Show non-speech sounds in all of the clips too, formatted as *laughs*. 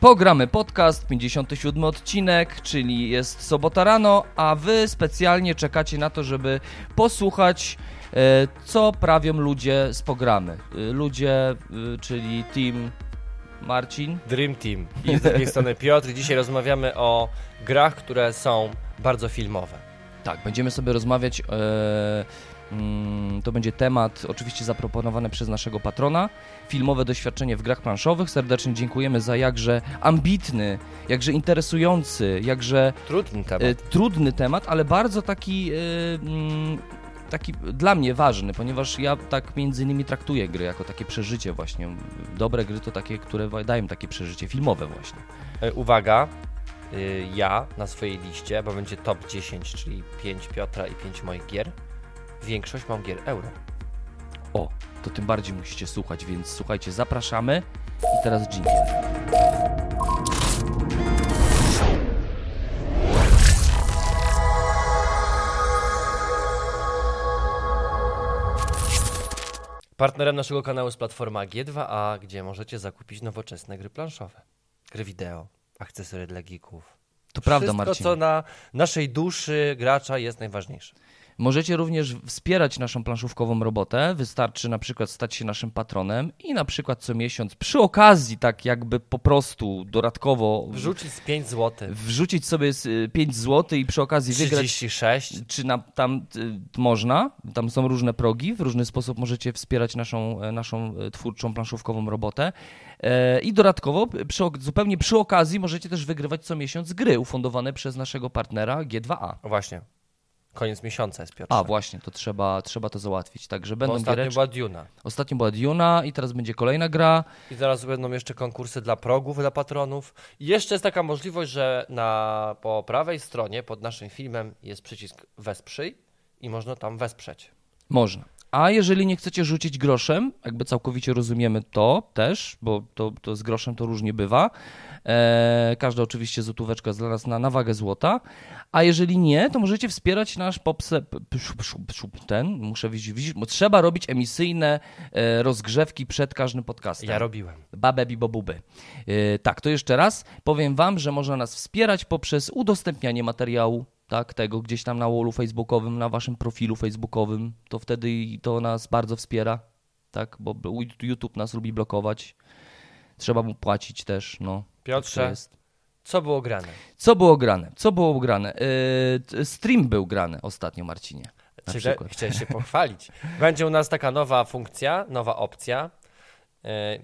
Pogramy podcast, 57 odcinek, czyli jest sobota rano, a wy specjalnie czekacie na to, żeby posłuchać, e, co prawią ludzie z pogramy. E, Ludzie, e, czyli team Marcin. Dream Team. I z drugiej strony Piotr. Dzisiaj rozmawiamy o grach, które są bardzo filmowe. Tak, będziemy sobie rozmawiać. Mm, to będzie temat oczywiście zaproponowany przez naszego patrona. Filmowe doświadczenie w grach planszowych. Serdecznie dziękujemy za jakże ambitny, jakże interesujący, jakże Trudny temat. e, trudny temat, ale bardzo taki. E, mm, Taki dla mnie ważny, ponieważ ja tak między innymi traktuję gry jako takie przeżycie właśnie. Dobre gry to takie, które dają takie przeżycie filmowe właśnie. E, Uwaga, y, ja na swojej liście, bo będzie top 10, czyli 5 Piotra i 5 moich gier, większość mam gier euro. O, to tym bardziej musicie słuchać, więc słuchajcie, zapraszamy. I teraz dżingiel. Partnerem naszego kanału jest platforma G2A, gdzie możecie zakupić nowoczesne gry planszowe, gry wideo, akcesoria dla geeków. To prawda, Wszystko, Marcin. co na naszej duszy gracza jest najważniejsze. Możecie również wspierać naszą planszówkową robotę. Wystarczy na przykład stać się naszym patronem i na przykład co miesiąc przy okazji tak jakby po prostu dodatkowo Wrzucić z 5 zł. wrzucić sobie z, y, 5 zł i przy okazji wygrać 36. czy na, tam y, można, tam są różne progi, w różny sposób możecie wspierać naszą, e, naszą e, twórczą planszówkową robotę. E, I dodatkowo, przy, zupełnie przy okazji, możecie też wygrywać co miesiąc gry ufundowane przez naszego partnera G2A. O właśnie. Koniec miesiąca jest Piotr. A, właśnie, to trzeba, trzeba to załatwić. Także Bo będą ostatnio giereczki. była Duna. Ostatnio była Duna i teraz będzie kolejna gra. I zaraz będą jeszcze konkursy dla progów, dla patronów. I jeszcze jest taka możliwość, że na, po prawej stronie pod naszym filmem jest przycisk wesprzyj i można tam wesprzeć. Można. A jeżeli nie chcecie rzucić groszem, jakby całkowicie rozumiemy to też, bo to, to z groszem to różnie bywa. E, każda oczywiście złotóweczka jest dla nas na, na wagę złota. A jeżeli nie, to możecie wspierać nasz popse, ten, muszę widzieć, bo trzeba robić emisyjne e, rozgrzewki przed każdym podcastem. Ja robiłem. Babę bibobuby. Yy, tak, to jeszcze raz powiem wam, że można nas wspierać poprzez udostępnianie materiału, tak, tego gdzieś tam na wallu facebookowym, na waszym profilu facebookowym, to wtedy to nas bardzo wspiera, tak, bo YouTube nas lubi blokować. Trzeba mu płacić też, no. Tak Piotrze, jest. co było grane? Co było grane? Co było grane? Yy, stream był grany ostatnio, Marcinie. Czy. Chciałem się pochwalić. Będzie u nas taka nowa funkcja, nowa opcja. E,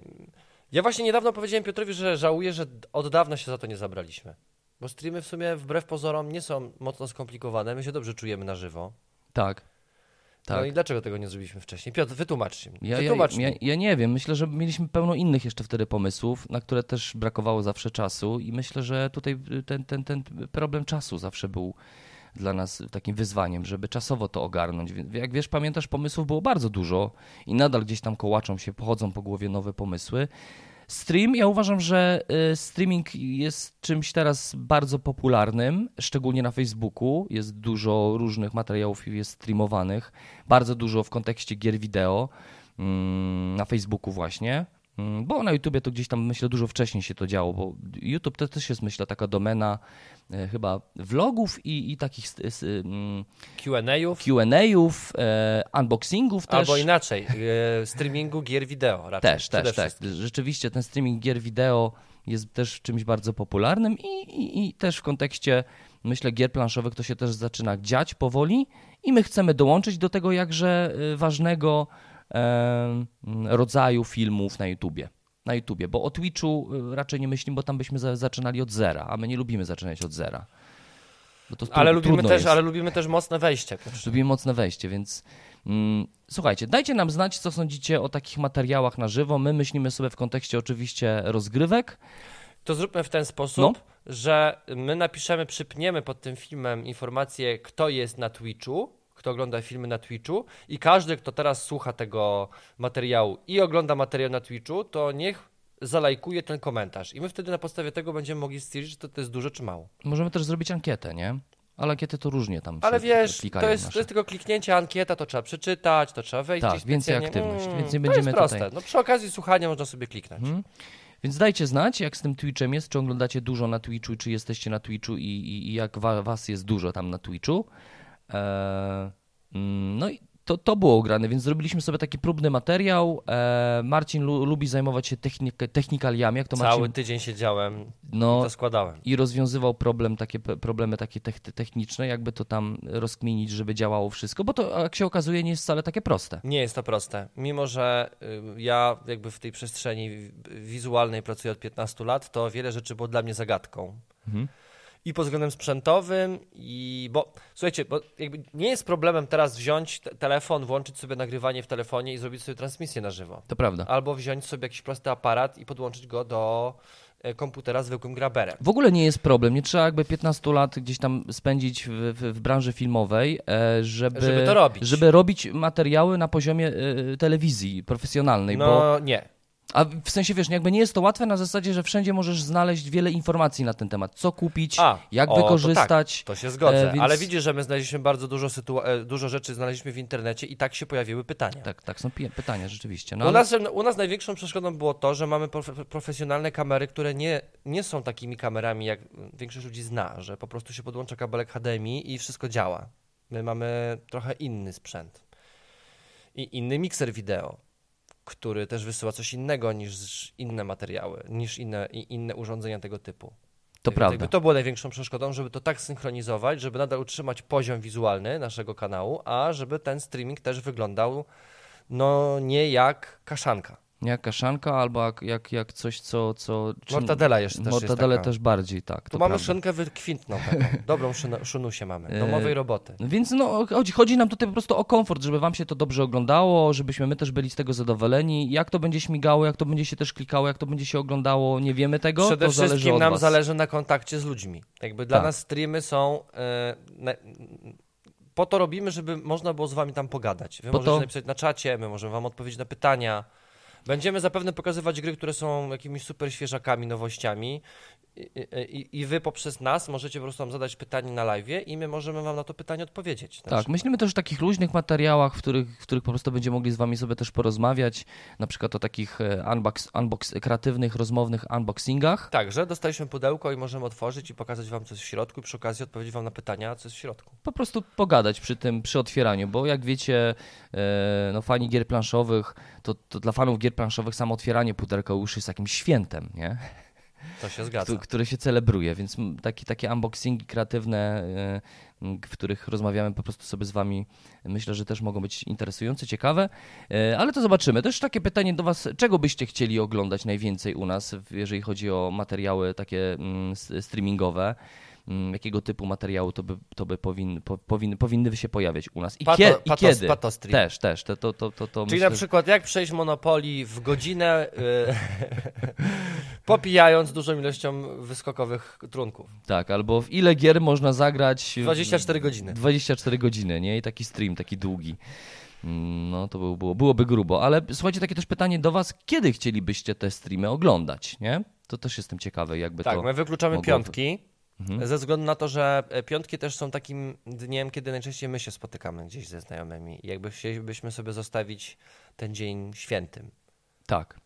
Ja właśnie niedawno powiedziałem Piotrowi, że żałuję, że od dawna się za to nie zabraliśmy. Bo streamy w sumie wbrew pozorom nie są mocno skomplikowane, my się dobrze czujemy na żywo. Tak. No Tak. i dlaczego tego nie zrobiliśmy wcześniej? Piotr, wytłumaczcie mi. Ja, ja, Wytłumacz ja, mi. ja nie wiem, myślę, że mieliśmy pełno innych jeszcze wtedy pomysłów, na które też brakowało zawsze czasu i myślę, że tutaj ten, ten, ten problem czasu zawsze był dla nas takim wyzwaniem, żeby czasowo to ogarnąć. Jak wiesz, pamiętasz, pomysłów było bardzo dużo i nadal gdzieś tam kołaczą się, pochodzą po głowie nowe pomysły. Stream, ja uważam, że y, streaming jest czymś teraz bardzo popularnym, szczególnie na Facebooku. Jest dużo różnych materiałów jest streamowanych, bardzo dużo w kontekście gier wideo mm, na Facebooku właśnie. Mm, Bo na YouTubie to gdzieś tam myślę dużo wcześniej się to działo, bo YouTube to też jest myślę taka domena e, chyba vlogów i, i takich mm, Q&A'ów Q&A'ów, e, unboxingów też. albo inaczej, e, streamingu gier wideo raczej. Też, też, tak. Rzeczywiście ten streaming gier wideo jest też czymś bardzo popularnym i, i, i też w kontekście, myślę, gier planszowych to się też zaczyna dziać powoli i my chcemy dołączyć do tego jakże y, ważnego rodzaju filmów na YouTubie. Na YouTubie, bo o Twitchu y, raczej nie myślimy, bo tam byśmy za, zaczynali od zera, a my nie lubimy zaczynać od zera. Ale lubimy, też, jest. ale lubimy też mocne wejście. Piotrze. Lubimy mocne wejście, więc mm, słuchajcie, dajcie nam znać, co sądzicie o takich materiałach na żywo. My myślimy sobie w kontekście oczywiście rozgrywek. To zróbmy w ten sposób, że my napiszemy, przypniemy pod tym filmem informację, kto jest na Twitchu, kto ogląda filmy na Twitchu i każdy, kto teraz słucha tego materiału i ogląda materiał na Twitchu, to niech zalajkuje ten komentarz. I my wtedy na podstawie tego będziemy mogli stwierdzić, czy to, to jest dużo, czy mało. Możemy też zrobić ankietę, nie? Ale ankiety to różnie tam Ale wiesz, to jest, to jest tylko kliknięcie, ankieta, to trzeba przeczytać, to trzeba wejść Tak, więcej aktywność, więc nie to będziemy jest proste. tutaj- No przy okazji słuchania można sobie kliknąć. Mhm. Więc dajcie znać, jak z tym Twitchem jest, czy oglądacie dużo na Twitchu, czy jesteście na Twitchu i, i, i jak wa, was jest dużo tam na Twitchu. Eee, no i to, to było grane, więc zrobiliśmy sobie taki próbny materiał. E, Marcin lu, lubi zajmować się technik, technikaliami. Jak to Cały Marcin, tydzień siedziałem no, i to składałem. I rozwiązywał problem, takie problemy takie techniczne, jakby to tam rozkminić, żeby działało wszystko, bo to jak się okazuje nie jest wcale takie proste. Nie jest to proste. Mimo, że y, ja jakby w tej przestrzeni wizualnej pracuję od 15 lat, to wiele rzeczy było dla mnie zagadką. Mhm i pod względem sprzętowym, i bo słuchajcie, bo jakby nie jest problemem teraz wziąć te telefon, włączyć sobie nagrywanie w telefonie i zrobić sobie transmisję na żywo. To prawda. Albo wziąć sobie jakiś prosty aparat i podłączyć go do e, komputera zwykłym graberem. W ogóle nie jest problem. Nie trzeba jakby 15 lat gdzieś tam spędzić w, w, w branży filmowej, e, żeby, żeby to robić. Żeby robić materiały na poziomie e, telewizji profesjonalnej. No bo... nie. A w sensie, wiesz, jakby nie jest to łatwe na zasadzie, że wszędzie możesz znaleźć wiele informacji na ten temat. Co kupić, A, jak o, wykorzystać. To, tak, to się zgodzę, e, więc... ale widzisz, że my znaleźliśmy bardzo dużo, e, dużo rzeczy znaleźliśmy w internecie i tak się pojawiły pytania. Tak, tak, są pytania rzeczywiście. No, u, ale... nas, u nas największą przeszkodą było to, że mamy profesjonalne kamery, które nie, nie są takimi kamerami, jak większość ludzi zna, że po prostu się podłącza kabelek HDMI i wszystko działa. My mamy trochę inny sprzęt i inny mikser wideo który też wysyła coś innego niż inne materiały, niż inne, inne urządzenia tego typu. To Więc prawda. To było największą przeszkodą, żeby to tak synchronizować, żeby nadal utrzymać poziom wizualny naszego kanału, a żeby ten streaming też wyglądał no nie jak kaszanka. Jak kaszanka albo jak, jak, jak coś, co... co czy... Mortadela jeszcze też Mortadele też bardziej, tak. To mamy prawda. szynkę wykwintną taką, *laughs* dobrą szunusię mamy, e, domowej roboty. Więc no, chodzi, chodzi nam tutaj po prostu o komfort, żeby wam się to dobrze oglądało, żebyśmy my też byli z tego zadowoleni. Jak to będzie śmigało, jak to będzie się też klikało, jak to będzie się oglądało, nie wiemy tego, Przede to wszystkim nam was. zależy na kontakcie z ludźmi. Jakby dla tak. nas streamy są... Yy, po to robimy, żeby można było z wami tam pogadać. Wy po możecie to... napisać na czacie, my możemy wam odpowiedzieć na pytania. Będziemy zapewne pokazywać gry, które są jakimiś super świeżakami, nowościami i, i, wy poprzez nas możecie po prostu nam zadać pytanie na live i my możemy wam na to pytanie odpowiedzieć. Tak, myślimy też o takich luźnych materiałach, w których, w których po prostu będziemy mogli z wami sobie też porozmawiać, na przykład o takich e, unbox, unbox, kreatywnych, rozmownych unboxingach. Tak, że dostaliśmy pudełko i możemy otworzyć i pokazać wam coś w środku i przy okazji odpowiedzieć wam na pytania, co jest w środku. Po prostu pogadać przy tym, przy otwieraniu, bo jak wiecie, e, no fani gier planszowych, to, to dla fanów gier planszowych samo otwieranie pudełka już jest jakimś świętem, nie? To się zgadza. Który się celebruje, więc taki, takie unboxingi kreatywne, e, w których rozmawiamy po prostu sobie z Wami, myślę, że też mogą być interesujące, ciekawe, e, ale to zobaczymy. Też takie pytanie do Was, czego byście chcieli oglądać najwięcej u nas, jeżeli chodzi o materiały takie streamingowe? Mm, jakiego typu materiału to by, to by powin, po, powin, powinny się pojawiać u nas. I, pato, kie, patos, i kiedy? Patostream. Też, też. To, to, to, to, to Czyli myślę, na przykład jak przejść Monopoli w godzinę, yy, *laughs* popijając dużą ilością wyskokowych trunków. Tak, albo w ile gier można zagrać? 24 godziny. 24 godziny, nie? I taki stream, taki długi. Mm, no to by było, byłoby grubo, ale słuchajcie, takie też pytanie do Was, kiedy chcielibyście te streamy oglądać, nie? To też jestem ciekawy, jakby tak, to... Tak, my wykluczamy mogło... piątki, Mhm. Ze względu na to, że e, piątki też są takim dniem, kiedy najczęściej my się spotykamy gdzieś ze znajomymi i jakby chcielibyśmy sobie zostawić ten dzień świętym. Tak.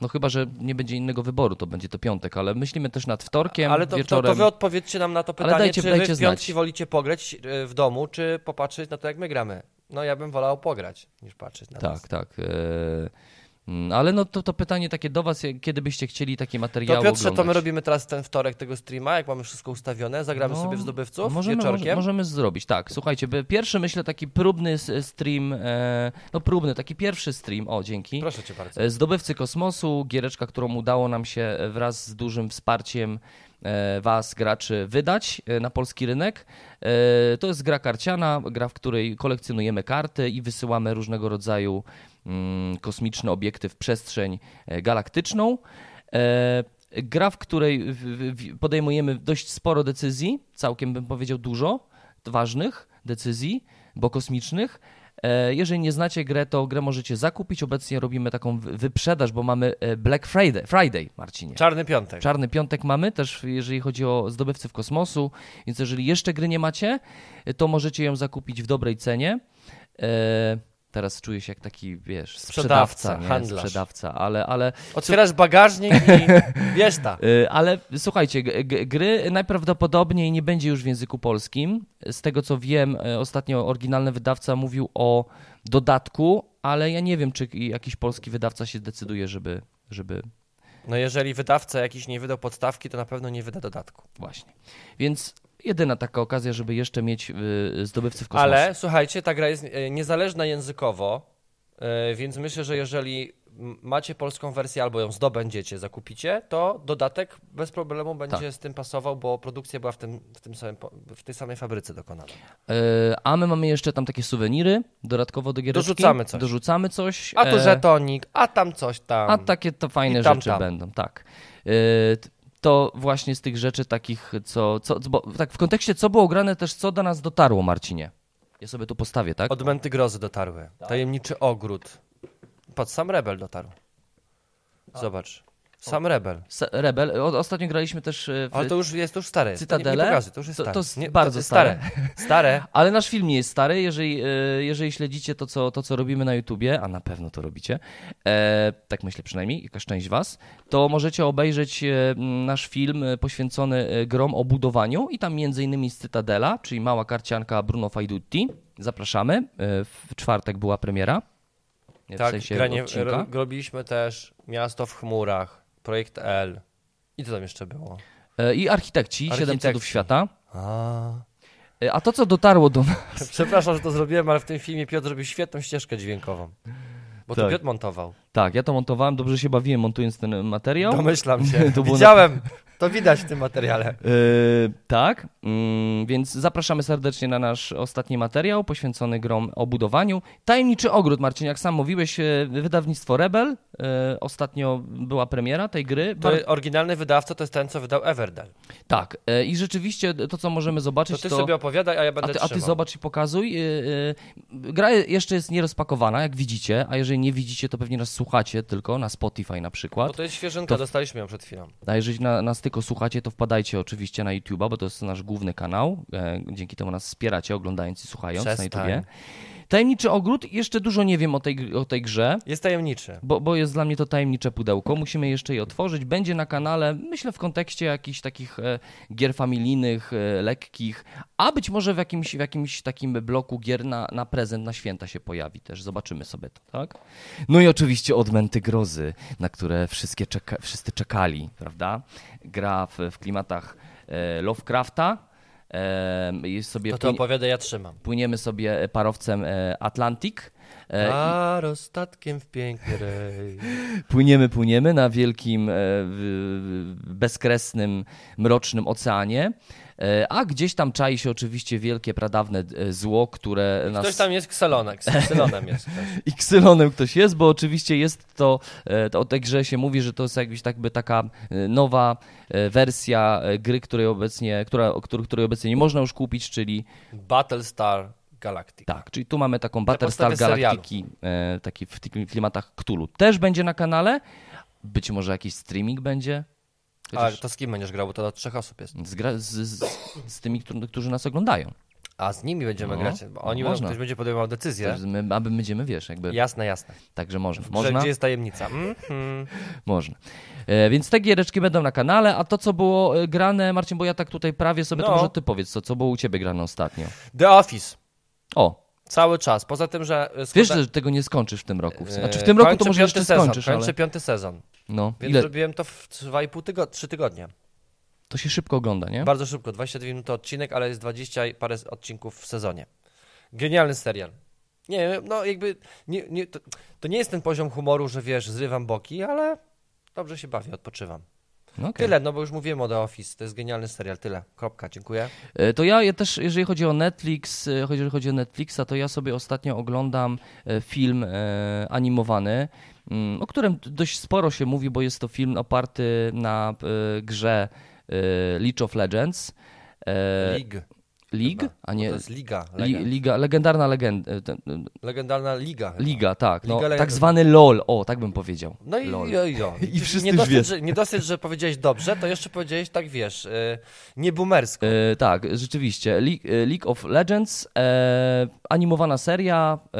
No chyba, że nie będzie innego wyboru, to będzie to piątek, ale myślimy też nad wtorkiem, Ale to, wieczorem. To, to wy odpowiedzcie nam na to pytanie, dajcie, czy dajcie wy w piątki znać. wolicie pograć e, w domu, czy popatrzeć na to, jak my gramy. No ja bym wolał pograć, niż patrzeć na to. Tak, nas. tak. E, ale no to, to pytanie takie do Was, kiedy byście chcieli takie materiały To Piotrze, oglądać? to my robimy teraz ten wtorek tego streama, jak mamy wszystko ustawione, zagramy no, sobie w zdobywców możemy, wieczorkiem. Możemy zrobić, tak. Słuchajcie, pierwszy myślę taki próbny stream, e, no próbny, taki pierwszy stream, o dzięki. Proszę Cię bardzo. E, zdobywcy Kosmosu, giereczka, którą udało nam się wraz z dużym wsparciem Was, graczy, wydać na polski rynek. To jest gra karciana, gra, w której kolekcjonujemy karty i wysyłamy różnego rodzaju Mm, kosmiczne obiekty w przestrzeń e, galaktyczną. E, gra, w której podejmujemy dość sporo decyzji, całkiem bym powiedział dużo ważnych decyzji, bo kosmicznych. E, jeżeli nie znacie grę, to grę możecie zakupić. Obecnie robimy taką wyprzedaż, bo mamy Black Friday, Friday Marcinie. Czarny piątek. Czarny piątek mamy też, jeżeli chodzi o zdobywcy w kosmosu. Więc jeżeli jeszcze gry nie macie, to możecie ją zakupić w dobrej cenie. Teraz czuję się jak taki, wiesz, Sprzedawca, sprzedawca, nie? handlarz. sprzedawca ale, ale, Otwierasz bagażnik i *laughs* wiesz ta. y, ale słuchajcie, gry najprawdopodobniej nie będzie już w języku polskim. Z tego co wiem, y, ostatnio oryginalny wydawca mówił o dodatku, ale ja nie wiem, czy jakiś polski wydawca się decyduje, żeby, żeby No jeżeli wydawca jakiś nie wydał podstawki, to na pewno nie wyda dodatku. właśnie. Więc jedyna taka okazja, żeby jeszcze mieć y, zdobywcy w kosmosie. Ale słuchajcie, ta gra jest e, niezależna językowo, e, więc myślę, że jeżeli macie polską wersję albo ją zdobędziecie, zakupicie, to dodatek bez problemu będzie Tak. z tym pasował, bo produkcja była w, tym, w, tym samym, w tej samej fabryce dokonana. E, A my mamy jeszcze tam takie suweniry dodatkowo do giereczki. Dorzucamy coś. Dorzucamy coś. A tu e, żetonik, a tam coś tam. A takie to fajne tam, rzeczy tam. będą, tak. T- To właśnie z tych rzeczy takich, co, co, bo tak w kontekście co było grane też, co do nas dotarło, Marcinie. Ja sobie tu postawię, tak? Odmęty grozy dotarły. Tajemniczy ogród. Pod sam Rebel dotarł. Zobacz. Sam Rebel. Rebel. Ostatnio graliśmy też e, w... Ale to już jest to już stare. Cytadele? Nie, nie pokazuj, to już jest To- stare. to jest nie, bardzo jest stare. *laughs* Stare. Ale nasz film nie jest stary, jeżeli, e, jeżeli śledzicie to co, to, co robimy na YouTubie, a na pewno to robicie, e, tak myślę przynajmniej, jakaś część was, to możecie obejrzeć e, nasz film poświęcony grom o budowaniu i tam między innymi z Cytadela, czyli mała karcianka Bruno Faidutti. Zapraszamy. W czwartek była premiera. Nie, Tak, w sensie granie, robiliśmy też Miasto w chmurach, Projekt L. I co tam jeszcze było? E, I Architekci, Siedem Architekci. Cudów Świata. A. E, A to, co dotarło do nas... *laughs* Przepraszam, że to zrobiłem, ale w tym filmie Piotr zrobił świetną ścieżkę dźwiękową. Bo to Tak. Piotr montował. Tak, ja to montowałem, dobrze się bawiłem montując ten materiał. Domyślam się. *laughs* To Widziałem. *laughs* To widać w tym materiale. Yy, tak, mm, więc zapraszamy serdecznie na nasz ostatni materiał poświęcony grom o budowaniu. Tajemniczy ogród, Marcin, jak sam mówiłeś, e, wydawnictwo Rebel. e, ostatnio była premiera tej gry. To Bar- oryginalny wydawca to jest ten, co wydał Everdell. Tak, i rzeczywiście to, co możemy To zobaczyć, ty to. sobie opowiadaj, a ja a będę ty, a ty zobacz i pokazuj. Yy, yy, Gra jeszcze jest nierozpakowana, jak widzicie, a jeżeli nie widzicie, to pewnie nas słuchacie tylko na Spotify na przykład. Bo to jest świeżynka, To- dostaliśmy ją przed chwilą. A jeżeli na, nas tylko słuchacie, to wpadajcie oczywiście na YouTube'a, bo to jest nasz główny kanał. E, dzięki temu nas wspieracie, oglądając i słuchając na Przestań. YouTubie. Tajemniczy ogród, jeszcze dużo nie wiem o tej, o tej grze. Jest tajemniczy. Bo, bo jest dla mnie to tajemnicze pudełko. Musimy jeszcze je otworzyć. Będzie na kanale, myślę, w kontekście jakichś takich e, gier familijnych, e, lekkich, a być może w jakimś, w jakimś takim bloku gier na, na prezent, na święta się pojawi też. Zobaczymy sobie to, tak? No i oczywiście Odmęty Grozy, na które wszystkie czeka, wszyscy czekali, prawda? Gra w, w klimatach e, Lovecrafta. E, sobie To to płynie- opowiadaj, ja trzymam. płyniemy sobie parowcem e, Atlantic. E, A rozstatkiem w piękny rej. Płyniemy, płyniemy na wielkim, e, bezkresnym, mrocznym oceanie, e, a gdzieś tam czai się oczywiście wielkie, pradawne zło, które nas... Ktoś tam jest kselonek, kselonem jest *laughs* ktoś. I ksylonem ktoś jest, bo oczywiście jest to, to o tej grze się mówi, że to jest jakbyś jakby taka nowa wersja gry, której obecnie, która, której obecnie nie można już kupić, czyli Battlestar Galactic. tak, czyli tu mamy taką Battlestar. Galactiki, e, taki w tych klimatach Cthulhu. Też będzie na kanale, być może jakiś streaming będzie. A Chociaż- to z kim będziesz grał, bo to do trzech osób jest. z, z, z, tymi, którzy, nas oglądają. A z nimi będziemy No, grać, bo oni no można. ktoś będzie podejmował decyzję. To My, aby będziemy, wiesz, jakby. Jasne, jasne. Także można. Można. Gdzie jest tajemnica? Mhm. *laughs* Można. E, więc te giereczki będą na kanale, a to, co było e, grane, Marcin, bo ja tak tutaj prawie sobie, to No. może ty powiedz, co, co było u ciebie grane ostatnio. The Office. O, Cały czas. Poza tym, że... e, wiesz, że tego nie skończysz w tym roku. e, Znaczy w tym roku to może jeszcze sezon, skończysz, Kończę ale... piąty sezon. No, Więc ile? zrobiłem to w 2,5 tygodnia, 3 tygodnie. To się szybko ogląda, nie? Bardzo szybko, 22 minuty odcinek, ale jest 20 i parę odcinków w sezonie. Genialny serial. Nie, no jakby, nie, nie, to, to nie jest ten poziom humoru, że wiesz, zrywam boki, ale dobrze się bawię, odpoczywam. No, okej. Tyle, no bo już mówiłem o The Office, to jest genialny serial, tyle, kropka, dziękuję. E, To ja, też, jeżeli chodzi o Netflix, e, jeżeli chodzi o Netflixa, to ja sobie ostatnio oglądam e, film animowany, mm, o którym dość sporo się mówi, bo jest to film oparty na grze League of Legends. League. League, Chyba. a nie To jest liga. li, Legend. liga, legendarna legenda. Legendarna liga. chyba. Liga, tak. No, Legend- tak zwany LOL, o, tak bym powiedział. No i, LOL. i, i, i, I *laughs* wszyscy nie dosyć, że, nie dosyć, że powiedziałeś dobrze, to jeszcze powiedziałeś tak, wiesz, y, nie boomersko. E, tak, rzeczywiście. Le- e, League of Legends, e, animowana seria, e,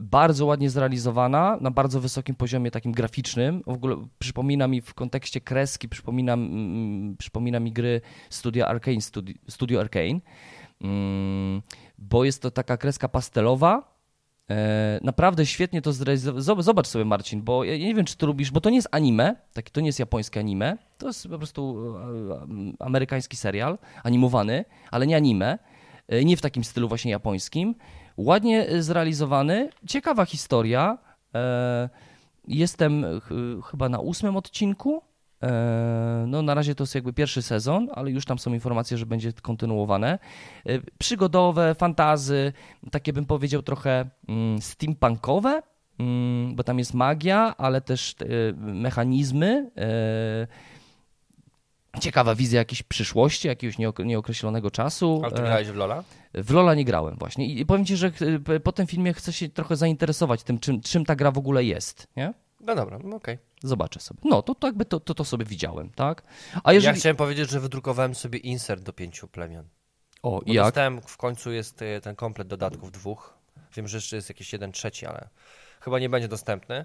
bardzo ładnie zrealizowana, na bardzo wysokim poziomie takim graficznym. W ogóle przypomina mi w kontekście kreski, przypomina, mm, przypomina mi gry Studia Arcane, Studio, Studio Arcane, mm, bo jest to taka kreska pastelowa, E, naprawdę świetnie to zrealizował. Zobacz sobie, Marcin, bo ja nie wiem, czy ty lubisz, bo to nie jest anime, to nie jest japońskie anime, to jest po prostu e, e, amerykański serial animowany, ale nie anime, nie w takim stylu właśnie japońskim. Ładnie zrealizowany, ciekawa historia. Jestem ch- chyba na ósmym odcinku. E, No, na razie to jest jakby pierwszy sezon, ale już tam są informacje, że będzie kontynuowane. E, Przygodowe, fantazy, takie bym powiedział trochę mm, steampunkowe, mm, bo tam jest magia, ale też e, mechanizmy. Ciekawa wizja jakiejś przyszłości, jakiegoś nieok- nieokreślonego czasu. Ale ty grałeś w Lola? w Lola nie grałem właśnie i powiem ci, że po tym filmie chcę się trochę zainteresować tym, czym, czym ta gra w ogóle jest, nie? No dobra, no okej. Zobaczę sobie. No, to, to jakby to, to, to sobie widziałem, tak? A jeżeli... Ja chciałem powiedzieć, że wydrukowałem sobie insert do pięciu plemion. O, i jak? dostałem, w końcu jest y, ten komplet dodatków dwóch. Wiem, że jeszcze jest jakiś jeden trzeci, ale chyba nie będzie dostępny.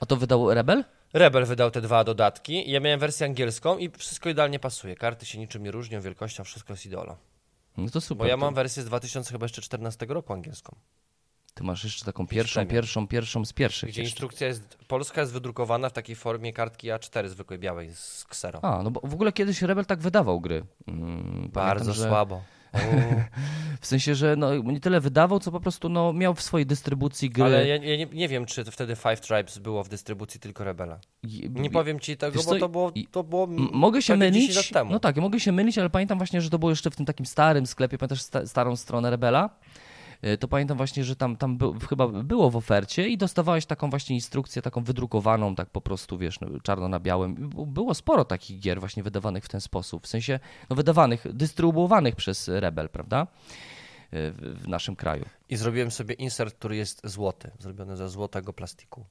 A to wydał Rebel? Rebel wydał te dwa dodatki. Ja miałem wersję angielską i wszystko idealnie pasuje. Karty się niczym nie różnią, wielkością, wszystko jest idolo. No to super. Bo ja mam wersję z 2014 roku angielską, Ty masz jeszcze taką pierwszą, pierwszą, pierwszą z pierwszych gdzie jeszcze. instrukcja jest, polska jest wydrukowana w takiej formie kartki A4 zwykłej białej z kserą. A, no bo w ogóle kiedyś Rebel tak wydawał gry. Mm, pamiętam, Bardzo że- słabo. *laughs* W sensie, że no, nie tyle wydawał, co po prostu no, miał w swojej dystrybucji gry. Ale ja, ja nie, nie wiem, czy wtedy Five Tribes było w dystrybucji tylko Rebela. Nie powiem ci tego, Wiesz bo co, to było, to było Mogę się prawie 10 mylić. No tak, mogę się mylić, ale pamiętam właśnie, że to było jeszcze w tym takim starym sklepie, pamiętasz sta starą stronę Rebela? Y, To pamiętam właśnie, że tam, tam był, chyba było w ofercie i dostawałeś taką właśnie instrukcję, taką wydrukowaną, tak po prostu, wiesz, no, czarno na białym. Było sporo takich gier właśnie wydawanych w ten sposób, w sensie, no wydawanych, dystrybuowanych przez Rebel, prawda? Y, W, w naszym kraju. I zrobiłem sobie insert, który jest złoty, zrobiony ze złotego plastiku.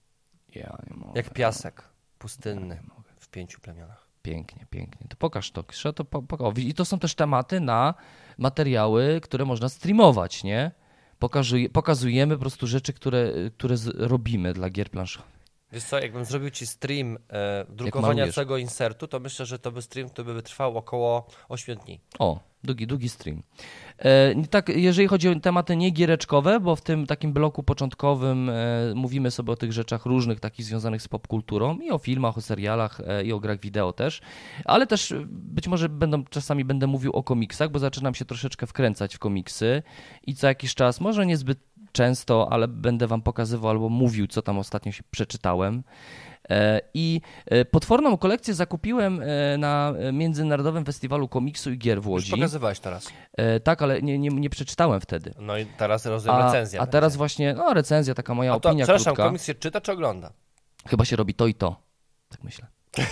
Ja nie mogę. Jak piasek pustynny w pięciu plemionach. Pięknie, pięknie. To pokaż to, to po, I to są też tematy na materiały, które można streamować, nie? Pokazuje, pokazujemy po prostu rzeczy, które, które z, robimy dla gier planszowych. Wiesz co, jakbym zrobił ci stream e, drukowania całego insertu, to myślę, że to by stream, który by trwał około 8 dni. O, długi, długi stream. E, tak, jeżeli chodzi o tematy niegiereczkowe, bo w tym takim bloku początkowym e, mówimy sobie o tych rzeczach różnych, takich związanych z popkulturą i o filmach, o serialach e, i o grach wideo też, ale też być może będą, czasami będę mówił o komiksach, bo zaczynam się troszeczkę wkręcać w komiksy i co jakiś czas, może niezbyt często, ale będę wam pokazywał albo mówił, co tam ostatnio się przeczytałem. E, I e, potworną kolekcję zakupiłem e, na Międzynarodowym Festiwalu Komiksu i Gier w Już Łodzi. pokazywałeś teraz. Tak, ale nie, nie, nie przeczytałem wtedy. No i teraz rozumiem A, recenzja. a teraz właśnie, no recenzja, taka moja A to, opinia przepraszam, krótka. komiks się czyta czy ogląda? Chyba się robi to i to. Tak myślę. *laughs*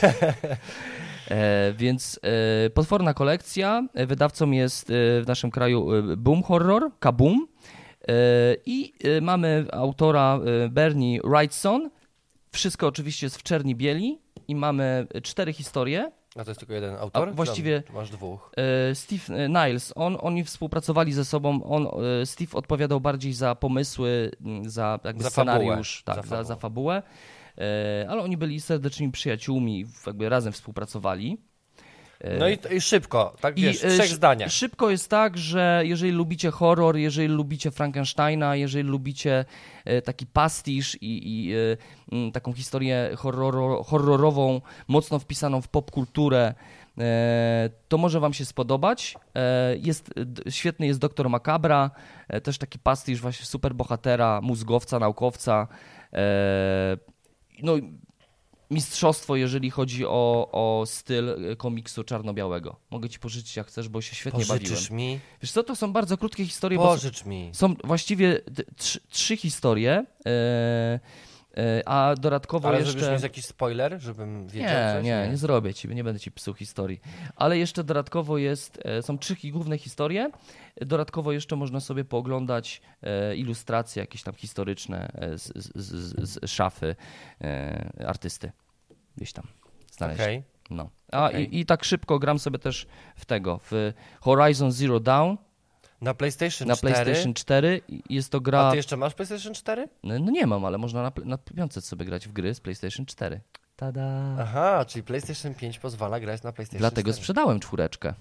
e, więc e, potworna kolekcja. Wydawcą jest e, w naszym kraju Boom Horror, Kaboom. E, I e, mamy autora e, Bernie Wrightson. Wszystko oczywiście jest w czerni bieli. I mamy cztery historie. A to jest tylko jeden autor? A właściwie- masz dwóch. Steve Niles, on, oni współpracowali ze sobą, on, Steve odpowiadał bardziej za pomysły, za jakby Za scenariusz, fabułę. tak, Za za, za fabułę, ale oni byli serdecznymi przyjaciółmi, jakby razem współpracowali. No i, i szybko, tak wiesz, w e, trzech zdaniach. Szybko jest tak, że jeżeli lubicie horror, jeżeli lubicie Frankensteina, jeżeli lubicie e, taki pastisz i, i e, taką historię horroro, horrorową, mocno wpisaną w popkulturę, to może wam się spodobać. Jest, świetny jest Doktor Macabra, też taki pastisz właśnie superbohatera, mózgowca, naukowca. No i mistrzostwo, jeżeli chodzi o, o styl e, komiksu czarno-białego. Mogę ci pożyczyć jak chcesz, bo się świetnie bawiłem. Pożyczysz mi? Wiesz co, to są bardzo krótkie historie, Pożycz mi. są właściwie trzy, historie. E, A dodatkowo Ale jeszcze... mi jakiś spoiler, żebym wiedział Nie, coś? nie, nie zrobię ci, nie będę ci psuł historii. Ale jeszcze dodatkowo jest, są trzy główne historie. Dodatkowo jeszcze można sobie pooglądać ilustracje jakieś tam historyczne z, z, z, z szafy artysty. Gdzieś tam znaleźć. Okej. No. A Okej. i, i tak szybko gram sobie też w tego, w Horizon Zero Dawn Na PlayStation na 4? PlayStation 4. I Jest to gra... A ty jeszcze masz PlayStation 4? No no nie mam, ale można na, na piątce sobie grać w gry z PlayStation 4. Tada! Aha, czyli PlayStation 5 pozwala grać na PlayStation Dlatego 4. sprzedałem czwóreczkę.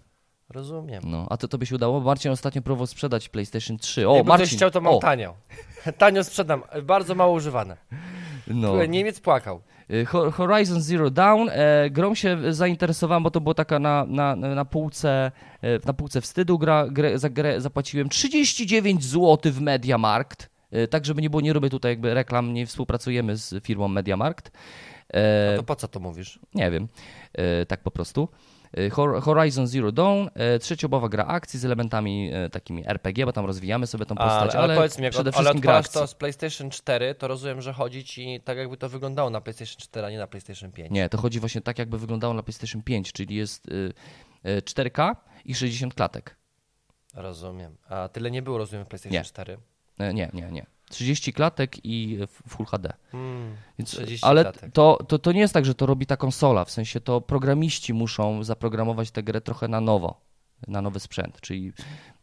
Rozumiem. No, a to tobie się udało? Marcin ostatnio próbował sprzedać PlayStation 3. O, Jakby Marcin! ktoś chciał, to mam o, tanio. *laughs* Tanio sprzedam, bardzo mało używane. no. Niemiec płakał. Y, Ho- Horizon Zero Dawn. E, grą się zainteresowałem, bo to było taka na, na, na, półce, e, na półce wstydu. Gra, grę, za grę zapłaciłem 39 zł w Mediamarkt. E, tak, żeby nie było, nie robię tutaj jakby reklam, nie współpracujemy z firmą Mediamarkt. A to po co to mówisz? Nie wiem, tak po prostu. E, Hor- Horizon Zero Dawn, e, trzeciobowa gra akcji z elementami e, takimi RPG, bo tam rozwijamy sobie tą postać, ale, ale powiedz mi, jak przede od, ale wszystkim akcji. to z PlayStation 4, to rozumiem, że chodzi ci tak jakby to wyglądało na PlayStation 4, a nie na PlayStation 5. Nie, to chodzi właśnie tak, jakby wyglądało na PlayStation 5, czyli jest y, y, 4K i 60 klatek. Rozumiem. A tyle nie było, rozumiem, w PlayStation Nie. 4. E, Nie, nie, nie. 30 klatek i Full HD. Hmm, Więc, 30 ale klatek. to, to, to nie jest tak, że to robi ta konsola, w sensie to programiści muszą zaprogramować tę grę trochę na nowo, na nowy sprzęt, czyli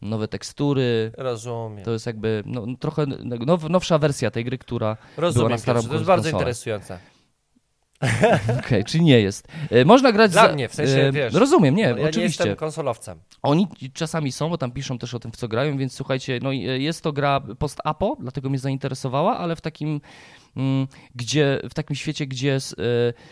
nowe tekstury. Rozumiem. To jest jakby no, trochę now, nowsza wersja tej gry, która Rozumiem, była na starą Piotrze, to jest bardzo interesujące. *laughs* Okej, czyli nie jest. E, Można grać Dla za, mnie, w sensie, e, wiesz, Rozumiem, nie, No, ja nie oczywiście. jestem konsolowcem. Oni czasami są, bo tam piszą też o tym, w co grają, więc słuchajcie, no e, jest to gra post-apo, dlatego mnie zainteresowała, ale w takim, gdzie, w takim świecie, gdzie e,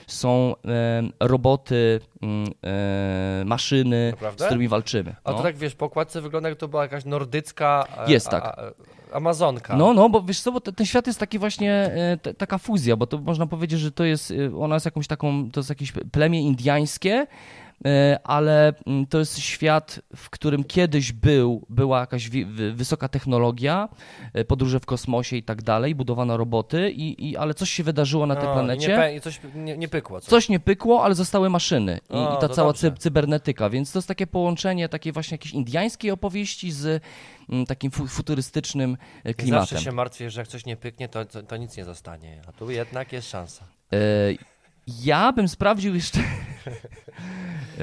są e, roboty, mm, e, maszyny, Naprawdę? z którymi walczymy. A No. to tak wiesz, po okładce wygląda jak to była jakaś nordycka Jest a, tak. a, Amazonka. No, no, bo wiesz co, bo te- ten świat jest taki właśnie, taka fuzja, bo to można powiedzieć, że to jest, ona jest jakąś taką, to jest jakieś plemię indiańskie, e, ale mm, to jest świat, w którym kiedyś był, była jakaś wysoka technologia, e, podróże w kosmosie i tak dalej, budowano roboty, i, i, ale coś się wydarzyło na tej No, planecie. I nie, i coś nie, nie pykło. Coś. Coś nie pykło, ale zostały maszyny i, O, i ta cała dobrze. cybernetyka, więc to jest takie połączenie takiej właśnie jakiejś indiańskiej opowieści z mm, takim fu futurystycznym e, I klimatem. Zawsze się martwię, że jak coś nie pyknie, to, to, to nic nie zostanie. A tu jednak jest szansa. E, Ja bym sprawdził jeszcze. *laughs* E,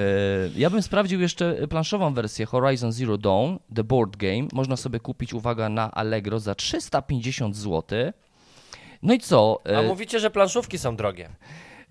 Ja bym sprawdził jeszcze planszową wersję Horizon Zero Dawn, The Board Game. Można sobie kupić, uwaga, na Allegro za 350 zł. No i co? A E, mówicie, że planszówki są drogie.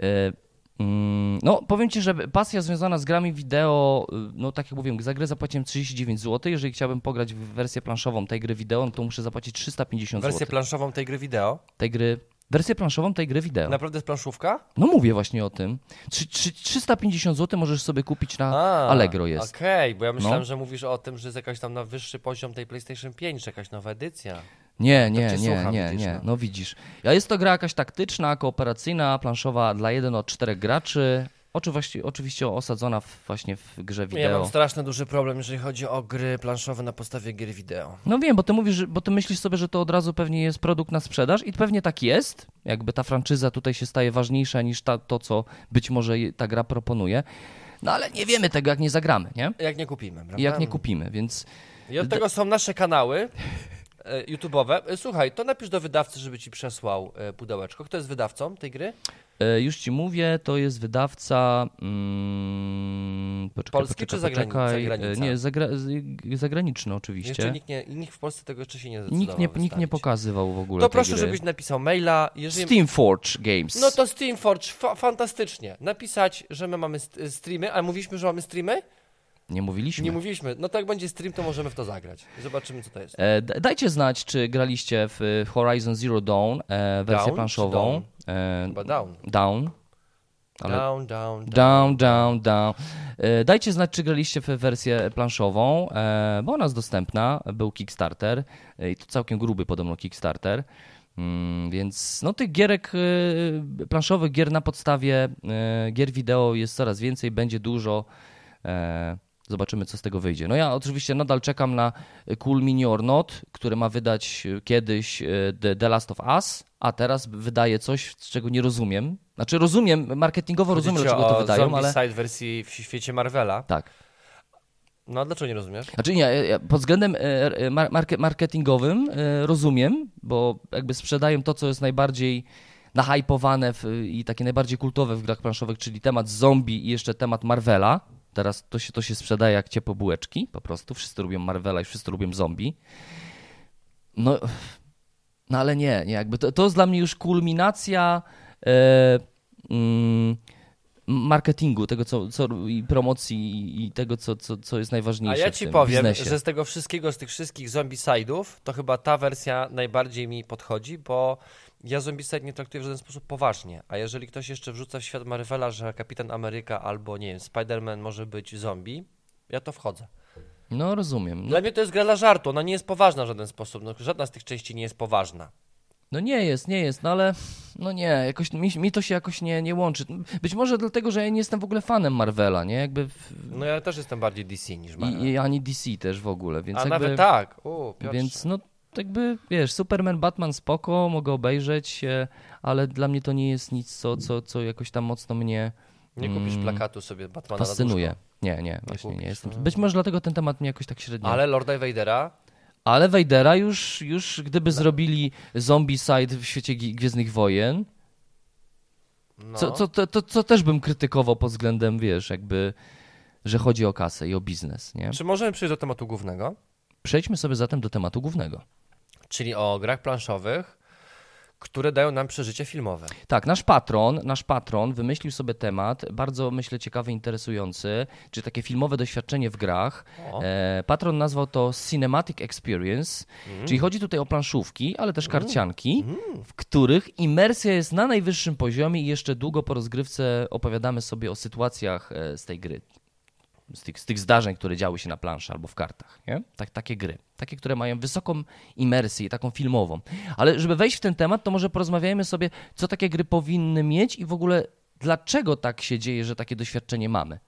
e, mm, No, powiem Ci, że pasja związana z grami wideo, no tak jak mówiłem, za grę zapłaciłem 39 zł. Jeżeli chciałbym pograć w wersję planszową tej gry wideo, no to muszę zapłacić 350 Wersję zł. planszową tej gry wideo. Tej gry, wersję planszową tej gry wideo. Naprawdę jest planszówka? No mówię właśnie o tym. Trzy- trzy- 350 zł możesz sobie kupić na A, Allegro jest. Okej, bo ja myślałem, No. że mówisz o tym, że jest jakaś tam na wyższy poziom tej PlayStation 5, czy jakaś nowa edycja. Nie, nie, cię nie, słucham, nie, widzisz, nie. no. No widzisz. A jest to gra jakaś taktyczna, kooperacyjna, planszowa dla 1 od 4 graczy. Oczywiście, oczywiście osadzona w, właśnie w grze Ja wideo. mam straszny duży problem, jeżeli chodzi o gry planszowe na podstawie gier wideo. No wiem, bo ty mówisz, bo ty myślisz sobie, że to od razu pewnie jest produkt na sprzedaż i pewnie tak jest. Jakby ta franczyza tutaj się staje ważniejsza niż ta, to, co być może ta gra proponuje. No ale nie wiemy tego, jak nie zagramy, nie? Jak nie kupimy, prawda? I jak nie kupimy, więc I od tego są nasze kanały e, YouTube'owe. E, Słuchaj, to napisz do wydawcy, żeby ci przesłał e, pudełeczko. Kto jest wydawcą tej gry? E, Już ci mówię, to jest wydawca. Mm, poczekaj, Polski poczekaj, czy poczekaj. zagranica? E, Nie, zagra, zagraniczny oczywiście. Jeszcze nikt, nie, nikt w Polsce tego jeszcze się nie zdecydował nikt, nie, nikt nie pokazywał w ogóle. To proszę, gry. żebyś napisał maila. Jeżeli... Steamforge Games. No to Steamforge, fa fantastycznie. Napisać, że my mamy st streamy, a mówiliśmy, że mamy streamy? Nie mówiliśmy. Nie mówiliśmy. No to jak będzie stream, to możemy w to zagrać. Zobaczymy, co to jest. E, dajcie znać, czy graliście w Horizon Zero Dawn, e, wersję Down planszową. czy E, Chyba down. down. Ale Down, down, down. Down, down, down. E, Dajcie znać, czy graliście w wersję planszową, e, bo ona jest dostępna. Był Kickstarter e, i to całkiem gruby podobno Kickstarter. Mm, Więc no tych gierek planszowych, gier na podstawie gier wideo jest coraz więcej, będzie dużo. Zobaczymy, co z tego wyjdzie. No ja oczywiście nadal czekam na Cool Mini or Not, który ma wydać e, kiedyś e, The, The Last of Us, a teraz wydaje coś, czego nie rozumiem. Znaczy rozumiem, marketingowo Chodzi rozumiem, dlaczego to wydają, ale... Zombicide wersji w świecie Marvela. Tak. No a dlaczego nie rozumiesz? Znaczy nie, pod względem e, mar- marke- marketingowym rozumiem, bo jakby sprzedają to, co jest najbardziej nahypowane w, i takie najbardziej kultowe w grach planszowych, czyli temat zombie i jeszcze temat Marvela. Teraz to się, to się sprzedaje jak ciepłe bułeczki, po prostu. Wszyscy lubią Marvela i wszyscy lubią zombie. No, no ale nie, nie jakby to, to jest dla mnie już kulminacja e, mm, marketingu, tego co, co i promocji i- tego, co, co, co jest A najważniejsze ja w ci powiem, biznesie. że z tego wszystkiego, z tych wszystkich zombicide'ów, to chyba ta wersja najbardziej mi podchodzi, bo ja zombicide nie traktuję w żaden sposób poważnie. A jeżeli ktoś jeszcze wrzuca w świat Marvela, że Kapitan Ameryka albo, nie wiem, Spider-Man może być zombie, ja to wchodzę. No rozumiem. No, Dla mnie to jest gra dla żartu, ona nie jest poważna w żaden sposób. No, żadna z tych części nie jest poważna. no nie jest, nie jest, no ale no nie, jakoś mi, mi to się jakoś nie, nie łączy. Być może dlatego, że ja nie jestem w ogóle fanem Marvela, nie? Jakby w, No ja też jestem bardziej DC niż Marvel. i, i ani DC też w ogóle, więc A jakby, nawet tak. Piotrze. więc no jakby, wiesz, Superman, Batman spoko, mogę obejrzeć, ale dla mnie to nie jest nic, co, co, co jakoś tam mocno mnie Nie kupisz mm, plakatu sobie Batmana na fascynuje. duszko. Nie, nie, właśnie nie kupisz, jestem. no. Być może dlatego ten temat mnie jakoś tak średnio. Ale Lorda Vadera Ale Vadera już, już gdyby zrobili zombie side w świecie Gwiezdnych Wojen, no, co, co, to, to, co też bym krytykował pod względem, wiesz, jakby, że chodzi o kasę i o biznes, nie? Czy możemy przejść do tematu głównego? Przejdźmy sobie zatem do tematu głównego. Czyli o grach planszowych, które dają nam przeżycie filmowe. Tak, nasz patron, nasz patron wymyślił sobie temat, bardzo myślę ciekawy, interesujący, czy takie filmowe doświadczenie w grach. E, patron nazwał to Cinematic Experience, czyli chodzi tutaj o planszówki, ale też karcianki, w których imersja jest na najwyższym poziomie i jeszcze długo po rozgrywce opowiadamy sobie o sytuacjach e, z tej gry. Z tych, z tych zdarzeń, które działy się na planszy albo w kartach. Nie? Tak, takie gry. Takie, które mają wysoką imersję, taką filmową. Ale żeby wejść w ten temat, to może porozmawiajmy sobie, co takie gry powinny mieć i w ogóle dlaczego tak się dzieje, że takie doświadczenie mamy.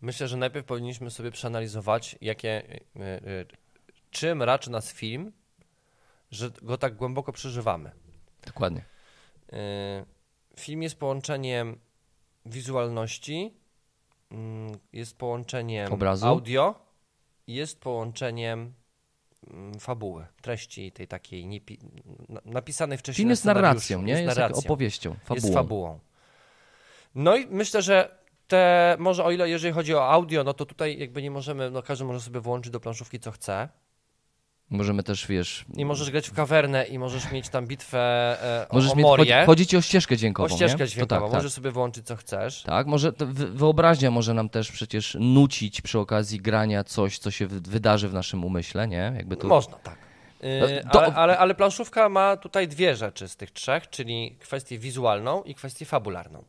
Myślę, że najpierw powinniśmy sobie przeanalizować, jakie, y, y, czym raczy nas film, że go tak głęboko przeżywamy. Dokładnie. Y, Film jest połączeniem wizualności, jest połączeniem Obrazu. audio, i jest połączeniem mm, fabuły, treści tej takiej niepi- na- napisanej wcześniej Film jest narracją, nie? Jest Jest, narracją. opowieścią, fabułą. Jest fabułą. No i myślę, że te, może o ile, jeżeli chodzi o audio, no to tutaj jakby nie możemy, no każdy może sobie włączyć do planszówki co chce. Możemy też, wiesz... I możesz grać w kawernę i możesz mieć tam bitwę e, o, Możesz o mieć, chodzi, Morię, chodzi ci o ścieżkę o dźwiękową, ścieżkę nie? dźwiękową. To tak, Możesz sobie włączyć co chcesz. tak. tak, może wyobraźnia może nam też przecież nucić przy okazji grania coś, co się wy- wydarzy w naszym umyśle, nie? Jakby to... Można, tak. Yy, ale, ale, ale planszówka ma tutaj dwie rzeczy z tych trzech, czyli kwestię wizualną i kwestię fabularną.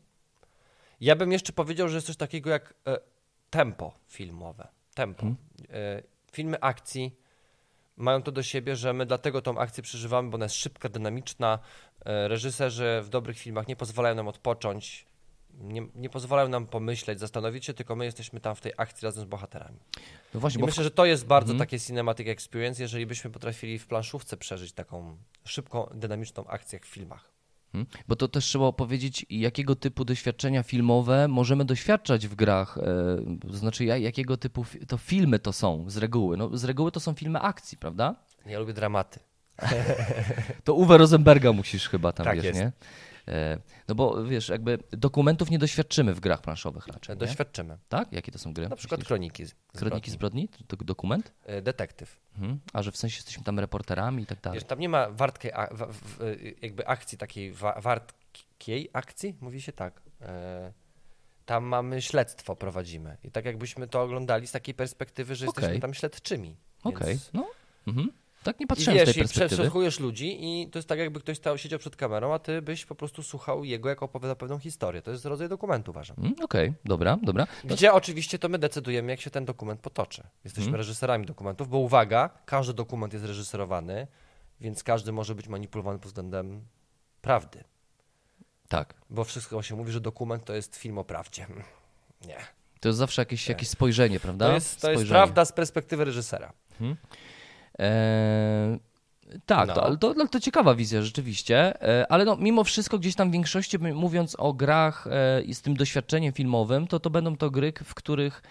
Ja bym jeszcze powiedział, że jest coś takiego jak e, tempo filmowe. Tempo. Mhm. E, filmy akcji mają to do siebie, że my dlatego tą akcję przeżywamy, bo ona jest szybka, dynamiczna. E, reżyserzy w dobrych filmach nie pozwalają nam odpocząć, nie, nie pozwalają nam pomyśleć, zastanowić się, tylko my jesteśmy tam w tej akcji razem z bohaterami. No właśnie, I bo myślę, że to jest bardzo Mhm. takie cinematic experience, jeżeli byśmy potrafili w planszówce przeżyć taką szybką, dynamiczną akcję jak w filmach. Mhm. Bo to też trzeba opowiedzieć, jakiego typu doświadczenia filmowe możemy doświadczać w grach. e, To znaczy, ja- jakiego typu to filmy to są z reguły. No, z reguły to są filmy akcji, prawda? Ja lubię dramaty. *laughs* To Uwe Rosenberga musisz chyba tam, Tak wiesz, jest. nie? E, No bo wiesz, jakby dokumentów nie doświadczymy w grach planszowych raczej, nie? Doświadczymy. Tak? Jakie to są gry? Na przykład Myślisz? kroniki. z- Kroniki zbrodni? To dokument? E, Detektyw. Mhm. A że w sensie jesteśmy tam reporterami i tak dalej. Wiesz, tam nie ma wartkiej, a, w, w, jakby akcji takiej, wa, wartkiej akcji? Mówi się tak. E, tam mamy śledztwo, prowadzimy. I tak jakbyśmy to oglądali z takiej perspektywy, że Okej. jesteśmy tam śledczymi. Okej, Więc- no. Mhm. Tak nie I patrzyłem z wiesz, tej i perspektywy. przesłuchujesz ludzi i to jest tak, jakby ktoś stał, siedział przed kamerą, a ty byś po prostu słuchał jego, jak opowiada pewną historię. To jest rodzaj dokumentu, uważam. Mm, Okej, dobra, dobra. No, Gdzie oczywiście to my decydujemy, jak się ten dokument potoczy. Jesteśmy Mhm. reżyserami dokumentów, bo uwaga, każdy dokument jest reżyserowany, więc każdy może być manipulowany pod względem prawdy. tak. Bo wszystko się mówi, że dokument to jest film o prawdzie. *laughs* Nie. To jest zawsze jakieś, jakieś spojrzenie, prawda? To jest, to jest prawda z perspektywy reżysera. Eee, Tak, No. to, ale to, ale to ciekawa wizja rzeczywiście, e, ale no, mimo wszystko gdzieś tam w większości, mówiąc o grach e, i z tym doświadczeniem filmowym, to to będą to gry, w których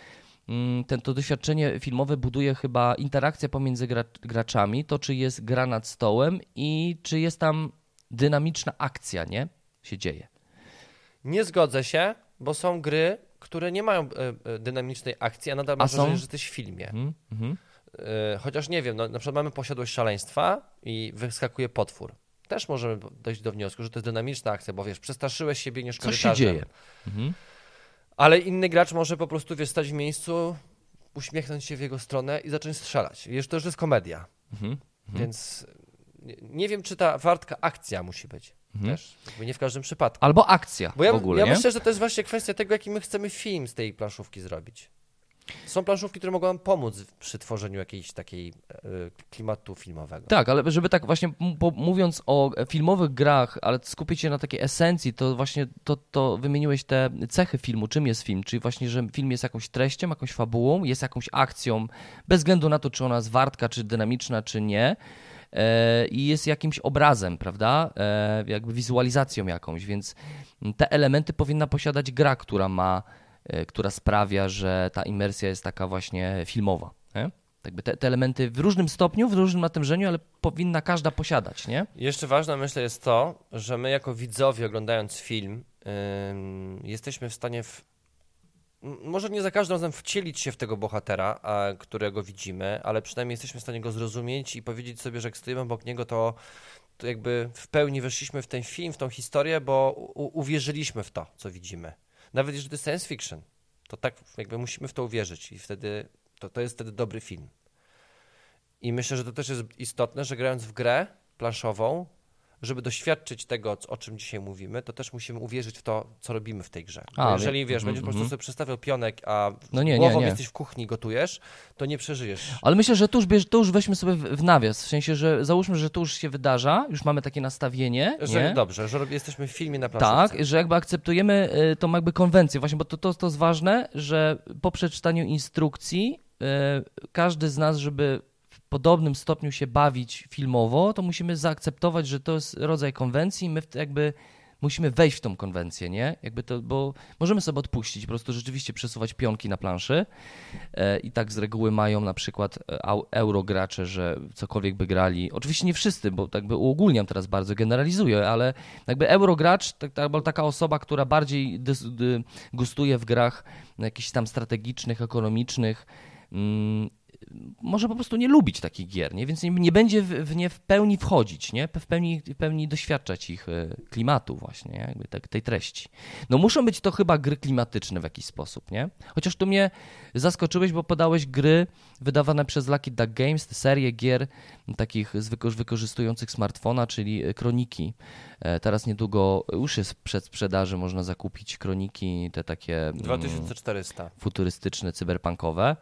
mm, ten, to doświadczenie filmowe buduje chyba interakcja pomiędzy gra, graczami, to czy jest gra nad stołem i czy jest tam dynamiczna akcja, nie? Się dzieje. Nie zgodzę się, bo są gry, które nie mają e, e, dynamicznej akcji, a nadal A masz wrażenie, że jesteś w filmie. Mhm, mhm. E, chociaż nie wiem, no, na przykład mamy posiadłość szaleństwa i wyskakuje potwór. Też możemy dojść do wniosku, że to jest dynamiczna akcja, bo wiesz, przestraszyłeś się, biegniesz Coś się korytarzem. dzieje. Mhm. Ale inny gracz może po prostu, wiesz, stać w miejscu, uśmiechnąć się w jego stronę i zacząć strzelać. Wiesz, to już jest komedia. Mhm. Więc nie, wiem, czy ta wartka akcja musi być. Mhm. Też. Nie w każdym przypadku. Albo akcja Bo ja, w ogóle, ja nie? myślę, że to jest właśnie kwestia tego, jaki my chcemy film z tej planszówki zrobić. Są planszówki, które mogą pomóc przy tworzeniu jakiejś takiej e, klimatu filmowego. Tak, ale żeby tak właśnie mówiąc o filmowych grach, ale skupić się na takiej esencji, to właśnie to, to wymieniłeś te cechy filmu, czym jest film, czyli właśnie, że film jest jakąś treścią, jakąś fabułą, jest jakąś akcją, bez względu na to, czy ona jest wartka, czy dynamiczna, czy nie. E, I jest jakimś obrazem, prawda? E, jakby wizualizacją jakąś, więc te elementy powinna posiadać gra, która ma, e, która sprawia, że ta imersja jest taka właśnie filmowa. Nie? Jakby te, te elementy w różnym stopniu, w różnym natężeniu, ale powinna każda posiadać, nie? Jeszcze ważne, myślę, jest to, że my jako widzowie oglądając film ym, jesteśmy w stanie w, może nie za każdym razem wcielić się w tego bohatera, a, którego widzimy, ale przynajmniej jesteśmy w stanie go zrozumieć i powiedzieć sobie, że jak stoimy obok niego, to, to jakby w pełni weszliśmy w ten film, w tą historię, bo u, uwierzyliśmy w to, co widzimy. Nawet jeżeli to jest science fiction, to tak jakby musimy w to uwierzyć i wtedy to, to jest wtedy dobry film. I myślę, że to też jest istotne, że grając w grę planszową, żeby doświadczyć tego, o czym dzisiaj mówimy, to też musimy uwierzyć w to, co robimy w tej grze. A, jeżeli wie- wiesz, mhm, będziesz po prostu mhm. sobie przestawiał pionek, a No nie, nie, głową nie. jesteś w kuchni, gotujesz, to nie przeżyjesz. Ale myślę, że tu już, bierz, tu już weźmy sobie w, nawias, w sensie, że załóżmy, że to już się wydarza, już mamy takie nastawienie, Że nie? dobrze, że jesteśmy w filmie na planszówce. Tak, że jakby akceptujemy y, tą jakby konwencję, właśnie, bo to, to, to jest ważne, że po przeczytaniu instrukcji y, każdy z nas, żeby podobnym stopniu się bawić filmowo, to musimy zaakceptować, że to jest rodzaj konwencji i my jakby musimy wejść w tą konwencję, nie? Jakby to, bo możemy sobie odpuścić, po prostu rzeczywiście przesuwać pionki na planszy e, i tak z reguły mają na przykład e, eurogracze, że cokolwiek by grali, oczywiście nie wszyscy, bo tak by uogólniam teraz bardzo, generalizuję, ale jakby eurogracz, tak, albo taka osoba, która bardziej gustuje w grach jakichś tam strategicznych, ekonomicznych, mm, może po prostu nie lubić takich gier, nie? więc nie, nie będzie w, w nie w pełni wchodzić, nie? w, pełni, w pełni doświadczać ich e, klimatu właśnie, nie? jakby tak, tej treści. No muszą być to chyba gry klimatyczne w jakiś sposób, nie? Chociaż tu mnie zaskoczyłeś, bo podałeś gry wydawane przez Lucky Duck Games, te serie gier takich wykorzystujących smartfona, czyli e, kroniki. E, Teraz niedługo już jest przed sprzedaży, można zakupić kroniki, te takie mm, 2400. futurystyczne, cyberpunkowe.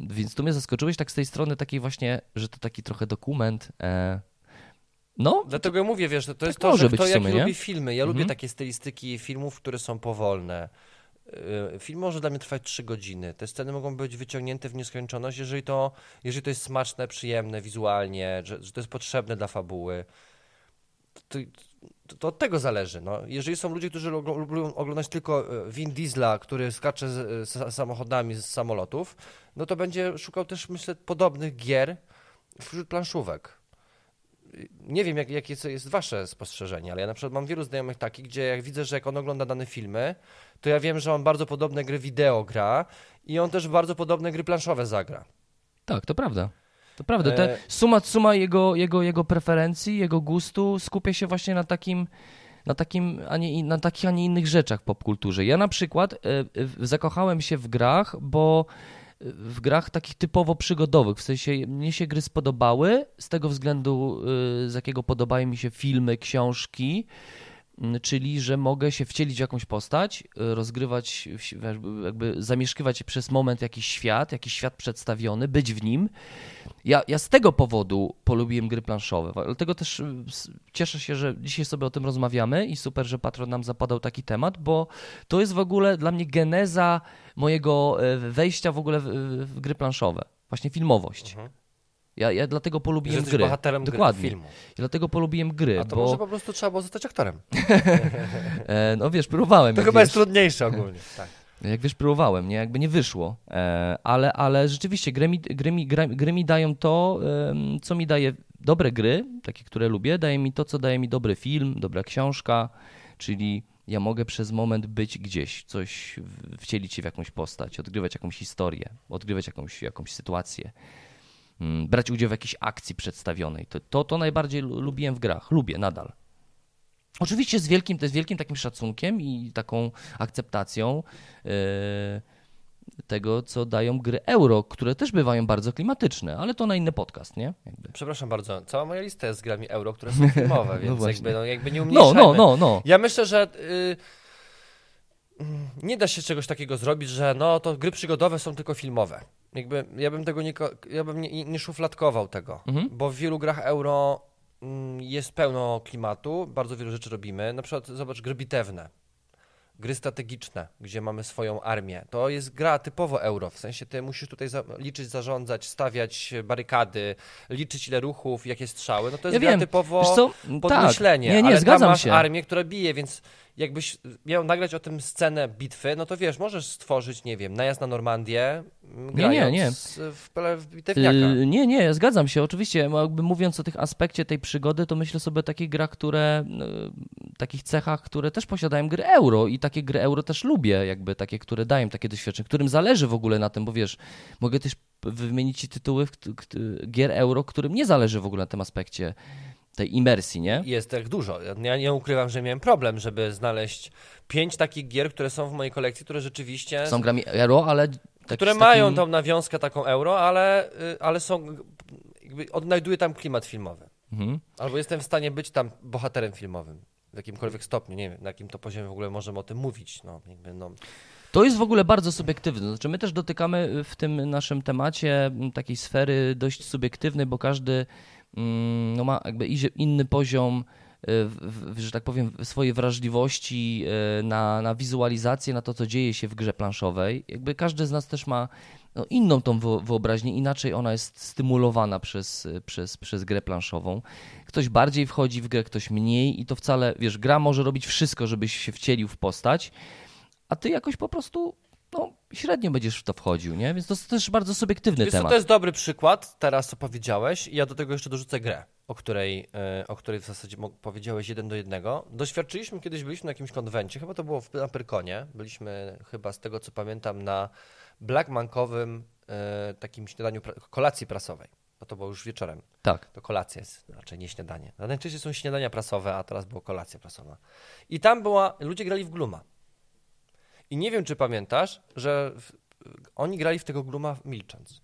E, więc tu mnie zaskoczyłeś tak z tej strony takiej właśnie, że to taki trochę dokument. E, no, Dlatego ja mówię, wiesz, to, to jest to, że kto jak lubi filmy. Ja lubię Mhm. takie stylistyki filmów, które są powolne. Yy, Film może dla mnie trwać 3 godziny. Te sceny mogą być wyciągnięte w nieskończoność, jeżeli to, jeżeli to jest smaczne, przyjemne wizualnie, że, że to jest potrzebne dla fabuły. To, to, od tego zależy. No. Jeżeli są ludzie, którzy lu- lubią oglądać tylko e, Vin Diesla, który skacze z, z samochodami z samolotów, no to będzie szukał też, myślę, podobnych gier wśród planszówek nie wiem, jak, jakie co jest wasze spostrzeżenie, ale ja na przykład mam wielu znajomych takich, gdzie jak widzę, że jak on ogląda dane filmy, to ja wiem, że on bardzo podobne gry wideo gra i on też bardzo podobne gry planszowe zagra. tak, to prawda. To prawda. Te, E, suma suma jego, jego, jego preferencji, jego gustu skupia się właśnie na takim, na, takim, a nie, na takich, a nie innych rzeczach w popkulturze. Ja na przykład e, w- zakochałem się w grach, bo e, w grach takich typowo przygodowych, w sensie mnie się gry spodobały z tego względu, e, z jakiego podobają mi się filmy, książki, czyli że mogę się wcielić w jakąś postać, e, rozgrywać, jakby- zamieszkiwać przez moment jakiś świat, jakiś świat przedstawiony, być w nim. Ja, ja z tego powodu polubiłem gry planszowe, dlatego też y, cieszę się, że dzisiaj sobie o tym rozmawiamy i super, że Patron nam zapadał taki temat, bo to jest w ogóle dla mnie geneza mojego e, wejścia w ogóle w, w gry planszowe, właśnie filmowość. Mhm. Ja, ja dlatego polubiłem gry. bohaterem gry, Dokładnie. filmu. Ja dlatego polubiłem gry, A to bo może po prostu trzeba było zostać aktorem. *laughs* e, no wiesz, próbowałem. To chyba wiesz. jest trudniejsze ogólnie. Tak. Jak wiesz, próbowałem, nie? Jakby nie wyszło. E, ale, ale rzeczywiście gry mi, gry, mi, gry mi dają to, co mi daje dobre gry, takie, które lubię, daje mi to, co daje mi dobry film, dobra książka, czyli ja mogę przez moment być gdzieś, coś wcielić się w jakąś postać, odgrywać jakąś historię, odgrywać jakąś, jakąś sytuację, brać udział w jakiejś akcji przedstawionej. To, to, to najbardziej lu- lubiłem w grach, lubię nadal. Oczywiście z wielkim, z wielkim takim szacunkiem i taką akceptacją e, tego, co dają gry euro, które też bywają bardzo klimatyczne, ale to na inny podcast, nie? Jakby. Przepraszam bardzo, cała moja lista jest z grami euro, które są *laughs* filmowe, więc właśnie. jakby, no, jakby nie No, umniejszajmy. no, no, no. Ja myślę, że y, mm, nie da się czegoś takiego zrobić, że no to gry przygodowe są tylko filmowe. Jakby ja bym tego nie, ja bym nie, nie szufladkował tego, Mhm. bo w wielu grach euro mm, jest pełno klimatu, bardzo wiele rzeczy robimy. Na przykład zobacz gry bitewne. Gry strategiczne, gdzie mamy swoją armię. To jest gra typowo euro, w sensie ty musisz tutaj za liczyć, zarządzać, stawiać barykady, liczyć ile ruchów, jakie strzały. No to jest Ja gra wiem, typowo Wiesz co? pod tak. Nie, nie, ale zgadzam masz się. armię, która bije, więc jakbyś miał nagrać o tym scenę bitwy, no to wiesz, możesz stworzyć, nie wiem, najazd na Normandię, Nie, nie, nie. w, w bitewniaka. Yy, nie, nie, zgadzam się. Oczywiście, jakby mówiąc o tych aspekcie tej przygody, to myślę sobie o takich grach, które, yy, takich cechach, które też posiadają gry euro i takie gry euro też lubię, jakby takie, które dają takie doświadczenie, którym zależy w ogóle na tym, bo wiesz, mogę też wymienić ci tytuły gier euro, którym nie zależy w ogóle na tym aspekcie tej imersji, nie? Jest tak dużo. Ja nie ukrywam, że miałem problem, żeby znaleźć pięć takich gier, które są w mojej kolekcji, które rzeczywiście Są grami euro, ale tak, które mają tą nawiązkę taką euro, ale, y, ale są jakby odnajduję tam klimat filmowy. Mhm. Albo jestem w stanie być tam bohaterem filmowym. W jakimkolwiek stopniu, nie wiem, na jakim to poziomie w ogóle możemy o tym mówić. No, jakby, no. To jest w ogóle bardzo subiektywne. Znaczy, my też dotykamy w tym naszym temacie takiej sfery dość subiektywnej, bo każdy mm, no, ma jakby inny poziom, y, w, w, że tak powiem, swojej wrażliwości y, na, na wizualizację, na to, co dzieje się w grze planszowej. Jakby każdy z nas też ma no, inną tą wyobraźnię, inaczej ona jest stymulowana przez, przez, przez grę planszową. Ktoś bardziej wchodzi w grę, ktoś mniej i to wcale, wiesz, gra może robić wszystko, żebyś się wcielił w postać, a ty jakoś po prostu średnio będziesz w to wchodził, nie? Więc to jest też bardzo subiektywny Wiesz temat. to jest dobry przykład, teraz co powiedziałeś, i ja do tego jeszcze dorzucę grę, o której, e, o której w zasadzie powiedziałeś jeden do jednego. Doświadczyliśmy kiedyś, byliśmy na jakimś konwencie, chyba to było w, na Pyrkonie, byliśmy chyba z tego co pamiętam na blackmankowym e, takim śniadaniu, kolacji prasowej, bo to było już wieczorem. Tak. To kolacja jest, raczej nie śniadanie. Na najczęściej są śniadania prasowe, a teraz była kolacja prasowa. I tam była, ludzie grali w Gluma. I nie wiem, czy pamiętasz, że w, oni grali w tego Gluma milcząc.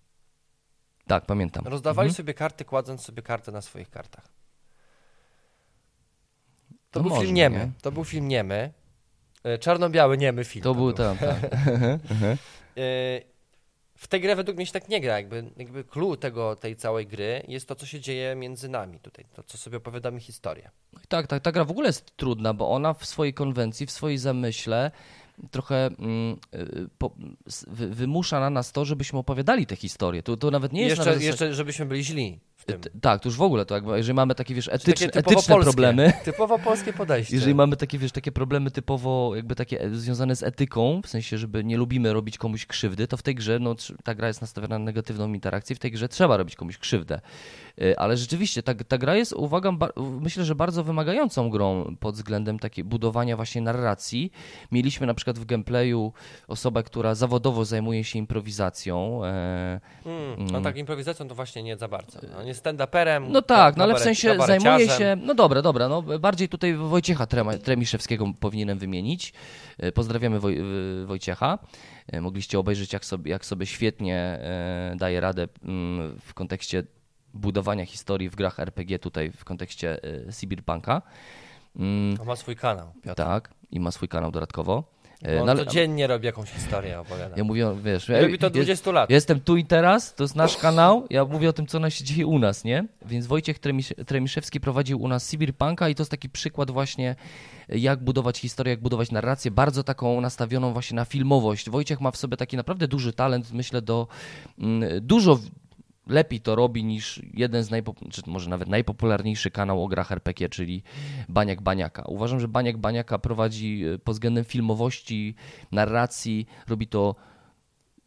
Tak, pamiętam. Rozdawali Mhm. sobie karty, kładąc sobie kartę na swoich kartach. To No był można, film niemy. nie? To był film niemy. E, Czarno-biały niemy film. To był tam, tak. *laughs* E, W tę grę według mnie się tak nie gra. Jakby, jakby clue tego, tej całej gry jest to, co się dzieje między nami tutaj. To, co sobie opowiadamy historię. tak, tak. Ta gra w ogóle jest trudna, bo ona w swojej konwencji, w swojej zamyśle trochę mm, y, po, wy, wymusza na nas to, żebyśmy opowiadali te historie. To, to nawet nie jest jeszcze, nawet... jeszcze, żebyśmy byli źli Tak, to już w ogóle, to jakby, jeżeli mamy takie, wiesz, Takie etyczne, typowo etyczne polskie. problemy, *laughs* Typowo polskie podejście. Jeżeli mamy takie, wiesz, takie problemy typowo jakby takie e, związane z etyką, w sensie, żeby nie lubimy robić komuś krzywdy, to w tej grze, no ta gra jest nastawiona na negatywną interakcję, w tej grze trzeba robić komuś krzywdę. E, Ale rzeczywiście ta, ta gra jest, uwaga, ba- myślę, że bardzo wymagającą grą pod względem takiej budowania właśnie narracji. Mieliśmy na przykład w gameplayu osobę, która zawodowo zajmuje się improwizacją. e, Mm, no tak, improwizacją to właśnie nie za bardzo. On jest stand-uperem. No tak, no ale w sensie zajmuje się. No dobra, dobra, no bardziej tutaj Wojciecha Trema- Tremiszewskiego powinienem wymienić. E, Pozdrawiamy Woj, Wojciecha. E, Mogliście obejrzeć, jak sobie, jak sobie świetnie daje radę mm, w kontekście budowania historii w grach RPG, tutaj w kontekście e, Cyberpunka. Mm, ma swój kanał, Piotr. Tak, i ma swój kanał dodatkowo. E, On no ale- codziennie robi jakąś historię, opowiada. ja mówię, wiesz, Robi to jest- 20 lat. ja Jestem tu i teraz, to jest nasz kanał, ja mówię o tym, co się dzieje u nas, nie? Więc Wojciech Tremisz- Tremiszewski prowadził u nas Cyberpunka i to jest taki przykład właśnie, jak budować historię, jak budować narrację, bardzo taką nastawioną właśnie na filmowość. Wojciech ma w sobie taki naprawdę duży talent, myślę, do mm, dużo lepiej to robi niż jeden z najpop- czy może nawet najpopularniejszy kanał o grach RPG, czyli Baniak Baniaka. Uważam, że Baniak Baniaka prowadzi e, pod względem filmowości, narracji, robi to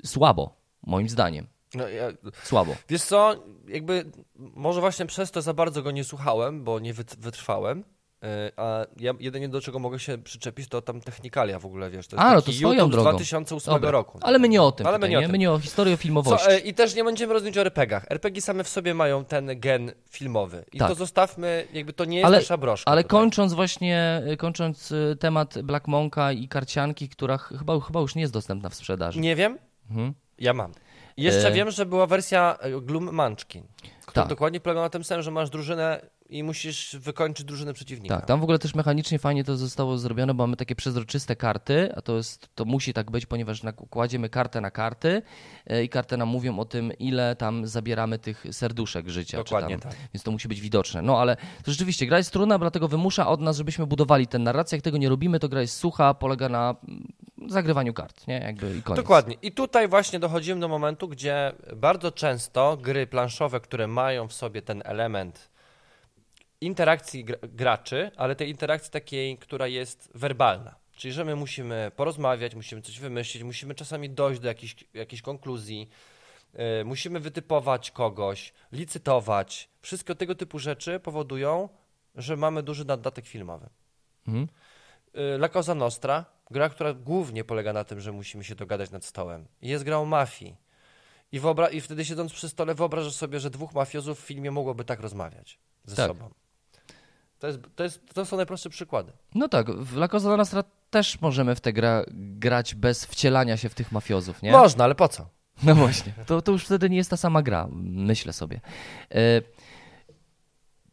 słabo, moim zdaniem. No, ja, Słabo. wiesz co, jakby może właśnie przez to za bardzo go nie słuchałem, bo nie wyt- wytrwałem. Y, A ja jedynie do czego mogę się przyczepić, to tam technikalia w ogóle, wiesz. To jest A, no to swoją YouTube z drogą. 2008 Dobra. roku. Ale my nie o tym. Ale tutaj, my nie o tym. My nie o historii, o filmowości. Co, e, I też nie będziemy rozmawiać o RPGach. RPG same w sobie mają ten gen filmowy. I Tak. to zostawmy, jakby to nie jest Ale- nasza broszka. Ale tutaj. kończąc właśnie, kończąc y, temat Black Monka i karcianki, która ch- chyba, chyba już nie jest dostępna w sprzedaży. Nie wiem, Mhm. ja mam. Jeszcze E. wiem, że była wersja e, Gloom Munchkin, która Tak. dokładnie polega na tym samym, że masz drużynę i musisz wykończyć drużynę przeciwnika. Tak, tam w ogóle też mechanicznie fajnie to zostało zrobione, bo mamy takie przezroczyste karty, a to jest, to musi tak być, ponieważ kładziemy kartę na karty e, i karty nam mówią o tym, ile tam zabieramy tych serduszek życia. Dokładnie tak. Więc to musi być widoczne. No ale to rzeczywiście gra jest trudna, dlatego wymusza od nas, żebyśmy budowali tę narrację. Jak tego nie robimy, to gra jest sucha, polega na mm, zagrywaniu kart, nie? Jakby i koniec. Dokładnie. I tutaj właśnie dochodzimy do momentu, gdzie bardzo często gry planszowe, które mają w sobie ten element interakcji gra- graczy, ale tej interakcji takiej, która jest werbalna. Czyli, że my musimy porozmawiać, musimy coś wymyślić, musimy czasami dojść do jakiejś, jakiejś konkluzji, yy, musimy wytypować kogoś, licytować. Wszystkie tego typu rzeczy powodują, że mamy duży naddatek filmowy. Mhm. Y, La Cosa Nostra, gra, która głównie polega na tym, że musimy się dogadać nad stołem. Jest grą mafii. I, I wtedy siedząc przy stole wyobrażasz sobie, że dwóch mafiozów w filmie mogłoby tak rozmawiać ze Tak. sobą. To, jest, to, jest, to są najprostsze przykłady. No tak, w La Cosa Nostra też możemy w tę grę grać bez wcielania się w tych mafiozów, nie? Można, ale po co? No właśnie, to, to już wtedy nie jest ta sama gra, myślę sobie. E,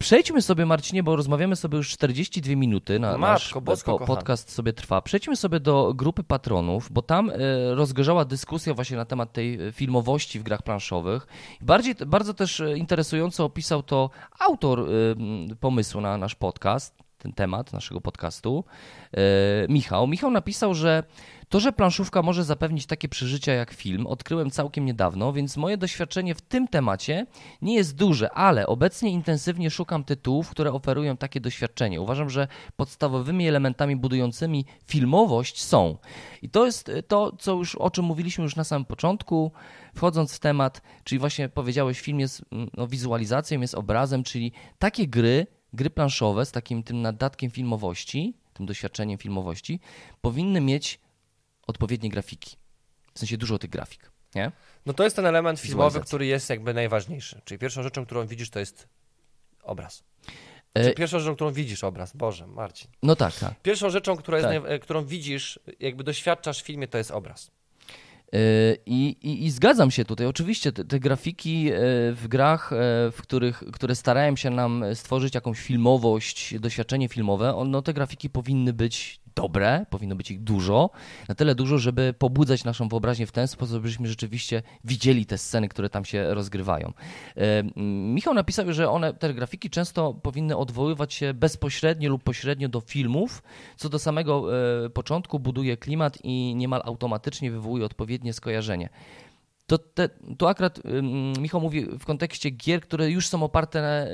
Przejdźmy sobie, Marcinie, bo rozmawiamy sobie już 42 minuty. Na, Matko nasz po, podcast sobie trwa. Przejdźmy sobie do grupy patronów, bo tam e, rozgorzała dyskusja właśnie na temat tej e, filmowości w grach planszowych. Bardziej, bardzo też e, interesująco opisał to autor pomysłu na nasz podcast, ten temat naszego podcastu, Michał. Michał napisał, że to, że planszówka może zapewnić takie przeżycia jak film, odkryłem całkiem niedawno, więc moje doświadczenie w tym temacie nie jest duże, ale obecnie intensywnie szukam tytułów, które oferują takie doświadczenie. Uważam, że podstawowymi elementami budującymi filmowość są. I to jest to, co już, o czym mówiliśmy już na samym początku, wchodząc w temat, czyli właśnie powiedziałeś, film jest mm, no, wizualizacją, jest obrazem, czyli takie gry, gry planszowe z takim tym nadatkiem filmowości, tym doświadczeniem filmowości, powinny mieć odpowiednie grafiki. W sensie dużo tych grafik, nie? No to jest ten element filmowy, który jest jakby najważniejszy. Czyli pierwszą rzeczą, którą widzisz, to jest obraz. E, Czyli pierwszą rzeczą, którą widzisz obraz. Boże, Marcin. No tak, tak. Pierwszą rzeczą, która Tak. e, którą widzisz, jakby doświadczasz w filmie, to jest obraz. Yy, I, i, I zgadzam się tutaj. Oczywiście te, te grafiki yy, w grach, w których, które starają się nam stworzyć jakąś filmowość, doświadczenie filmowe, on, no, te grafiki powinny być dobre, powinno być ich dużo, na tyle dużo, żeby pobudzać naszą wyobraźnię w ten sposób, żebyśmy rzeczywiście widzieli te sceny, które tam się rozgrywają. Michał napisał, że one, te grafiki często powinny odwoływać się bezpośrednio lub pośrednio do filmów, co do samego e, początku buduje klimat i niemal automatycznie wywołuje odpowiednie skojarzenie. To, te, to akurat Michał mówi w kontekście gier, które już są oparte na, e,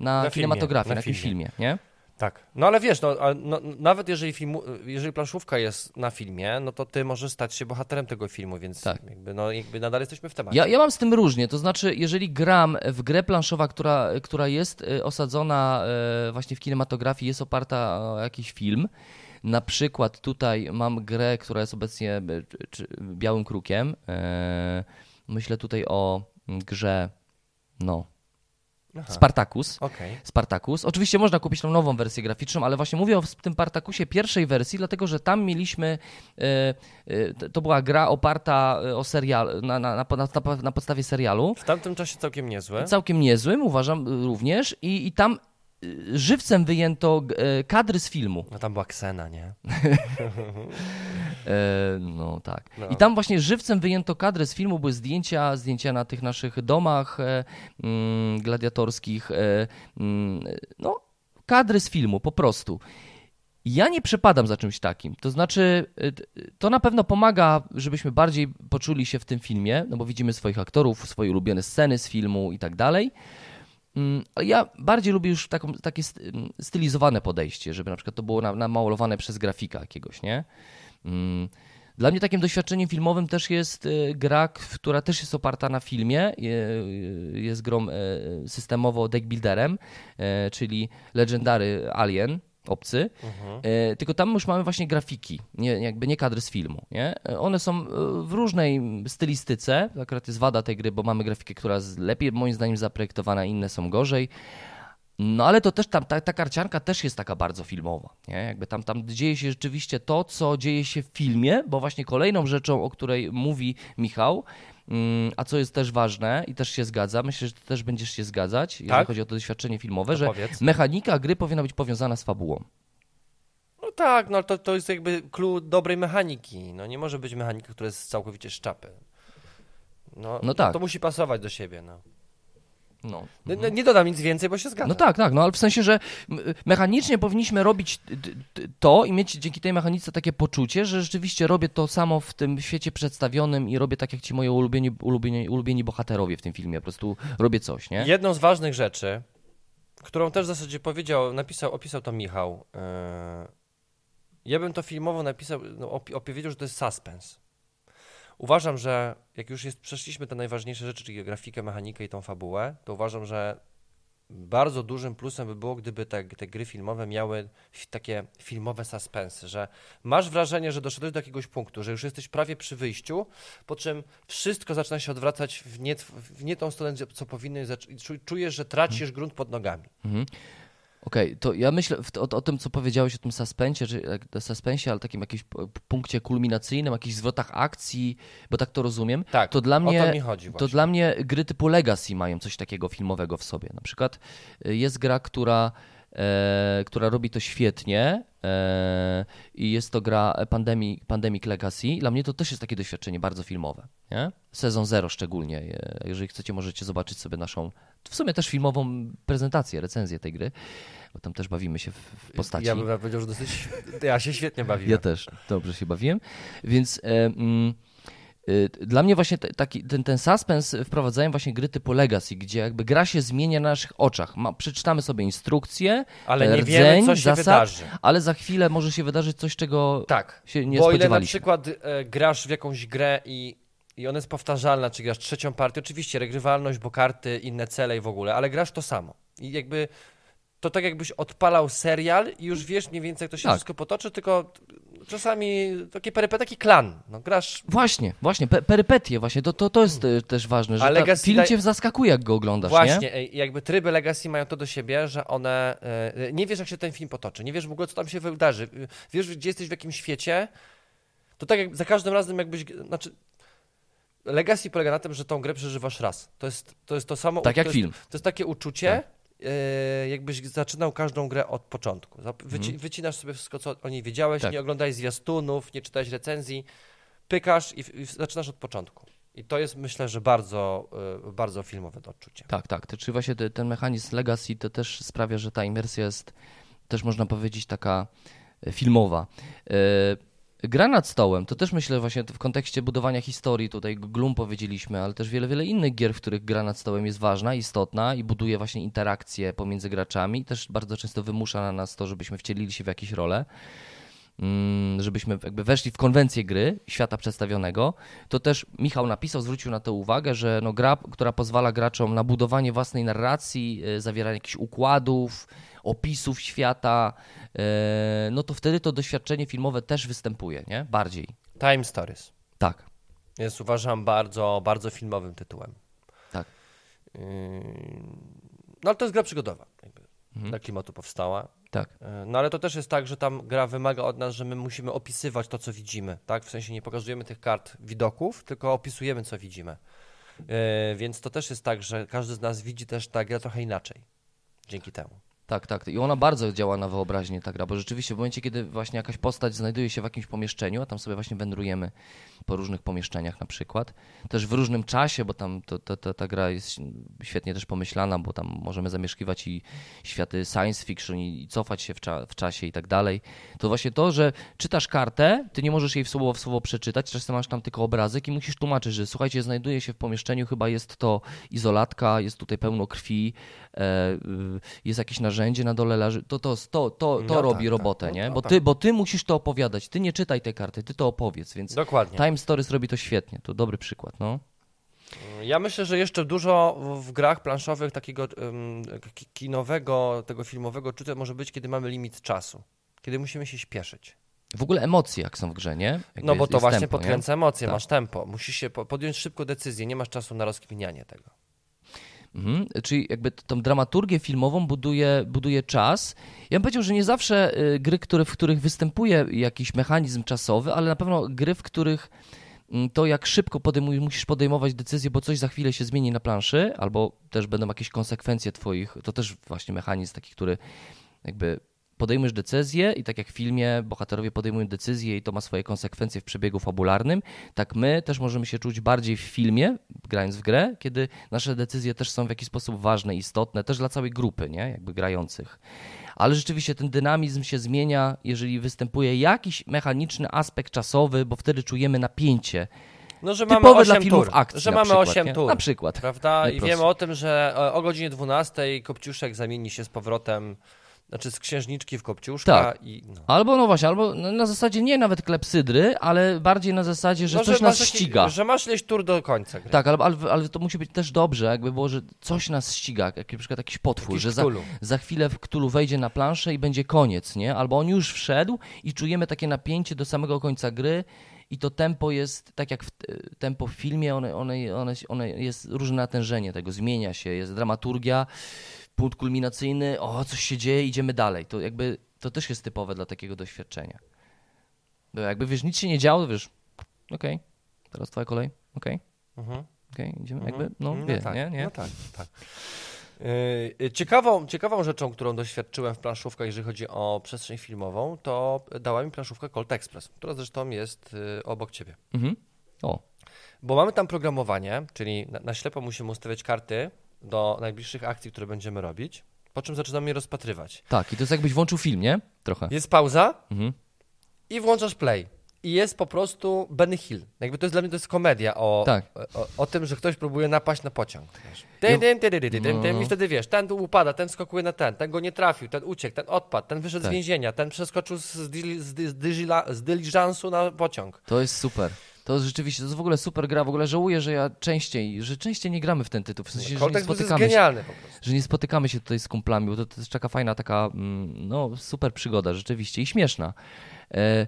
na, Na filmie, kinematografii, na na, filmie. filmie, nie? Tak. No ale wiesz, no, no, nawet jeżeli, filmu, jeżeli planszówka jest na filmie, no to ty możesz stać się bohaterem tego filmu, więc Tak. jakby, no, jakby nadal jesteśmy w temacie. Ja, ja mam z tym różnie, to znaczy, jeżeli gram w grę planszowa, która, która jest e, osadzona e, właśnie w kinematografii, jest oparta o jakiś film, na przykład tutaj mam grę, która jest obecnie czy, Białym Krukiem, myślę tutaj o grze, no, Aha. Spartacus. Okej. Spartacus. Oczywiście można kupić tą nową wersję graficzną, ale właśnie mówię o tym Spartacusie pierwszej wersji, dlatego że tam mieliśmy, e, e, to- była gra oparta e, o serial, na, na, na, na, podstawie serialu, W tamtym czasie całkiem niezłe. całkiem niezłym uważam również i, i tam żywcem wyjęto e, kadry z filmu. No tam była Ksena, nie? *laughs* E, no tak. No. I tam właśnie żywcem wyjęto kadry z filmu, były zdjęcia, zdjęcia na tych naszych domach e, mm, gladiatorskich, mm, no kadry z filmu po prostu. Ja nie przepadam za czymś takim. To znaczy, to na pewno pomaga, żebyśmy bardziej poczuli się w tym filmie, no bo widzimy swoich aktorów, swoje ulubione sceny z filmu i tak dalej. Mm, ja bardziej lubię już taką, takie mm, stylizowane podejście, żeby na przykład to było namalowane przez grafika jakiegoś, nie? Mm, dla mnie takim doświadczeniem filmowym też jest y, gra, która też jest oparta na filmie. Jest grą e, systemowo deckbuilderem, e, czyli Legendary Alien obcy, mhm. e, tylko tam już mamy właśnie grafiki, nie, jakby nie kadry z filmu. Nie? E, one są e, w różnej stylistyce, akurat jest wada tej gry, bo mamy grafikę, która jest lepiej moim zdaniem zaprojektowana, inne są gorzej. No ale to też tam, ta, ta karcianka też jest taka bardzo filmowa. Nie? Jakby tam, tam dzieje się rzeczywiście to, co dzieje się w filmie, bo właśnie kolejną rzeczą, o której mówi Michał, a co jest też ważne i też się zgadza, myślę, że ty też będziesz się zgadzać, tak? jeżeli chodzi o to doświadczenie filmowe, to że powiedz. mechanika gry powinna być powiązana z fabułą. No tak, no to, to jest jakby clue dobrej mechaniki. No nie może być mechanika, która jest całkowicie szczapy. No, no tak. To musi pasować do siebie, no. No. Mhm. Nie dodam nic więcej, bo się zgadzam. No tak, tak, no ale w sensie, że mechanicznie powinniśmy robić to i mieć dzięki tej mechanice takie poczucie, że rzeczywiście robię to samo w tym świecie przedstawionym i robię tak jak ci moi ulubieni, ulubieni, ulubieni bohaterowie w tym filmie, po prostu robię coś, nie? Jedną z ważnych rzeczy, którą też w zasadzie powiedział, napisał, opisał to Michał, yy... ja bym to filmowo napisał, no, opowiedział, że to jest suspense. Uważam, że jak już jest, przeszliśmy te najważniejsze rzeczy, czyli grafikę, mechanikę i tą fabułę, to uważam, że bardzo dużym plusem by było, gdyby te, te gry filmowe miały takie filmowe suspensy, że masz wrażenie, że doszedłeś do jakiegoś punktu, że już jesteś prawie przy wyjściu, po czym wszystko zaczyna się odwracać w nie, w nie tą stronę, co powinno, i czujesz, że tracisz mhm. grunt pod nogami. Mhm. Okej, okay, to ja myślę o, o, tym, co powiedziałeś o tym suspensie, czy suspensie, ale takim jakimś punkcie kulminacyjnym, jakichś zwrotach akcji, bo tak to rozumiem. Tak, to dla mnie, o to mi chodzi To dla mnie gry typu Legacy mają coś takiego filmowego w sobie. Na przykład y, jest gra, która, e, która robi to świetnie i jest to gra Pandemic, Pandemic Legacy. Dla mnie to też jest takie doświadczenie bardzo filmowe. Nie? Sezon zero szczególnie. E, jeżeli chcecie, możecie zobaczyć sobie naszą w sumie też filmową prezentację, recenzję tej gry, bo tam też bawimy się w postaci. Ja bym powiedział, że dosyć. Ja się świetnie bawiłem. Ja też dobrze się bawiłem. Więc. E, mm, dla mnie właśnie taki, ten, ten suspens wprowadzają właśnie gry typu Legacy, gdzie jakby gra się zmienia na naszych oczach. Ma, przeczytamy sobie instrukcje, ale nie rdzeń, wiemy, co się zasad, wydarzy. Ale za chwilę może się wydarzyć coś, czego tak, się nie. Bo ile na przykład e, grasz w jakąś grę i i ona jest powtarzalna, czy grasz trzecią partię, oczywiście regrywalność, bo karty, inne cele i w ogóle, ale grasz to samo. I jakby to tak jakbyś odpalał serial i już wiesz mniej więcej jak to się tak. wszystko potoczy, tylko czasami takie perypetie, taki klan, no grasz... Właśnie, właśnie, pe perypetie właśnie, to, to, to jest hmm. też ważne, że Legacy film cię zaskakuje jak go oglądasz, Właśnie, nie? jakby tryby Legacy mają to do siebie, że one, e, nie wiesz jak się ten film potoczy, nie wiesz w ogóle co tam się wydarzy, wiesz gdzie jesteś w jakim świecie, to tak jak za każdym razem jakbyś, znaczy Legacy polega na tym, że tą grę przeżywasz raz. To jest to, jest to samo. Tak jak to film. Jest, to jest takie uczucie, tak. E, jakbyś zaczynał każdą grę od początku. Wyci, mhm. Wycinasz sobie wszystko, co o niej wiedziałeś, tak. nie oglądałeś zwiastunów, nie czytałeś recenzji, pykasz i, i, zaczynasz od początku. I to jest, myślę, że bardzo, e, bardzo filmowe to odczucie. Tak, tak. Czyli właśnie ten mechanizm Legacy to też sprawia, że ta imersja jest też można powiedzieć taka e, filmowa. Gra nad stołem, to też myślę właśnie w kontekście budowania historii, tutaj Gloom powiedzieliśmy, ale też wiele, wiele innych gier, w których gra nad stołem jest ważna, istotna i buduje właśnie interakcje pomiędzy graczami. Też bardzo często wymusza na nas to, żebyśmy wcielili się w jakieś role, mm, żebyśmy jakby weszli w konwencję gry, świata przedstawionego. To też Michał napisał, zwrócił na to uwagę, że no gra, która pozwala graczom na budowanie własnej narracji, y, zawieranie jakichś układów, opisów świata, e, no to wtedy to doświadczenie filmowe też występuje, nie? Bardziej. Time Stories. Tak. Jest uważam bardzo, bardzo filmowym tytułem. Tak. Yy, no ale to jest gra przygodowa. Jakby. Mhm. Dla klimatu powstała. Tak. Yy, no ale to też jest tak, że tam gra wymaga od nas, że my musimy opisywać to, co widzimy, tak? W sensie nie pokazujemy tych kart widoków, tylko opisujemy, co widzimy. Yy, więc to też jest tak, że każdy z nas widzi też tę grę trochę inaczej. Dzięki temu. Tak, tak. I ona bardzo działa na wyobraźnię ta gra, bo rzeczywiście w momencie, kiedy właśnie jakaś postać znajduje się w jakimś pomieszczeniu, a tam sobie właśnie wędrujemy po różnych pomieszczeniach na przykład, też w różnym czasie, bo tam to, to, to, ta gra jest świetnie też pomyślana, bo tam możemy zamieszkiwać i światy science fiction i, i cofać się w, cza w, czasie i tak dalej, to właśnie to, że czytasz kartę, ty nie możesz jej w słowo w słowo przeczytać, czasem masz tam tylko obrazek i musisz tłumaczyć, że słuchajcie, znajduje się w pomieszczeniu, chyba jest to izolatka, jest tutaj pełno krwi, jest jakieś narzędzie na dole leży, to, to, to, to, to No robi tak, robotę, tak. No nie? to Bo tak. ty, bo ty musisz to opowiadać, ty nie czytaj tej karty, ty to opowiedz, więc Dokładnie. Time Stories robi to świetnie, to dobry przykład, no. Ja myślę, że jeszcze dużo w- grach planszowych takiego ki- kinowego, tego filmowego czucia może być, kiedy mamy limit czasu. Kiedy musimy się śpieszyć. W ogóle emocje jak są w grze, nie? Jakby No bo jest- to jest właśnie tempo, nie? podkręca emocje, Tak. masz tempo. Musisz się po- podjąć szybko decyzję, nie masz czasu na rozkminianie tego. Mhm. Czyli jakby tą dramaturgię filmową buduje, buduje czas. Ja bym powiedział, że nie zawsze y, gry, które, w których występuje jakiś mechanizm czasowy, ale na pewno gry, w których mm, to jak szybko podejmuj, musisz podejmować decyzję, bo coś za chwilę się zmieni na planszy, albo też będą jakieś konsekwencje twoich, to też właśnie mechanizm taki, który jakby podejmujesz decyzję i tak jak w filmie bohaterowie podejmują decyzję i to ma swoje konsekwencje w przebiegu fabularnym, tak my też możemy się czuć bardziej w filmie, grając w grę, kiedy nasze decyzje też są w jakiś sposób ważne, istotne, też dla całej grupy, nie? Jakby grających. Ale rzeczywiście ten dynamizm się zmienia, jeżeli występuje jakiś mechaniczny aspekt czasowy, bo wtedy czujemy napięcie. No, że mamy Typowe dla 8 filmów tur. akcji że mamy przykład, 8 nie? tur. Na przykład. Prawda? I wiemy o tym, że e, o godzinie 12 Kopciuszek zamieni się z powrotem, znaczy z księżniczki w Kopciuszka Tak. i no. Albo no właśnie, albo na zasadzie nie nawet klepsydry, ale bardziej na zasadzie, że no, coś masz nas taki- ściga. Że masz ileś tur do końca gry. Tak, ale, ale, ale to musi być też dobrze, jakby było, że coś nas ściga, jak na przykład jakiś potwór, Jakiś że za, za chwilę w Cthulhu wejdzie na planszę i będzie koniec, nie? Albo on już wszedł i czujemy takie napięcie do samego końca gry i to tempo jest, tak jak w, tempo w filmie, one, one, one, one jest różne natężenie tego, zmienia się, jest dramaturgia, punkt kulminacyjny, o, coś się dzieje, idziemy dalej. To jakby, to też jest typowe dla takiego doświadczenia. Bo jakby, wiesz, nic się nie działo, wiesz, okej, teraz twoja kolej, okej. Mhm. Okej, idziemy Mhm. jakby, no, No wie, tak, nie, nie? No tak, tak. Yy, Ciekawą, ciekawą rzeczą, którą doświadczyłem w planszówkach, jeżeli chodzi o przestrzeń filmową, to dała mi planszówka Colt Express, która zresztą jest yy, obok ciebie. Mhm. O, Bo mamy tam programowanie, czyli na, na ślepo musimy ustawiać karty do najbliższych akcji, które będziemy robić, po czym zaczynamy je rozpatrywać. tak, i to jest jakbyś włączył film, nie? Trochę. Jest pauza Mhm. i włączasz play. I jest po prostu Benny Hill. Jakby to jest dla mnie to jest komedia o, Tak. o, o tym, że ktoś próbuje napaść na pociąg. Wiesz. I wtedy wiesz, ten tu upada, ten skakuje na ten, ten go nie trafił, ten uciekł, ten odpadł, ten wyszedł Tak. z więzienia, ten przeskoczył z, z, z, z, dyżila- z dyliżansu na pociąg. To jest super. To rzeczywiście, to jest w ogóle super gra. W ogóle żałuję, że ja częściej, że częściej nie gramy w ten tytuł. W sensie, że nie Express jest spotykamy się, genialny po prostu. że nie spotykamy się tutaj z kumplami, bo to, to jest taka fajna, taka, mm, no, super przygoda rzeczywiście i śmieszna. E,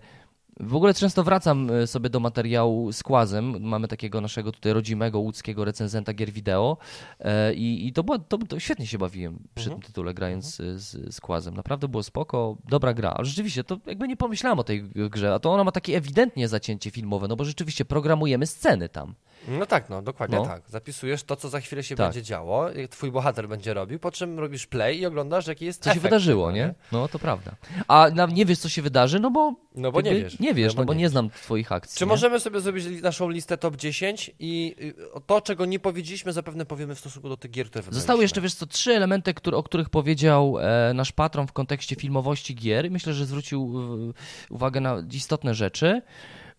w ogóle często wracam e, sobie do materiału z Kłazem. Mamy takiego naszego tutaj rodzimego łódzkiego recenzenta gier wideo e, i, i to, było, to, to świetnie się bawiłem przy Mhm. tym tytule, grając z, z, z Kłazem. Naprawdę było spoko, dobra gra. Ale rzeczywiście, to jakby nie pomyślałem o tej grze, a to ona ma takie ewidentnie zacięcie filmowe, no bo rzeczywiście programujemy sceny tam. No tak, no dokładnie No. tak. Zapisujesz to, co za chwilę się Tak. będzie działo, twój bohater będzie robił, po czym robisz play i oglądasz, jaki jest Co się efekt wydarzyło, tego, nie? No to prawda. A nie wiesz, co się wydarzy, no bo. No bo nie wiesz. Nie wiesz, no bo nie wiesz. znam twoich akcji. Czy nie? możemy sobie zrobić naszą listę top 10 i y, to, czego nie powiedzieliśmy, zapewne powiemy w stosunku do tych gier, które wybraliśmy. Zostały jeszcze, wiesz co, trzy elementy, o których powiedział e, nasz patron w kontekście filmowości gier. Myślę, że zwrócił e, uwagę na istotne rzeczy.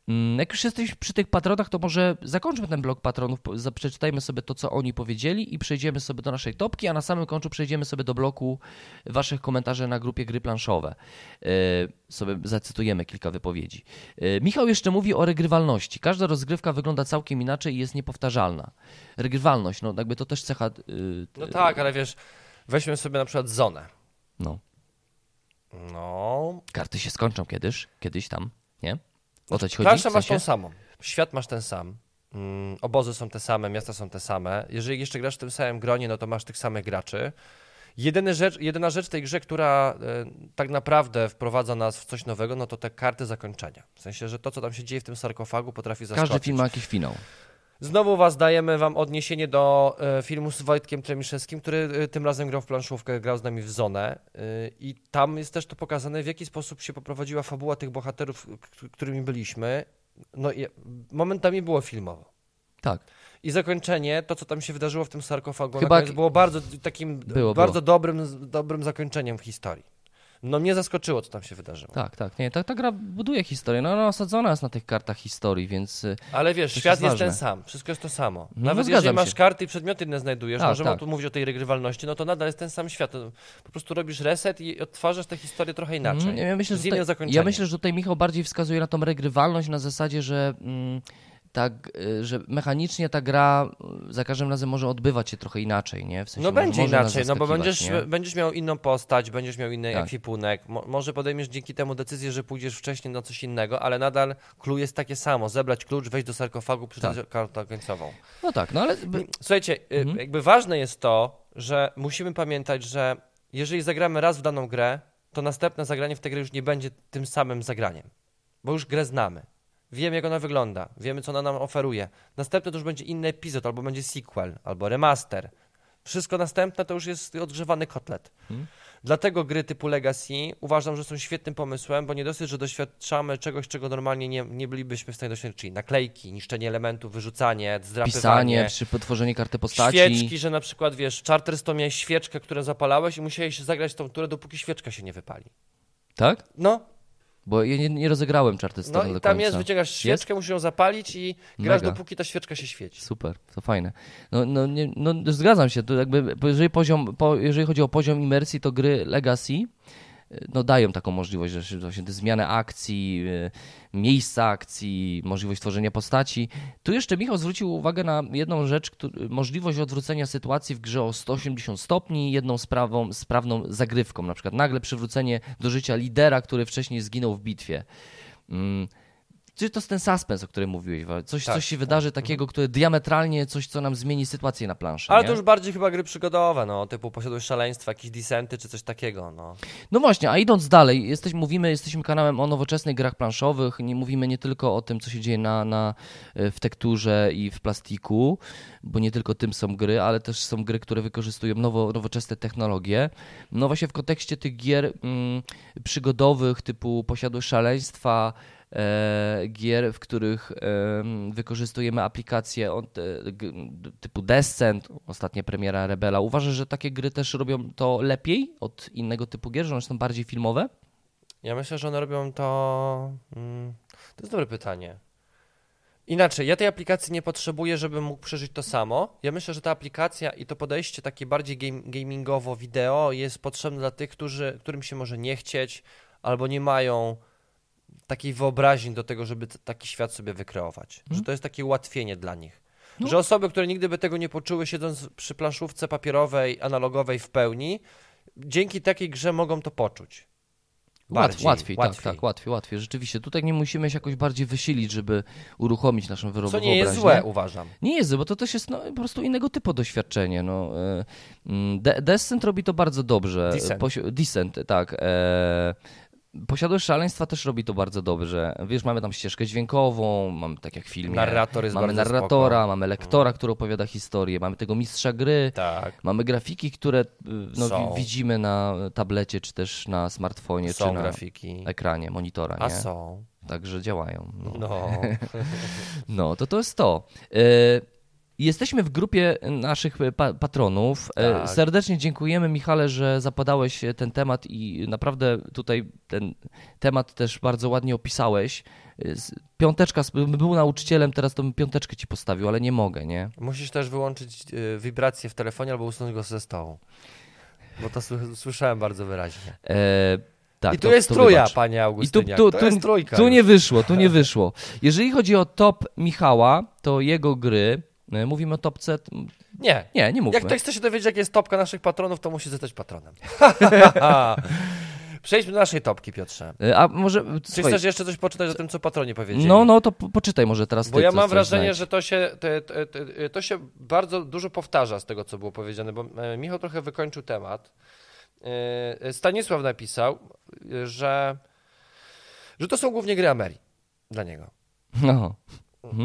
Mm, Jak już jesteś przy tych patronach, to może zakończmy ten blok patronów, przeczytajmy sobie to, co oni powiedzieli i przejdziemy sobie do naszej topki, a na samym końcu przejdziemy sobie do bloku waszych komentarzy na grupie Gry Planszowe. E, sobie zacytujemy kilka wypowiedzi. E, Michał jeszcze mówi o regrywalności. Każda rozgrywka wygląda całkiem inaczej i jest niepowtarzalna. Regrywalność, no jakby to też cecha... y, No tak, ale wiesz, weźmy sobie na przykład zonę. No. No, Karty się skończą kiedyś, kiedyś tam, nie? O to ci chodzi? planszę W masz tą sensie? samą, świat masz ten sam, mm, obozy są te same, miasta są te same. Jeżeli jeszcze grasz w tym samym gronie, no to masz tych samych graczy. Jedyna rzecz, jedyna rzecz w tej grze, która e, tak naprawdę wprowadza nas w coś nowego, no to te karty zakończenia. W sensie, że to, co tam się dzieje w tym sarkofagu, potrafi zaskoczyć. Każdy film ma jakiś finał. Znowu was dajemy wam odniesienie do e, filmu z Wojtkiem Tremiszewskim, który e, tym razem grał w planszówkę, grał z nami w Zonę e, i tam jest też to pokazane, w jaki sposób się poprowadziła fabuła tych bohaterów, którymi byliśmy. No i momentami było filmowo. Tak. I zakończenie, to co tam się wydarzyło w tym sarkofagu, Chyba- było bardzo takim Było, bardzo było. Dobrym, dobrym zakończeniem w historii. No mnie zaskoczyło, co tam się wydarzyło. Tak, tak. Nie, ta, ta gra buduje historię. No, ona osadzona jest na tych kartach historii, więc y, Ale wiesz, świat jest jest, ten sam, wszystko jest to samo. No, Nawet zgadzam jeżeli masz się. karty i przedmioty inne znajdujesz, Tak, możemy tak. tu mówić o tej regrywalności, no to nadal jest ten sam świat. Po prostu robisz reset i odtwarzasz tę historię trochę inaczej. Mm, Ja myślę, z innym tutaj, zakończeniem. ja myślę, że tutaj Michał bardziej wskazuje na tą regrywalność na zasadzie, że mm, tak, y, że mechanicznie ta gra y, za każdym razem może odbywać się trochę inaczej, nie? W sensie No będzie inaczej, no bo będziesz, nie? będziesz miał inną postać, będziesz miał inny Tak. ekwipunek, Mo, może podejmiesz dzięki temu decyzję, że pójdziesz wcześniej na coś innego, ale nadal clue jest takie samo, zebrać klucz, wejść do sarkofagu, przeczytać Tak. kartę końcową. No tak, no ale by- Słuchajcie, y, Mhm. jakby ważne jest to, że musimy pamiętać, że jeżeli zagramy raz w daną grę, to następne zagranie w tę grę już nie będzie tym samym zagraniem, bo już grę znamy. Wiemy, jak ona wygląda, wiemy, co ona nam oferuje. Następne to już będzie inny epizod, albo będzie sequel, albo remaster. Wszystko następne to już jest odgrzewany kotlet. Mhm. Dlatego gry typu Legacy uważam, że są świetnym pomysłem, bo nie dosyć, że doświadczamy czegoś, czego normalnie nie, nie bylibyśmy w stanie doświadczyć, czyli naklejki, niszczenie elementów, wyrzucanie, zdrapywanie. pisanie, przy potworzeniu karty postaci. Świeczki, że na przykład wiesz, w Charterstone miałeś świeczkę, którą zapalałeś i musiałeś zagrać tą turę, dopóki świeczka się nie wypali. Tak? No, Bo ja nie, nie rozegrałem no Charterstone i do tam końca. jest, wyciągasz świeczkę, musisz ją zapalić i grasz Mega. dopóki ta świeczka się świeci. Super, to fajne. No, no, nie, no zgadzam się, to jakby, jeżeli, poziom, po, jeżeli chodzi o poziom imersji, to gry Legacy no, dają taką możliwość, że właśnie te zmiany akcji, y, miejsca akcji, możliwość tworzenia postaci. Tu jeszcze Michał zwrócił uwagę na jedną rzecz, możliwość odwrócenia sytuacji w grze o 180 stopni jedną sprawą, sprawną zagrywką, na przykład nagle przywrócenie do życia lidera, który wcześniej zginął w bitwie. Mm. Czy to jest ten suspens, o którym mówiłeś? Coś, Tak, coś się wydarzy takiego, które diametralnie coś, co nam zmieni sytuację na planszy. Ale nie? to już bardziej chyba gry przygodowe, no, typu posiadłość szaleństwa, jakieś disenty czy coś takiego, no. No właśnie, a idąc dalej, jesteś, mówimy, jesteśmy kanałem o nowoczesnych grach planszowych, nie mówimy nie tylko o tym, co się dzieje na, na, e, w tekturze i w plastiku, bo nie tylko tym są gry, ale też są gry, które wykorzystują nowo, nowoczesne technologie. No właśnie w kontekście tych gier mm, przygodowych typu Posiadłość Szaleństwa, gier, w których em, wykorzystujemy aplikacje e, typu Descent, ostatnia premiera Rebela. Uważasz, że takie gry też robią to lepiej od innego typu gier, że one są bardziej filmowe? Ja myślę, że one robią to. Mm, to jest dobre pytanie. Inaczej, ja tej aplikacji nie potrzebuję, żebym mógł przeżyć to samo. Ja myślę, że ta aplikacja i to podejście takie bardziej game, gamingowo wideo jest potrzebne dla tych, którzy, którym się może nie chcieć albo nie mają takiej wyobraźni do tego, żeby taki świat sobie wykreować. Że to jest takie ułatwienie dla nich. No. Że osoby, które nigdy by tego nie poczuły, siedząc przy planszówce papierowej, analogowej w pełni, dzięki takiej grze mogą to poczuć. Bardziej, łatwiej, łatwiej. tak, tak, łatwiej, łatwiej. Rzeczywiście, tutaj nie musimy się jakoś bardziej wysilić, żeby uruchomić naszą wyrobę Co nie jest złe, uważam. Nie jest złe, bo to też jest no, po prostu innego typu doświadczenie. No. e, mm, De Descent robi to bardzo dobrze. Descent. Posi- Descent, tak. E, Posiadłość szaleństwa też robi to bardzo dobrze. Wiesz, mamy tam ścieżkę dźwiękową, mamy tak jak w filmie. Narrator jest mamy narratora, spoko. mamy lektora, który opowiada historię, mamy tego mistrza gry, Tak. mamy grafiki, które y, no, widzimy na tablecie, czy też na smartfonie, Są czy na grafiki. ekranie monitora. A nie? są. Także działają. No. No. *laughs* No, to to jest to. E, Jesteśmy w grupie naszych pa patronów. E, Tak. Serdecznie dziękujemy, Michale, że zapadałeś ten temat i naprawdę tutaj ten temat też bardzo ładnie opisałeś. E, Piąteczka, bym był nauczycielem, teraz to bym piąteczkę ci postawił, ale nie mogę, nie? Musisz też wyłączyć wibrację w telefonie albo usunąć go ze stołu. Bo to sły- słyszałem bardzo wyraźnie. E, tak, I tu to- jest to trója, wybacz. panie I tu, Augustyniak. tu, tu, tu już. nie wyszło, tu nie *laughs* wyszło. Jeżeli chodzi o top Michała, to jego gry, e, mówimy o topce, Nie. nie, nie mówmy. Jak ktoś chce się dowiedzieć, jak jest topka naszych patronów, to musi zostać patronem. *laughs* Przejdźmy do naszej topki, Piotrze. E, A może... Czy słuchaj, chcesz jeszcze coś poczytać o tym, co patroni powiedzieli? No, no to po, poczytaj może teraz Bo ty, ja mam wrażenie, że to się, to, to, to, się bardzo dużo powtarza z tego, co było powiedziane, bo e, Michał trochę wykończył temat. E, Stanisław napisał, e, że, że to są głównie gry Ameri dla niego. No,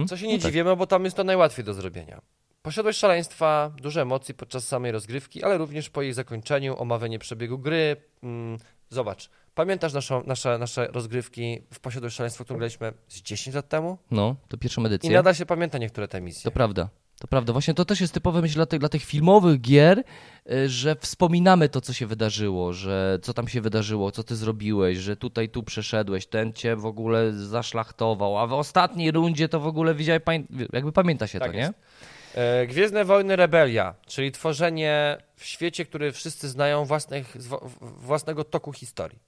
Co się nie no tak. dziwimy, bo tam jest to najłatwiej do zrobienia. Posiadłość szaleństwa, duże emocje podczas samej rozgrywki, ale również po jej zakończeniu, omawianie przebiegu gry. Mm, zobacz, pamiętasz naszą, nasze, nasze rozgrywki w Posiadłość szaleństwa, którą graliśmy z 10 lat temu? No, to pierwszą edycję. I nadal się pamięta niektóre te misje. To prawda. To prawda, właśnie to też jest typowe myśl dla tych, dla tych filmowych gier, y, że wspominamy to, co się wydarzyło, że co tam się wydarzyło, co ty zrobiłeś, że tutaj tu przeszedłeś, ten cię w ogóle zaszlachtował, a w ostatniej rundzie to w ogóle widziałeś, jakby pamięta się tak to, jest. nie? Gwiezdne Wojny Rebelia, czyli tworzenie w świecie, który wszyscy znają własnych, własnego toku historii.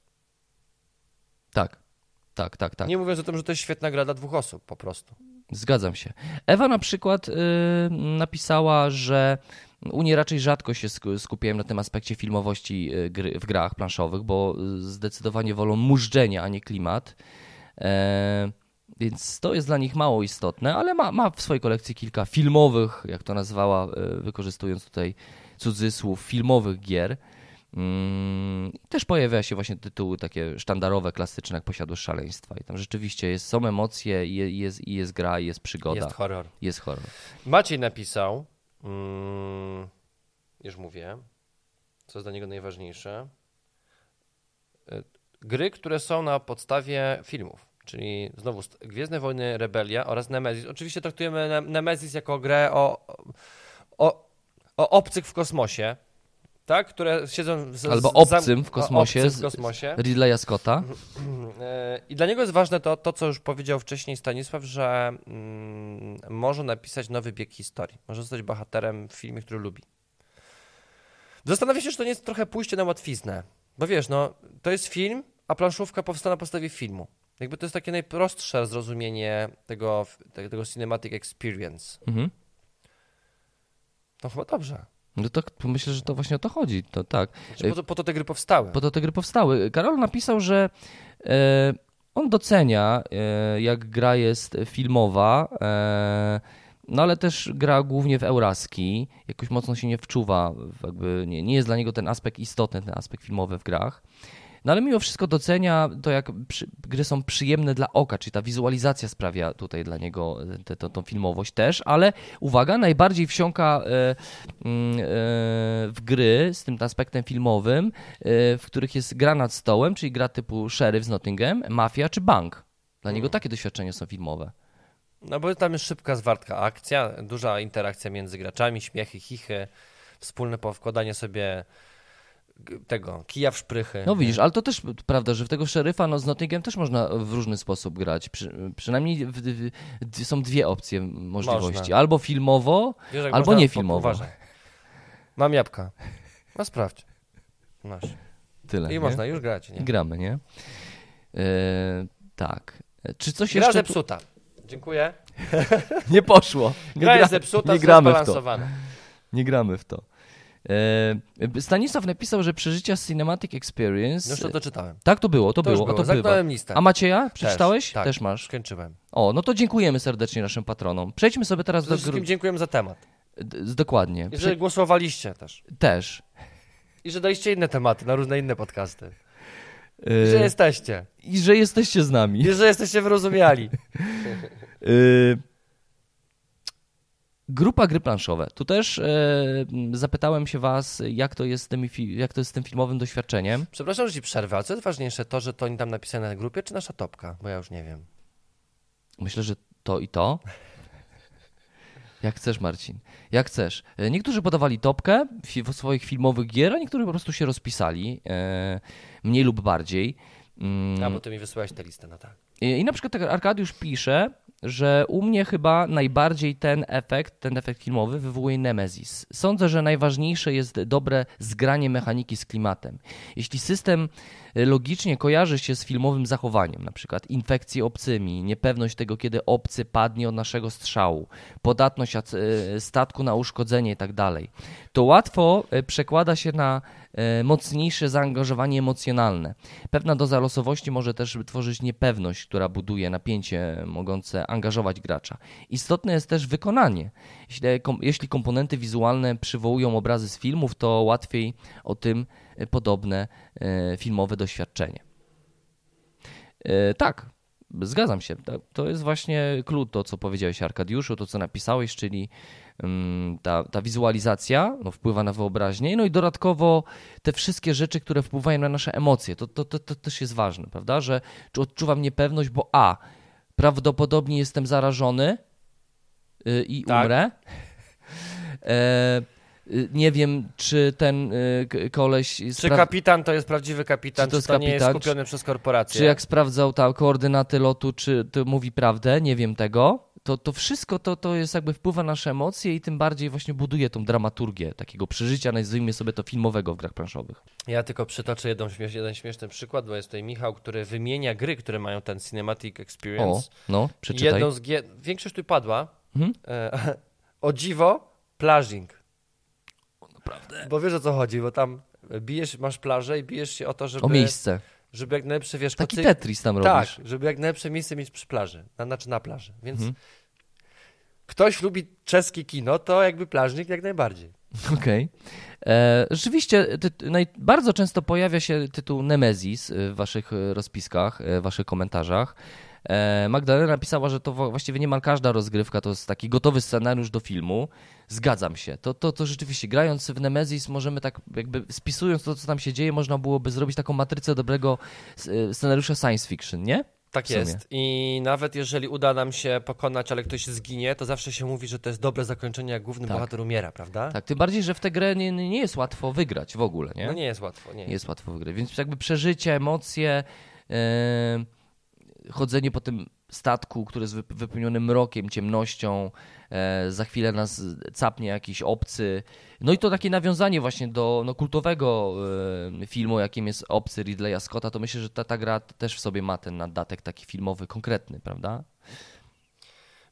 Tak, tak, tak, tak. Nie mówiąc o tym, że to jest świetna gra dla dwóch osób po prostu. Zgadzam się. Ewa na przykład yy, napisała, że u niej raczej rzadko się skupiałem na tym aspekcie filmowości y, gry, w grach planszowych, bo zdecydowanie wolą mużdżenie, a nie klimat. E, więc to jest dla nich mało istotne, ale ma, ma w swojej kolekcji kilka filmowych, jak to nazwała, y, wykorzystując tutaj cudzysłów, filmowych gier. Mm, też pojawia się właśnie tytuły takie sztandarowe, klasyczne, jak Posiadłość Szaleństwa. I tam rzeczywiście jest, są emocje, i jest, i jest gra, i jest przygoda. Jest horror. Jest horror. Maciej napisał, mm, już mówię, co jest dla niego najważniejsze, y, gry, które są na podstawie filmów. Czyli znowu Gwiezdne Wojny Rebelia oraz Nemesis. Oczywiście traktujemy Nemesis jako grę o, o, o obcych w kosmosie, tak? które siedzą z, Albo obcym w kosmosie, obcym w kosmosie. Ridleya Scotta. *clears throat* E, I dla niego jest ważne to, to co już powiedział wcześniej Stanisław, że mm, może napisać nowy bieg historii. Może zostać bohaterem w filmie, który lubi. Zastanawiam się, czy to nie jest trochę pójście na łatwiznę. Bo wiesz, no, to jest film, a planszówka powstała na podstawie filmu. Jakby to jest takie najprostsze zrozumienie tego, tego cinematic experience. Mhm. No chyba dobrze. No to myślę, że to właśnie o to chodzi. To tak. Znaczy, po, to, po to te gry powstały. Po to te gry powstały. Karol napisał, że e, on docenia, e, jak gra jest filmowa, e, no ale też gra głównie w Euraski. Jakoś mocno się nie wczuwa, jakby nie, nie jest dla niego ten aspekt istotny, ten aspekt filmowy w grach. No ale mimo wszystko docenia to, jak przy, gry są przyjemne dla oka, czyli ta wizualizacja sprawia tutaj dla niego te, tą filmowość też, ale uwaga, najbardziej wsiąka e, mm, e, w gry z tym aspektem filmowym, e, w których jest gra nad stołem, czyli gra typu Sheriff z Nottingham, Mafia czy Bank. Dla niego takie doświadczenia są filmowe. No bo tam jest szybka, zwartka akcja, duża interakcja między graczami, śmiechy, chichy, wspólne powkładanie sobie tego, kija w szprychy. No widzisz, ale to też prawda, że w tego szeryfa no, z Nottingham też można w różny sposób grać. Przy, przynajmniej w, w, w, są dwie opcje możliwości. Można. Albo filmowo, Wiesz, albo nie filmowo. Mam jabłka. No sprawdź. Masz. Tyle. I nie? można już grać. Nie? Gramy, nie? E, tak. Czy coś Gra jeszcze... zepsuta. Dziękuję. *laughs* nie poszło. Nie Gra jest zepsuta, nie gramy w to. Nie gramy w to. E, Stanisław napisał, że przeżycia Cinematic Experience. Już to doczytałem. Tak, to było, to, to było. było. To bywa. listę. A Macieja? Przeczytałeś? Też, tak, Też masz. Skończyłem. O, no to dziękujemy serdecznie naszym patronom. Przejdźmy sobie teraz Przede do. Wszystkim dziękujemy za temat. D dokładnie. I że głosowaliście też. Też. I że daliście inne tematy na różne inne podcasty. I że e, jesteście. I że jesteście z nami. I że jesteście wyrozumiali. yy, *laughs* Grupa gry planszowe. Tu też e, zapytałem się was, jak to, jest z tym, jak to jest z tym filmowym doświadczeniem. Przepraszam, że ci przerwę, ale co jest ważniejsze, to, że to oni tam napisane na grupie, czy nasza topka? Bo ja już nie wiem. Myślę, że to i to. Jak chcesz, Marcin. Jak chcesz. E, niektórzy podawali topkę w swoich filmowych gier, a niektórzy po prostu się rozpisali, e, mniej lub bardziej. Mm. A, bo ty mi wysłałeś tę listę, no tak. I, i na przykład tak Arkadiusz pisze, że u mnie chyba najbardziej ten efekt, ten efekt filmowy wywołuje Nemesis. Sądzę, że najważniejsze jest dobre zgranie mechaniki z klimatem. Jeśli system logicznie kojarzy się z filmowym zachowaniem, na przykład infekcje obcymi, niepewność tego, kiedy obcy padnie od naszego strzału, podatność e, statku na uszkodzenie itd., tak to łatwo e, przekłada się na mocniejsze zaangażowanie emocjonalne. Pewna doza losowości może też tworzyć niepewność, która buduje napięcie mogące angażować gracza. Istotne jest też wykonanie. Jeśli, komponenty wizualne przywołują obrazy z filmów, to łatwiej o tym podobne filmowe doświadczenie. Tak, zgadzam się. To- jest właśnie klucz, to co powiedziałeś Arkadiuszu, to co napisałeś, czyli ta, ta wizualizacja no, wpływa na wyobraźnię, no i dodatkowo te wszystkie rzeczy, które wpływają na nasze emocje, to, to, to, to też jest ważne, prawda, że czy odczuwam niepewność, bo a, prawdopodobnie jestem zarażony y, i Tak. umrę, *laughs* e, nie wiem, czy ten y, koleś... Czy kapitan to jest prawdziwy kapitan, Czy czy to to, jest nie jest kapitan, kupiony przez korporację? Czy jak sprawdzał tam koordynaty lotu, czy to mówi prawdę, nie wiem tego. To, to wszystko to, to jest jakby wpływa na nasze emocje i tym bardziej właśnie buduje tą dramaturgię takiego przeżycia, nazwijmy sobie to filmowego w grach planszowych. Ja tylko przytoczę jedną jeden śmieszny przykład, bo jest tutaj Michał, który wymienia gry, które mają ten Cinematic O, Experience. no, I przeczytaj. jedną z gier, większość tu padła, Mhm. e, *laughs* o dziwo, plażing. Naprawdę. Bo wiesz o co chodzi, bo tam bijesz, masz plażę i bijesz się o to, żeby, O miejsce. żeby jak najlepsze, wiesz, Taki kocy- Tetris tam Tak, robisz. żeby jak najlepsze miejsce mieć przy plaży, na, znaczy na plaży. Więc Mhm. ktoś lubi czeskie kino, to jakby plażnik jak najbardziej. *laughs* Okej. E, Rzeczywiście ty, naj, bardzo często pojawia się tytuł Nemesis y, w waszych y, rozpiskach, w waszych komentarzach. E, Magdalena napisała, że to właściwie niemal każda rozgrywka to jest taki gotowy scenariusz do filmu. Zgadzam się. To, to, to rzeczywiście, grając w Nemesis, możemy tak jakby spisując to, co tam się dzieje, można byłoby zrobić taką matrycę dobrego y, scenariusza science fiction, nie? Tak jest. I nawet jeżeli uda nam się pokonać, ale ktoś zginie, to zawsze się mówi, że to jest dobre zakończenie, jak główny Tak. bohater umiera, prawda? Tak, tym bardziej, że w tę grę nie, nie jest łatwo wygrać w ogóle, nie? No nie jest łatwo, nie. nie jest łatwo wygrać. Więc jakby przeżycie, emocje, e, chodzenie po tym statku, który jest wyp- wypełniony mrokiem, ciemnością, e, za chwilę nas capnie jakiś obcy. No i to takie nawiązanie właśnie do no, kultowego e, filmu, jakim jest Obcy Ridleya Scotta, to myślę, że ta, ta gra też w sobie ma ten nadatek taki filmowy, konkretny, prawda?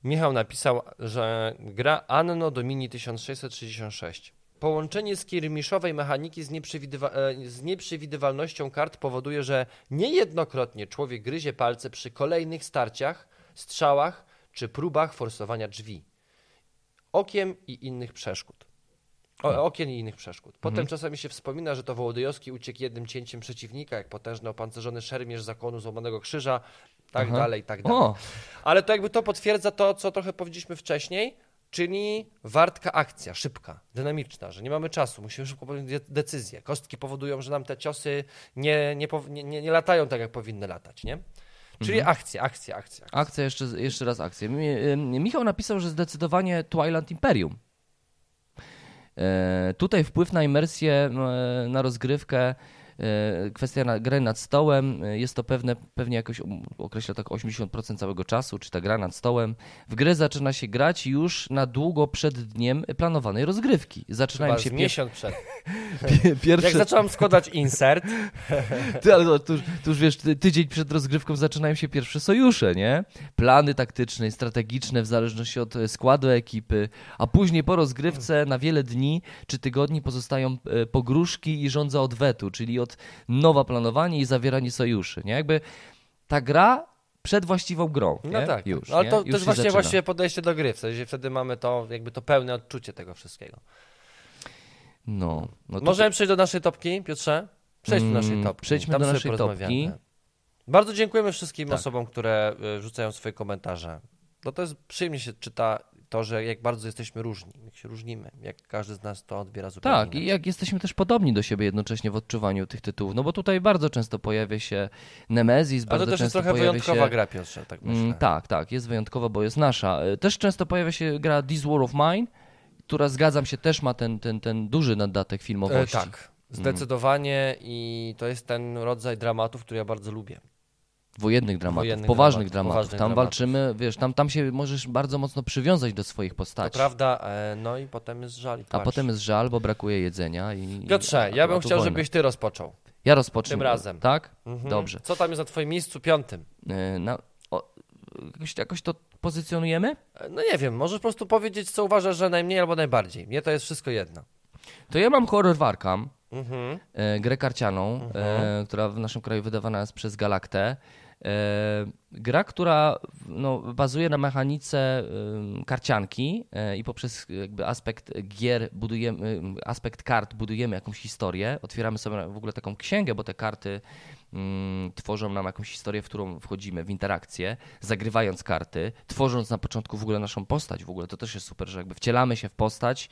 Michał napisał, że gra Anno Domini 1666. Połączenie skirmiszowej mechaniki z, nieprzewidywa- e, z nieprzewidywalnością kart powoduje, że niejednokrotnie człowiek gryzie palce przy kolejnych starciach, strzałach czy próbach forsowania drzwi, okiem i innych przeszkód. O, okien i innych przeszkód. Potem czasami się wspomina, że to Wołodyjowski uciekł jednym cięciem przeciwnika, jak potężny opancerzony szermierz zakonu złamanego krzyża, tak Aha. dalej, tak dalej. O, Ale to jakby to potwierdza to, co trochę powiedzieliśmy wcześniej, czyli wartka akcja, szybka, dynamiczna, że nie mamy czasu, musimy szybko podjąć de- decyzję. Kostki powodują, że nam te ciosy nie, nie, nie, nie, latają tak, jak powinny latać, nie? Czyli akcja, akcja, akcja. akcja, jeszcze, jeszcze raz akcja. Michał napisał, że zdecydowanie Twilight Imperium. E, Tutaj wpływ na imersję, na rozgrywkę, kwestia na, gry nad stołem, e, jest to pewne, pewnie jakoś um, określa tak 80% całego czasu, czy ta gra nad stołem. W grę zaczyna się grać już na długo przed dniem planowanej rozgrywki. Zaczynają Chyba się miesiąc przed. *laughs* pie- pierwsze... Jak zacząłem składać insert, *laughs* Ty, ale to, to, już, to już wiesz, ty, tydzień przed rozgrywką zaczynają się pierwsze sojusze, nie? Plany taktyczne i strategiczne w zależności od e, składu ekipy, a później po rozgrywce na wiele dni czy tygodni pozostają e, pogróżki i żądza odwetu, czyli od nowa planowanie i zawieranie sojuszy, nie? Jakby ta gra przed właściwą grą, nie? no tak. Już, no, ale to, to jest właśnie zaczyna. podejście do gry, w sensie wtedy mamy to, jakby to pełne odczucie tego wszystkiego. No, no to Możemy przejść do naszej topki, Piotrze? Przejdźmy do naszej Mm, topki. przejdźmy Tam do naszej topki. Bardzo dziękujemy wszystkim Tak. osobom, które y, wrzucają swoje komentarze. No to jest przyjemnie się czyta to, że jak bardzo jesteśmy różni, jak się różnimy, jak każdy z nas to odbiera zupełnie Tak, inaczej. i jak jesteśmy też podobni do siebie jednocześnie w odczuwaniu tych tytułów, no bo tutaj bardzo często pojawia się Nemesis, Ale bardzo to też jest często trochę wyjątkowa się... gra, Piotrze, tak myślę. Mm, tak, tak, jest wyjątkowa, bo jest nasza. E, Też często pojawia się gra This War of Mine, która zgadzam się, też ma ten, ten, ten duży nadatek E, filmowości. tak, zdecydowanie i to jest ten rodzaj dramatów, który ja bardzo lubię. Wojennych dramatów, Wojennych poważnych dramatów, dramatów. poważnych tam dramatów. walczymy, wiesz, tam, tam się możesz bardzo mocno przywiązać do swoich To postaci. prawda, e, no i potem jest żal. A potem jest żal, bo brakuje jedzenia i... Piotrze, ja bym chciał, żebyś ty rozpoczął. Ja rozpocznę. tym razem. Tak? Mhm. Dobrze. Co tam jest na twoim miejscu piątym? E, Na, o, jakoś, jakoś to pozycjonujemy? E, No nie wiem, możesz po prostu powiedzieć, co uważasz, że najmniej albo najbardziej. Mnie to jest wszystko jedno. To ja mam horror Warkam, Mhm. grę karcianą, e, która w naszym kraju wydawana jest przez Galaktę. E, gra, która no, bazuje na mechanice y, karcianki y, i poprzez aspekt gier budujemy, aspekt kart budujemy jakąś historię. Otwieramy sobie w ogóle taką księgę, bo te karty mm, tworzą nam jakąś historię, w którą wchodzimy w interakcję, zagrywając karty, tworząc na początku w ogóle naszą postać. W ogóle to też jest super, że jakby wcielamy się w postać,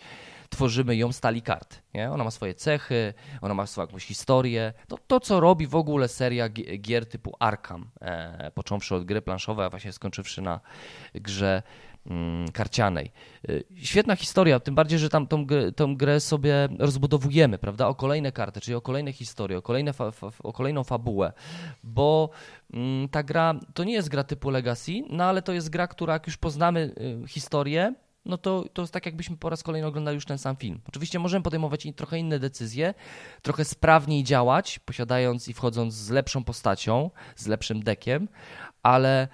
tworzymy ją stali kart. Nie? Ona ma swoje cechy, ona ma swoją jakąś historię. To, to co robi w ogóle seria gier typu Arkham, e, począwszy od gry planszowej, a właśnie skończywszy na grze karcianej. E, świetna historia, tym bardziej, że tam tą, tą grę sobie rozbudowujemy, prawda, o kolejne karty, czyli o kolejne historie, o, kolejne fa, fa, o kolejną fabułę, bo mm, ta gra to nie jest gra typu Legacy, no ale to jest gra, która jak już poznamy y, historię, no to, to jest tak, jakbyśmy po raz kolejny oglądali już ten sam film. Oczywiście możemy podejmować trochę inne decyzje, trochę sprawniej działać, posiadając i wchodząc z lepszą postacią, z lepszym dekiem, ale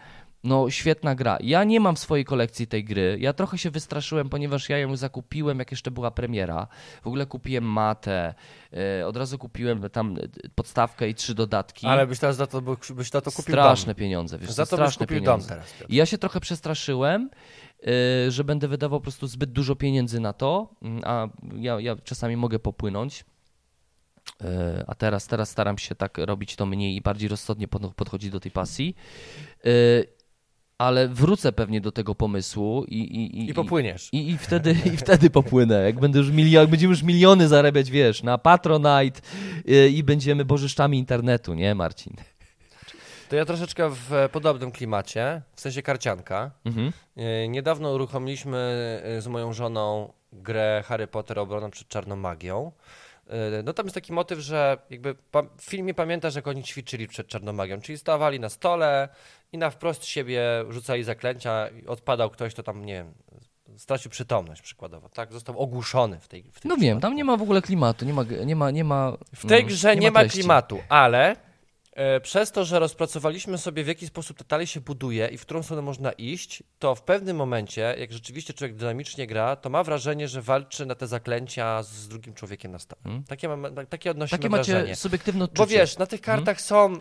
no świetna gra. Ja nie mam w swojej kolekcji tej gry. Ja trochę się wystraszyłem, ponieważ ja ją zakupiłem, jak jeszcze była premiera. W ogóle kupiłem matę, yy, od razu kupiłem tam podstawkę i trzy dodatki. Ale byś teraz za to, byś za to kupił Straszne dom. pieniądze, wiesz, Za to straszne byś pieniądze. teraz. I ja się trochę przestraszyłem, yy, że będę wydawał po prostu zbyt dużo pieniędzy na to, yy, a ja, ja czasami mogę popłynąć. A teraz, teraz staram się tak robić to mniej i bardziej rozsądnie pod- podchodzić do tej pasji. Ale wrócę pewnie do tego pomysłu i, i, i, I popłyniesz. i, i, wtedy, *laughs* I wtedy popłynę. Jak, będę już będziemy już miliony zarabiać, wiesz, na Patronite yy, i będziemy bożyszczami internetu, nie Marcin? To ja troszeczkę w podobnym klimacie, w sensie karcianka. Mhm. E, Niedawno uruchomiliśmy e, z moją żoną grę Harry Potter Obrona przed czarną magią. No tam jest taki motyw, że jakby w filmie pamiętasz, jak oni ćwiczyli przed czarną magią, czyli stawali na stole i na wprost siebie rzucali zaklęcia i odpadał ktoś, to tam, nie wiem, stracił przytomność przykładowo, tak? Został ogłuszony w tej w tym No wiem, tam nie ma w ogóle klimatu, nie ma, nie ma, nie ma W tej mm, grze nie, ma, treści. klimatu, ale e, przez to, że rozpracowaliśmy sobie w jaki sposób to dalej się buduje i w którą stronę można iść, to w pewnym momencie, jak rzeczywiście człowiek dynamicznie gra, to ma wrażenie, że walczy na te zaklęcia z drugim człowiekiem na stole. Hmm. Takie, mam, takie odnosimy Takie macie wrażenie. subiektywne odczucie. Bo wiesz, na tych kartach są w-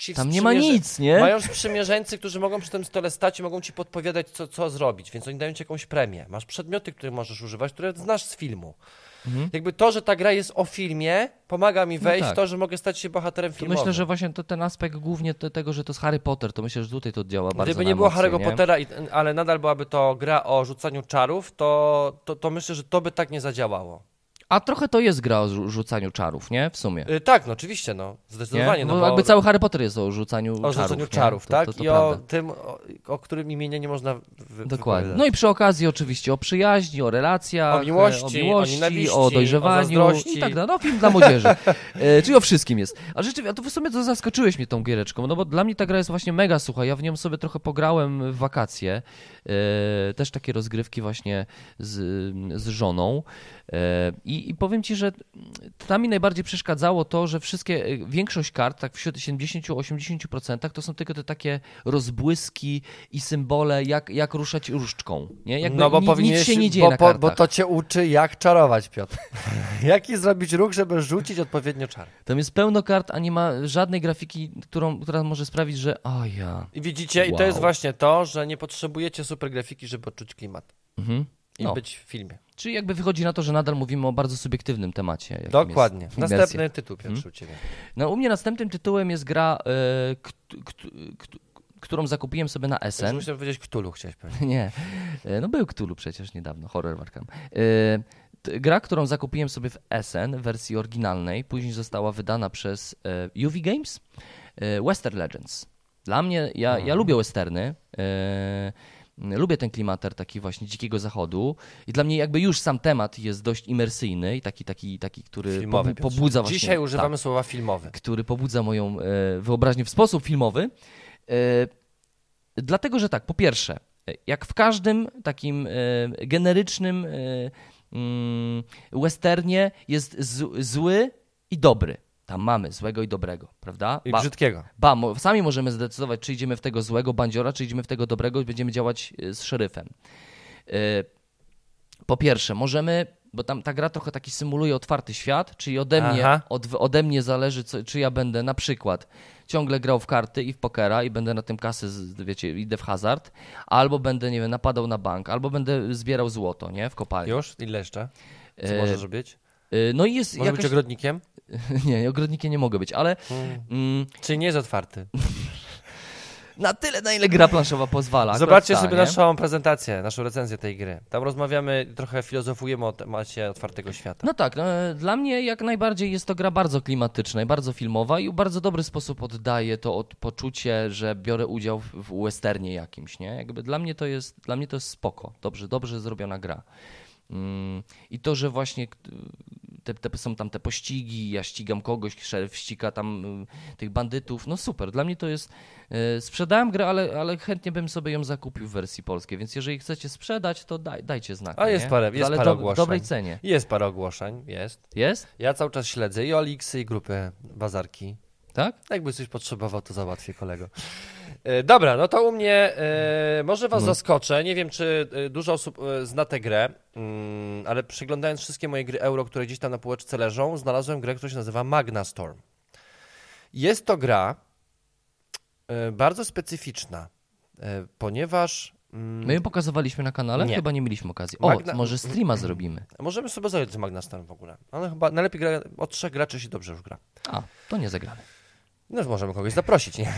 ci Tam nie ma nic, nie? Mają sprzymierzeńcy, którzy mogą przy tym stole stać i mogą ci podpowiadać, co, co zrobić, więc oni dają ci jakąś premię. Masz przedmioty, które możesz używać, które znasz z filmu. Mhm. Jakby to, że ta gra jest o filmie, pomaga mi wejść tak. w to, że mogę stać się bohaterem To filmowym. myślę, że właśnie to ten aspekt głównie te, tego, że to jest Harry Potter, to myślę, że tutaj to działa bardzo Gdyby nie było Harry'ego? Pottera, ale nadal byłaby to gra o rzucaniu czarów, to, to, to myślę, że to by tak nie zadziałało. A trochę to jest gra o rzu- rzucaniu czarów, nie? W sumie. Y, tak, no oczywiście, no. Zdecydowanie. Nie? No, bo jakby cały Harry Potter jest o rzucaniu o czarów. rzucaniu nie? czarów, To- tak? To, to I o prawda. tym, o, o którym imienia nie można wy, Dokładnie. No wypowiadać. i przy okazji oczywiście o przyjaźni, o relacjach, O miłości, e, o o, miłości, nienawiści, o dojrzewaniu o i tak dalej. No film dla młodzieży. *laughs* e, czyli o wszystkim jest. A rzeczywiście, a to w sumie to zaskoczyłeś mnie tą giereczką, no bo dla mnie ta gra jest właśnie mega sucha. Ja w nią sobie trochę pograłem w wakacje. E, też takie rozgrywki właśnie z, z żoną. E, I, I powiem ci, że tam mi najbardziej przeszkadzało to, że wszystkie, e, większość kart, tak wśród 70-80% to są tylko te takie rozbłyski i symbole, jak, jak ruszać różdżką. Nie? Jakby no bo ni, nic się nie dzieje bo, na kartach. bo to cię uczy jak czarować, Piotr. *laughs* Jaki zrobić ruch, żeby rzucić odpowiednio czar. Tam jest pełno kart, a nie ma żadnej grafiki, którą, która może sprawić, że o ja. I widzicie, i to Wow. jest właśnie to, że nie potrzebujecie super grafiki, żeby odczuć klimat Mhm. I No. być w filmie. Czyli jakby wychodzi na to, że nadal mówimy o bardzo subiektywnym temacie. Dokładnie. Następny tytuł, Mhm. u ciebie. No u mnie następnym tytułem jest gra, e, kt, kt, kt, którą zakupiłem sobie na? SN. Musiałem powiedzieć Cthulhu, chciałeś powiedzieć. *laughs* Nie, E, no był Cthulhu przecież niedawno, horror Arkham. E, Gra, którą zakupiłem sobie w SN w wersji oryginalnej, później została wydana przez UV Games, Western Legends. Dla mnie, ja, ja lubię westerny, lubię ten klimater taki właśnie dzikiego zachodu i dla mnie jakby już sam temat jest dość imersyjny i taki, taki, taki który Filmowy, pobu- pobudza właśnie... Dzisiaj używamy tak, słowa filmowy. który pobudza moją e, wyobraźnię w sposób filmowy. E, dlatego, że tak, po pierwsze, jak w każdym takim e, generycznym mm, westernie jest zły i dobry. Tam mamy złego i dobrego, prawda? I Ba- brzydkiego. Ba, sami możemy zdecydować, czy idziemy w tego złego bandziora, czy idziemy w tego dobrego i będziemy działać e, z szeryfem. E, Po pierwsze, możemy bo tam ta gra trochę taki symuluje otwarty świat, czyli ode mnie, od, ode mnie zależy, co, czy ja będę na przykład ciągle grał w karty i w pokera i będę na tym kasy, wiecie, idę w hazard, albo będę, nie wiem, napadał na bank, albo będę zbierał złoto, nie, w kopalni. Już? Ile jeszcze? Co E, możesz być? Y, No i jest Może jakaś... być ogrodnikiem? *laughs* Nie, ogrodnikiem nie mogę być, ale mm, Czyli nie jest otwarty. *laughs* na tyle, na ile gra planszowa pozwala. Zobaczcie ta, sobie nie? naszą prezentację, naszą recenzję tej gry. Tam rozmawiamy, trochę filozofujemy o temacie otwartego świata. No tak, no, e, dla mnie jak najbardziej jest to gra bardzo klimatyczna i bardzo filmowa i w bardzo dobry sposób oddaje to od poczucie, że biorę udział w, w westernie jakimś, nie? Jakby dla mnie to jest, dla mnie to jest spoko, dobrze, dobrze zrobiona gra. Mm, I to, że właśnie te, te, są tam te pościgi, ja ścigam kogoś, szeryf ściga tam y, tych bandytów, no super, dla mnie to jest, y, sprzedałem grę, ale, ale chętnie bym sobie ją zakupił w wersji polskiej, więc jeżeli chcecie sprzedać, to daj, dajcie znak. A jest nie? parę- jest ale parę do, w ogłoszeń. dobrej cenie. Jest parę ogłoszeń, jest. Jest? Ja cały czas śledzę i Oliksy, i grupy Bazarki. Tak? Jakby coś potrzebował, to załatwię kolego. E, Dobra, no to u mnie e, może was zaskoczę. Nie wiem, czy e, dużo osób zna tę grę, mm, ale przyglądając wszystkie moje gry euro, które gdzieś tam na półeczce leżą, znalazłem grę, która się nazywa Magna Storm. Jest to gra e, bardzo specyficzna, e, ponieważ mm, My ją pokazywaliśmy na kanale? Nie. Chyba nie mieliśmy okazji. O, Magna- może streama *clears throat* zrobimy. możemy sobie zająć z Magna Storm w ogóle. Ale chyba najlepiej gra, od trzech graczy się dobrze już gra. A, to nie zagramy. No możemy kogoś zaprosić, nie?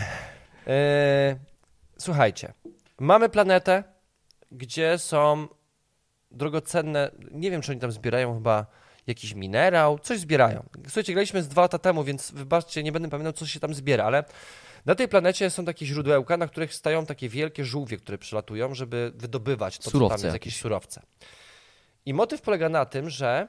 Eee, słuchajcie, mamy planetę, gdzie są drogocenne, nie wiem czy oni tam zbierają chyba jakiś minerał, coś zbierają. Słuchajcie, graliśmy z dwa lata temu, więc wybaczcie, nie będę pamiętał co się tam zbiera, ale na tej planecie są takie źródełka, na których stają takie wielkie żółwie, które przylatują, żeby wydobywać to, co Surowce tam jest, jakieś. surowce. I motyw polega na tym, że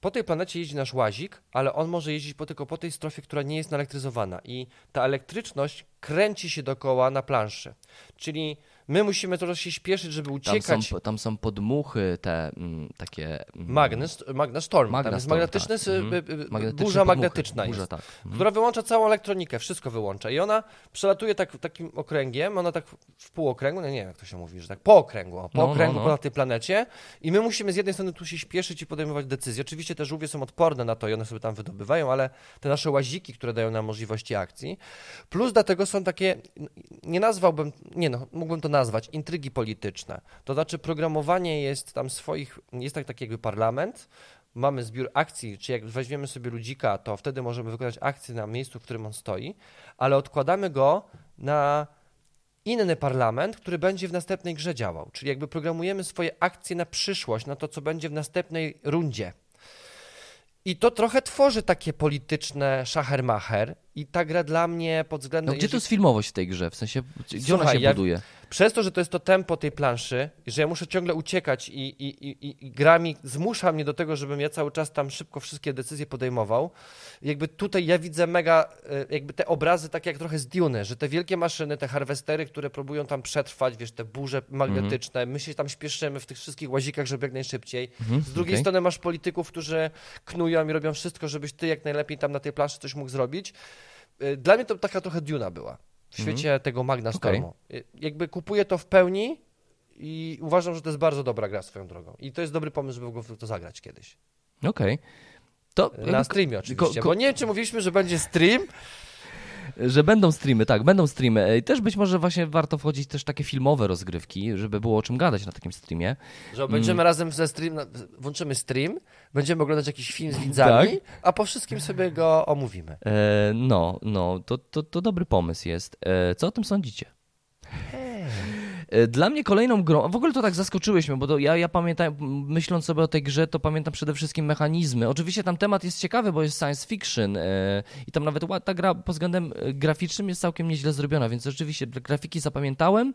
po tej planecie jeździ nasz łazik, ale on może jeździć po, tylko po tej strofie, która nie jest naelektryzowana. I ta elektryczność kręci się dookoła na planszy. Czyli my musimy trochę się śpieszyć, żeby Tam uciekać. są, tam są podmuchy te mm, takie... Mm, Magnes, Magna Storm. Magna tam jest Storm, magnetyczny, tak. magnetyczne burza podmuchy. magnetyczna Burza, jest. tak. Mhm. która wyłącza całą elektronikę, wszystko wyłącza. I ona przelatuje tak, takim okręgiem, ona tak w półokręgu, no nie wiem jak to się mówi, że tak po okręgu, po No, no, okręgu no. na tej planecie i my musimy z jednej strony tu się śpieszyć i podejmować decyzje. Oczywiście te żółwie są odporne na to i one sobie tam wydobywają, ale te nasze łaziki, które dają nam możliwości akcji, plus do tego są takie, nie nazwałbym, nie no, mógłbym to nazwać, intrygi polityczne. To znaczy programowanie jest tam swoich, jest tak, taki jakby parlament, mamy zbiór akcji, czy jak weźmiemy sobie ludzika, to wtedy możemy wykonać akcję na miejscu, w którym on stoi, ale odkładamy go na inny parlament, który będzie w następnej grze działał. Czyli jakby programujemy swoje akcje na przyszłość, na to, co będzie w następnej rundzie. I to trochę tworzy takie polityczne szachermacher i ta gra dla mnie pod względem... No, gdzie tu jeżeli- jest filmowość w tej grze? W sensie, gdzie ona Słuchaj, się ja- buduje? Przez to, że to jest to tempo tej planszy, że ja muszę ciągle uciekać i, i, i, i- gra mi zmusza mnie do tego, żebym ja cały czas tam szybko wszystkie decyzje podejmował. Jakby tutaj ja widzę mega, e, jakby te obrazy tak jak trochę z Dune, że te wielkie maszyny, te harwestery, które próbują tam przetrwać, wiesz, te burze magnetyczne, my się tam śpieszymy w tych wszystkich łazikach, żeby jak najszybciej. Mhm, Z drugiej okej. strony masz polityków, którzy knują i robią wszystko, żebyś ty jak najlepiej tam na tej planszy coś mógł zrobić. Y, Dla mnie to taka trochę Duna była w świecie tego Magna Mhm. Stormu. Y, Jakby kupuję to w pełni i uważam, że to jest bardzo dobra gra swoją drogą. I to jest dobry pomysł, żeby go w to zagrać kiedyś. Okej. To Na streamie oczywiście, ko- bo nie wiem, czy mówiliśmy, że będzie stream. Że będą streamy, tak, będą streamy. I też być może właśnie warto wchodzić też takie filmowe rozgrywki, żeby było o czym gadać na takim streamie. Że będziemy razem ze stream, włączymy stream, będziemy oglądać jakiś film z widzami, Tak. a po wszystkim sobie go omówimy. E, no, no, to, to, to dobry pomysł jest. E, co o tym sądzicie? E, Dla mnie kolejną grą, w ogóle to tak zaskoczyłeś mnie, bo to ja, ja pamiętam, myśląc sobie o tej grze, to pamiętam przede wszystkim mechanizmy. Oczywiście tam temat jest ciekawy, bo jest science fiction e, i tam nawet ta gra pod względem e, graficznym jest całkiem nieźle zrobiona, więc rzeczywiście grafiki zapamiętałem,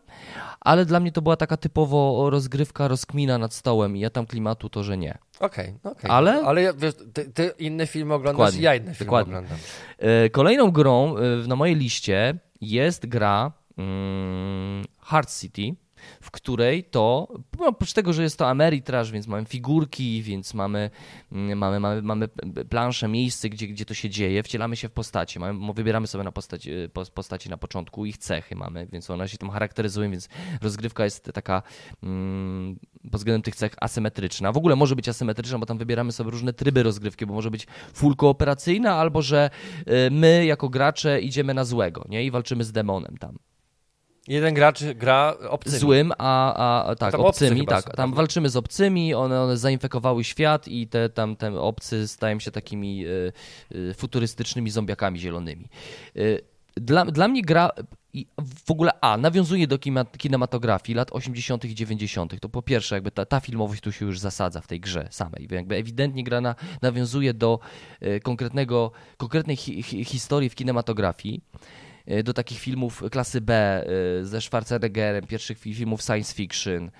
ale dla mnie to była taka typowo rozgrywka, rozkmina nad stołem i ja tam klimatu to, że nie. Okej, no okej. Ale- Ale ja, wiesz, ty, ty inne filmy oglądasz, Dokładnie, ja inne filmy dokładnie. oglądam. Kolejną grą na mojej liście jest gra Hard City, w której to, no, oprócz tego, że jest to Ameritrash, więc mamy figurki, więc mamy, mm, mamy, mamy, mamy plansze, miejsce, gdzie, gdzie to się dzieje, wcielamy się w postacie, mamy, wybieramy sobie na postać, e, pos- postaci na początku, ich cechy mamy, więc one się tam charakteryzują, więc rozgrywka jest taka mm, pod względem tych cech asymetryczna. W ogóle może być asymetryczna, bo tam wybieramy sobie różne tryby rozgrywki, bo może być full kooperacyjna, albo że y, my jako gracze idziemy na złego, nie? I walczymy z demonem tam. Jeden gracz gra obcymi. Złym, a, a tak, Tam obcy obcymi, tak. są, Tam prawda? walczymy z obcymi, one, one zainfekowały świat i te tam te obcy stają się takimi y, y, futurystycznymi zombiakami zielonymi. Y, dla, dla mnie gra i w ogóle A, nawiązuje do kinematografii lat 80. i 90. To po pierwsze, jakby ta, ta filmowość tu się już zasadza w tej grze samej. Jakby ewidentnie gra na, nawiązuje do konkretnego, konkretnej hi, hi, historii w kinematografii do takich filmów klasy B y, ze Schwarzeneggerem, pierwszych fi- filmów science fiction.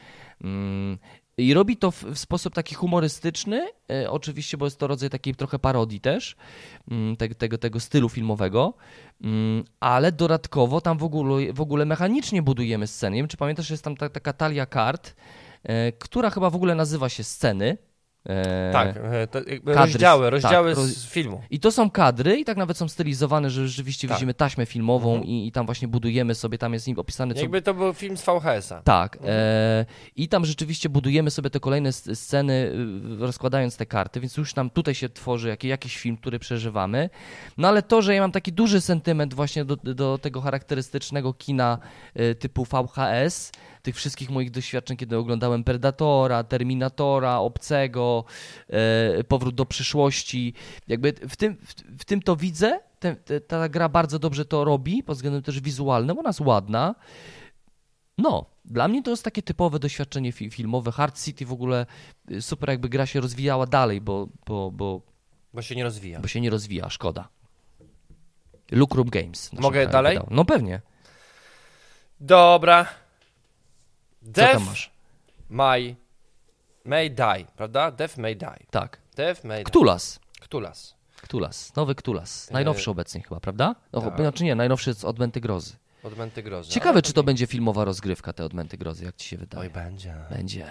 Mm, I robi to w, sposób taki humorystyczny, y, oczywiście, bo jest to rodzaj takiej trochę parodii też mm, te, tego, tego stylu filmowego, mm, ale dodatkowo tam w ogóle, w ogóle mechanicznie budujemy sceny. Nie wiem, czy pamiętasz, jest tam ta, taka talia kart, e, która chyba w ogóle nazywa się sceny. E, Tak, e, kadry- rozdziały, rozdziały tak, z filmu. I to są kadry i tak nawet są stylizowane, że rzeczywiście Tak. widzimy taśmę filmową Mhm. i, i tam właśnie budujemy sobie, tam jest im opisane co... Jakby to był film z VHS-a. Tak. E, I tam rzeczywiście budujemy sobie te kolejne sceny, y, rozkładając te karty, więc już nam tutaj się tworzy jaki, jakiś film, który przeżywamy. No ale to, że ja mam taki duży sentyment właśnie do, do tego charakterystycznego kina y, typu VHS, tych wszystkich moich doświadczeń, kiedy oglądałem Predatora, Terminatora, Obcego, e, Powrót do przyszłości, jakby w tym, w, w tym to widzę. Te, te, ta gra bardzo dobrze to robi, pod względem też wizualnym, ona jest ładna. No, dla mnie to jest takie typowe doświadczenie fi filmowe. Hard City w ogóle y, super jakby gra się rozwijała dalej, bo, bo, bo, Bo się nie rozwija. bo się nie rozwija, szkoda. Look Room Games. Mogę dalej? wydał. No pewnie. Dobra. Co Death tam masz? may, may die, prawda? Death may die. Tak. Death may die. Ktulas. Ktulas. Ktulas. Nowy Ktulas. Najnowszy obecnie chyba, prawda? No, tak. Znaczy nie, najnowszy jest Odmęty Grozy. Odmęty grozy. Ciekawe, czy to będzie filmowa rozgrywka, te Odmęty Grozy, jak ci się Oj, wydaje. będzie. Będzie.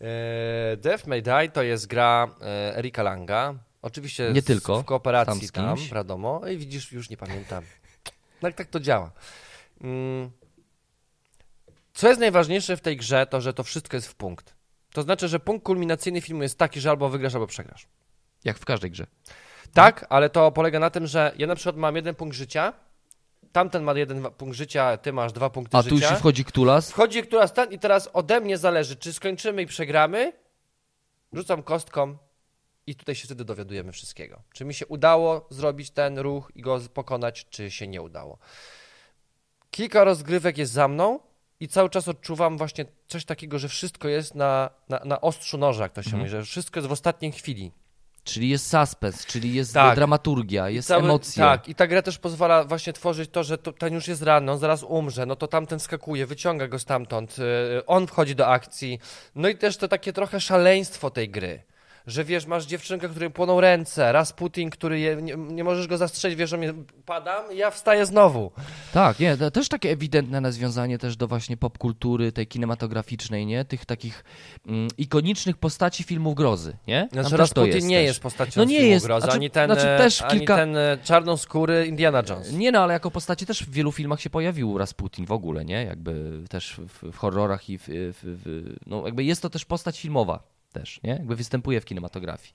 E, Death May Die to jest gra e, Erika Langa. Oczywiście Nie z, tylko, w kooperacji tam z tam, wiadomo. I widzisz, już nie pamiętam. Tak, tak to działa. Mm. Co jest najważniejsze w tej grze, to że to wszystko jest w punkt. To znaczy, że punkt kulminacyjny filmu jest taki, że albo wygrasz, albo przegrasz. Jak w każdej grze. Tak, ale to polega na tym, że ja na przykład mam jeden punkt życia, tamten ma jeden punkt życia, ty masz dwa punkty A życia. tu już wchodzi Ktulas. Wchodzi która stan i teraz ode mnie zależy, czy skończymy i przegramy. Rzucam kostką i tutaj się wtedy dowiadujemy wszystkiego. Czy mi się udało zrobić ten ruch i go pokonać, czy się nie udało. Kilka rozgrywek jest za mną i cały czas odczuwam właśnie coś takiego, że wszystko jest na, na, na ostrzu noża, jak to się Mhm. mówi, że wszystko jest w ostatniej chwili. Czyli jest suspens, czyli jest Tak. dramaturgia, jest Cały- emocja. Tak, i ta gra też pozwala właśnie tworzyć to, że to, ten już jest ranny, on zaraz umrze, no to tamten skakuje, wyciąga go stamtąd, yy, on wchodzi do akcji. No i też to takie trochę szaleństwo tej gry. Że wiesz, masz dziewczynkę, której płoną ręce, raz Putin, który je, nie, nie możesz go zastrzelić, wiesz, że mnie padam i ja wstaję znowu. Tak, nie, to też takie ewidentne nawiązanie też do właśnie popkultury tej kinematograficznej, nie? Tych takich mm, ikonicznych postaci filmów grozy, nie? Tam Znaczy też raz to Putin jest nie też. jest postacią No nie filmu jest, grozy, znaczy- ani ten, znaczy też ani kilka- ten e, czarnoskóry Indiana Jones. Nie no, ale jako postaci też w wielu filmach się pojawił Rasputin w ogóle, nie? Jakby też w, w horrorach i w, w, w, no jakby jest to też postać filmowa też, nie? Jakby występuje w kinematografii.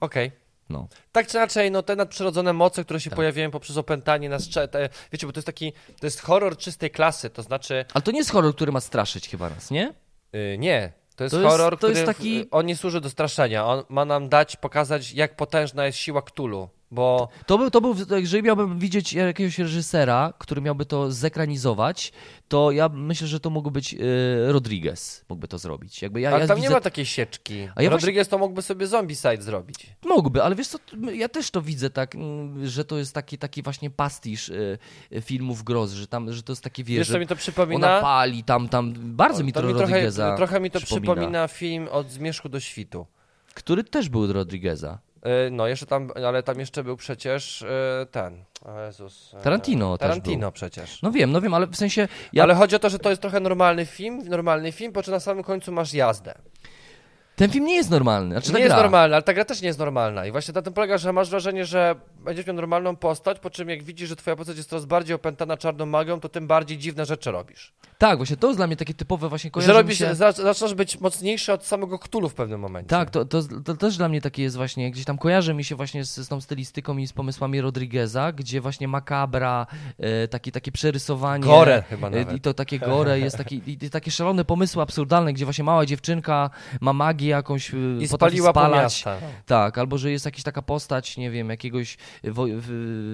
Okej. No. Tak czy inaczej, no te nadprzyrodzone moce, które się Tak. pojawiają poprzez opętanie nas, te, wiecie, bo to jest taki, to jest horror czystej klasy, to znaczy, Ale to nie jest horror, który ma straszyć chyba nas, nie? yy, nie, to jest To jest- horror, to który, jest taki- on nie służy do straszenia, on ma nam dać, pokazać, jak potężna jest siła Cthulhu, bo To był, to był, jeżeli miałbym widzieć jakiegoś reżysera, który miałby to zekranizować, to ja myślę, że to mógłby być y, Rodriguez, mógłby to zrobić. Jakby ja, ale ja tam widzę, nie ma takiej sieczki. A ja Rodriguez to mógłby sobie zombie side zrobić. Mógłby, ale wiesz co, ja też to widzę tak, że to jest taki, taki właśnie pastisz y, y, filmów grozy, że tam, że to jest takie, wiesz, Wiesz, co mi to ona przypomina? pali tam, tam, bardzo mi to, to mi Rodrigueza trochę, trochę mi to przypomina, przypomina film od Zmierzchu do Świtu. Który też był Rodrigueza. Yy, No, jeszcze tam, ale tam jeszcze był przecież yy, ten. Jezus. yy, Tarantino Tarantino przecież. No wiem, no wiem, ale w sensie, ja Ale chodzi o to, że to jest trochę normalny film, normalny film, po czym na samym końcu masz jazdę. Ten film nie jest normalny. Znaczy, nie jest gra. normalna, ale ta gra też nie jest normalna. I właśnie na tym polega, że masz wrażenie, że będziesz miał normalną postać, po czym jak widzisz, że twoja postać jest coraz bardziej opętana czarną magią, to tym bardziej dziwne rzeczy robisz. Tak, właśnie to jest dla mnie takie typowe właśnie Że kojarzenie robisz, się... zac- zaczynasz być mocniejszy od samego Ktulu w pewnym momencie. Tak, to, to, to też dla mnie takie jest właśnie, gdzieś tam kojarzy mi się właśnie z, z tą stylistyką i z pomysłami Rodrigueza, gdzie właśnie makabra, e, takie, takie przerysowanie. Gore chyba e, nawet. I to takie gore, jest taki, i takie szalone pomysły absurdalne, gdzie właśnie mała dziewczynka ma magię jakąś, e, I potrafi spalać. Tak, albo że jest jakaś taka postać, nie wiem, jakiegoś woj,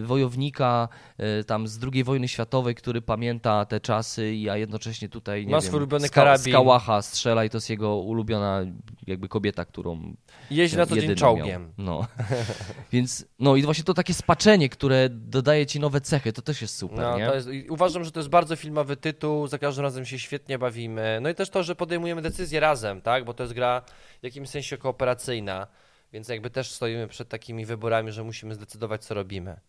wojownika e, tam z II wojny światowej, który pamięta te czasy, a jednocześnie tutaj, nie Ma swój ulubiony z, karabin. z kałacha strzela i to jest jego ulubiona jakby kobieta, którą Jeździ na co dzień czołgiem. Miał. No. *laughs* Więc, no i właśnie to takie spaczenie, które dodaje ci nowe cechy, to też jest super, No, nie? jest, uważam, że to jest bardzo filmowy tytuł, za każdym razem się świetnie bawimy. No i też to, że podejmujemy decyzje razem, tak? Bo to jest gra w jakimś sensie kooperacyjna, więc jakby też stoimy przed takimi wyborami, że musimy zdecydować, co robimy.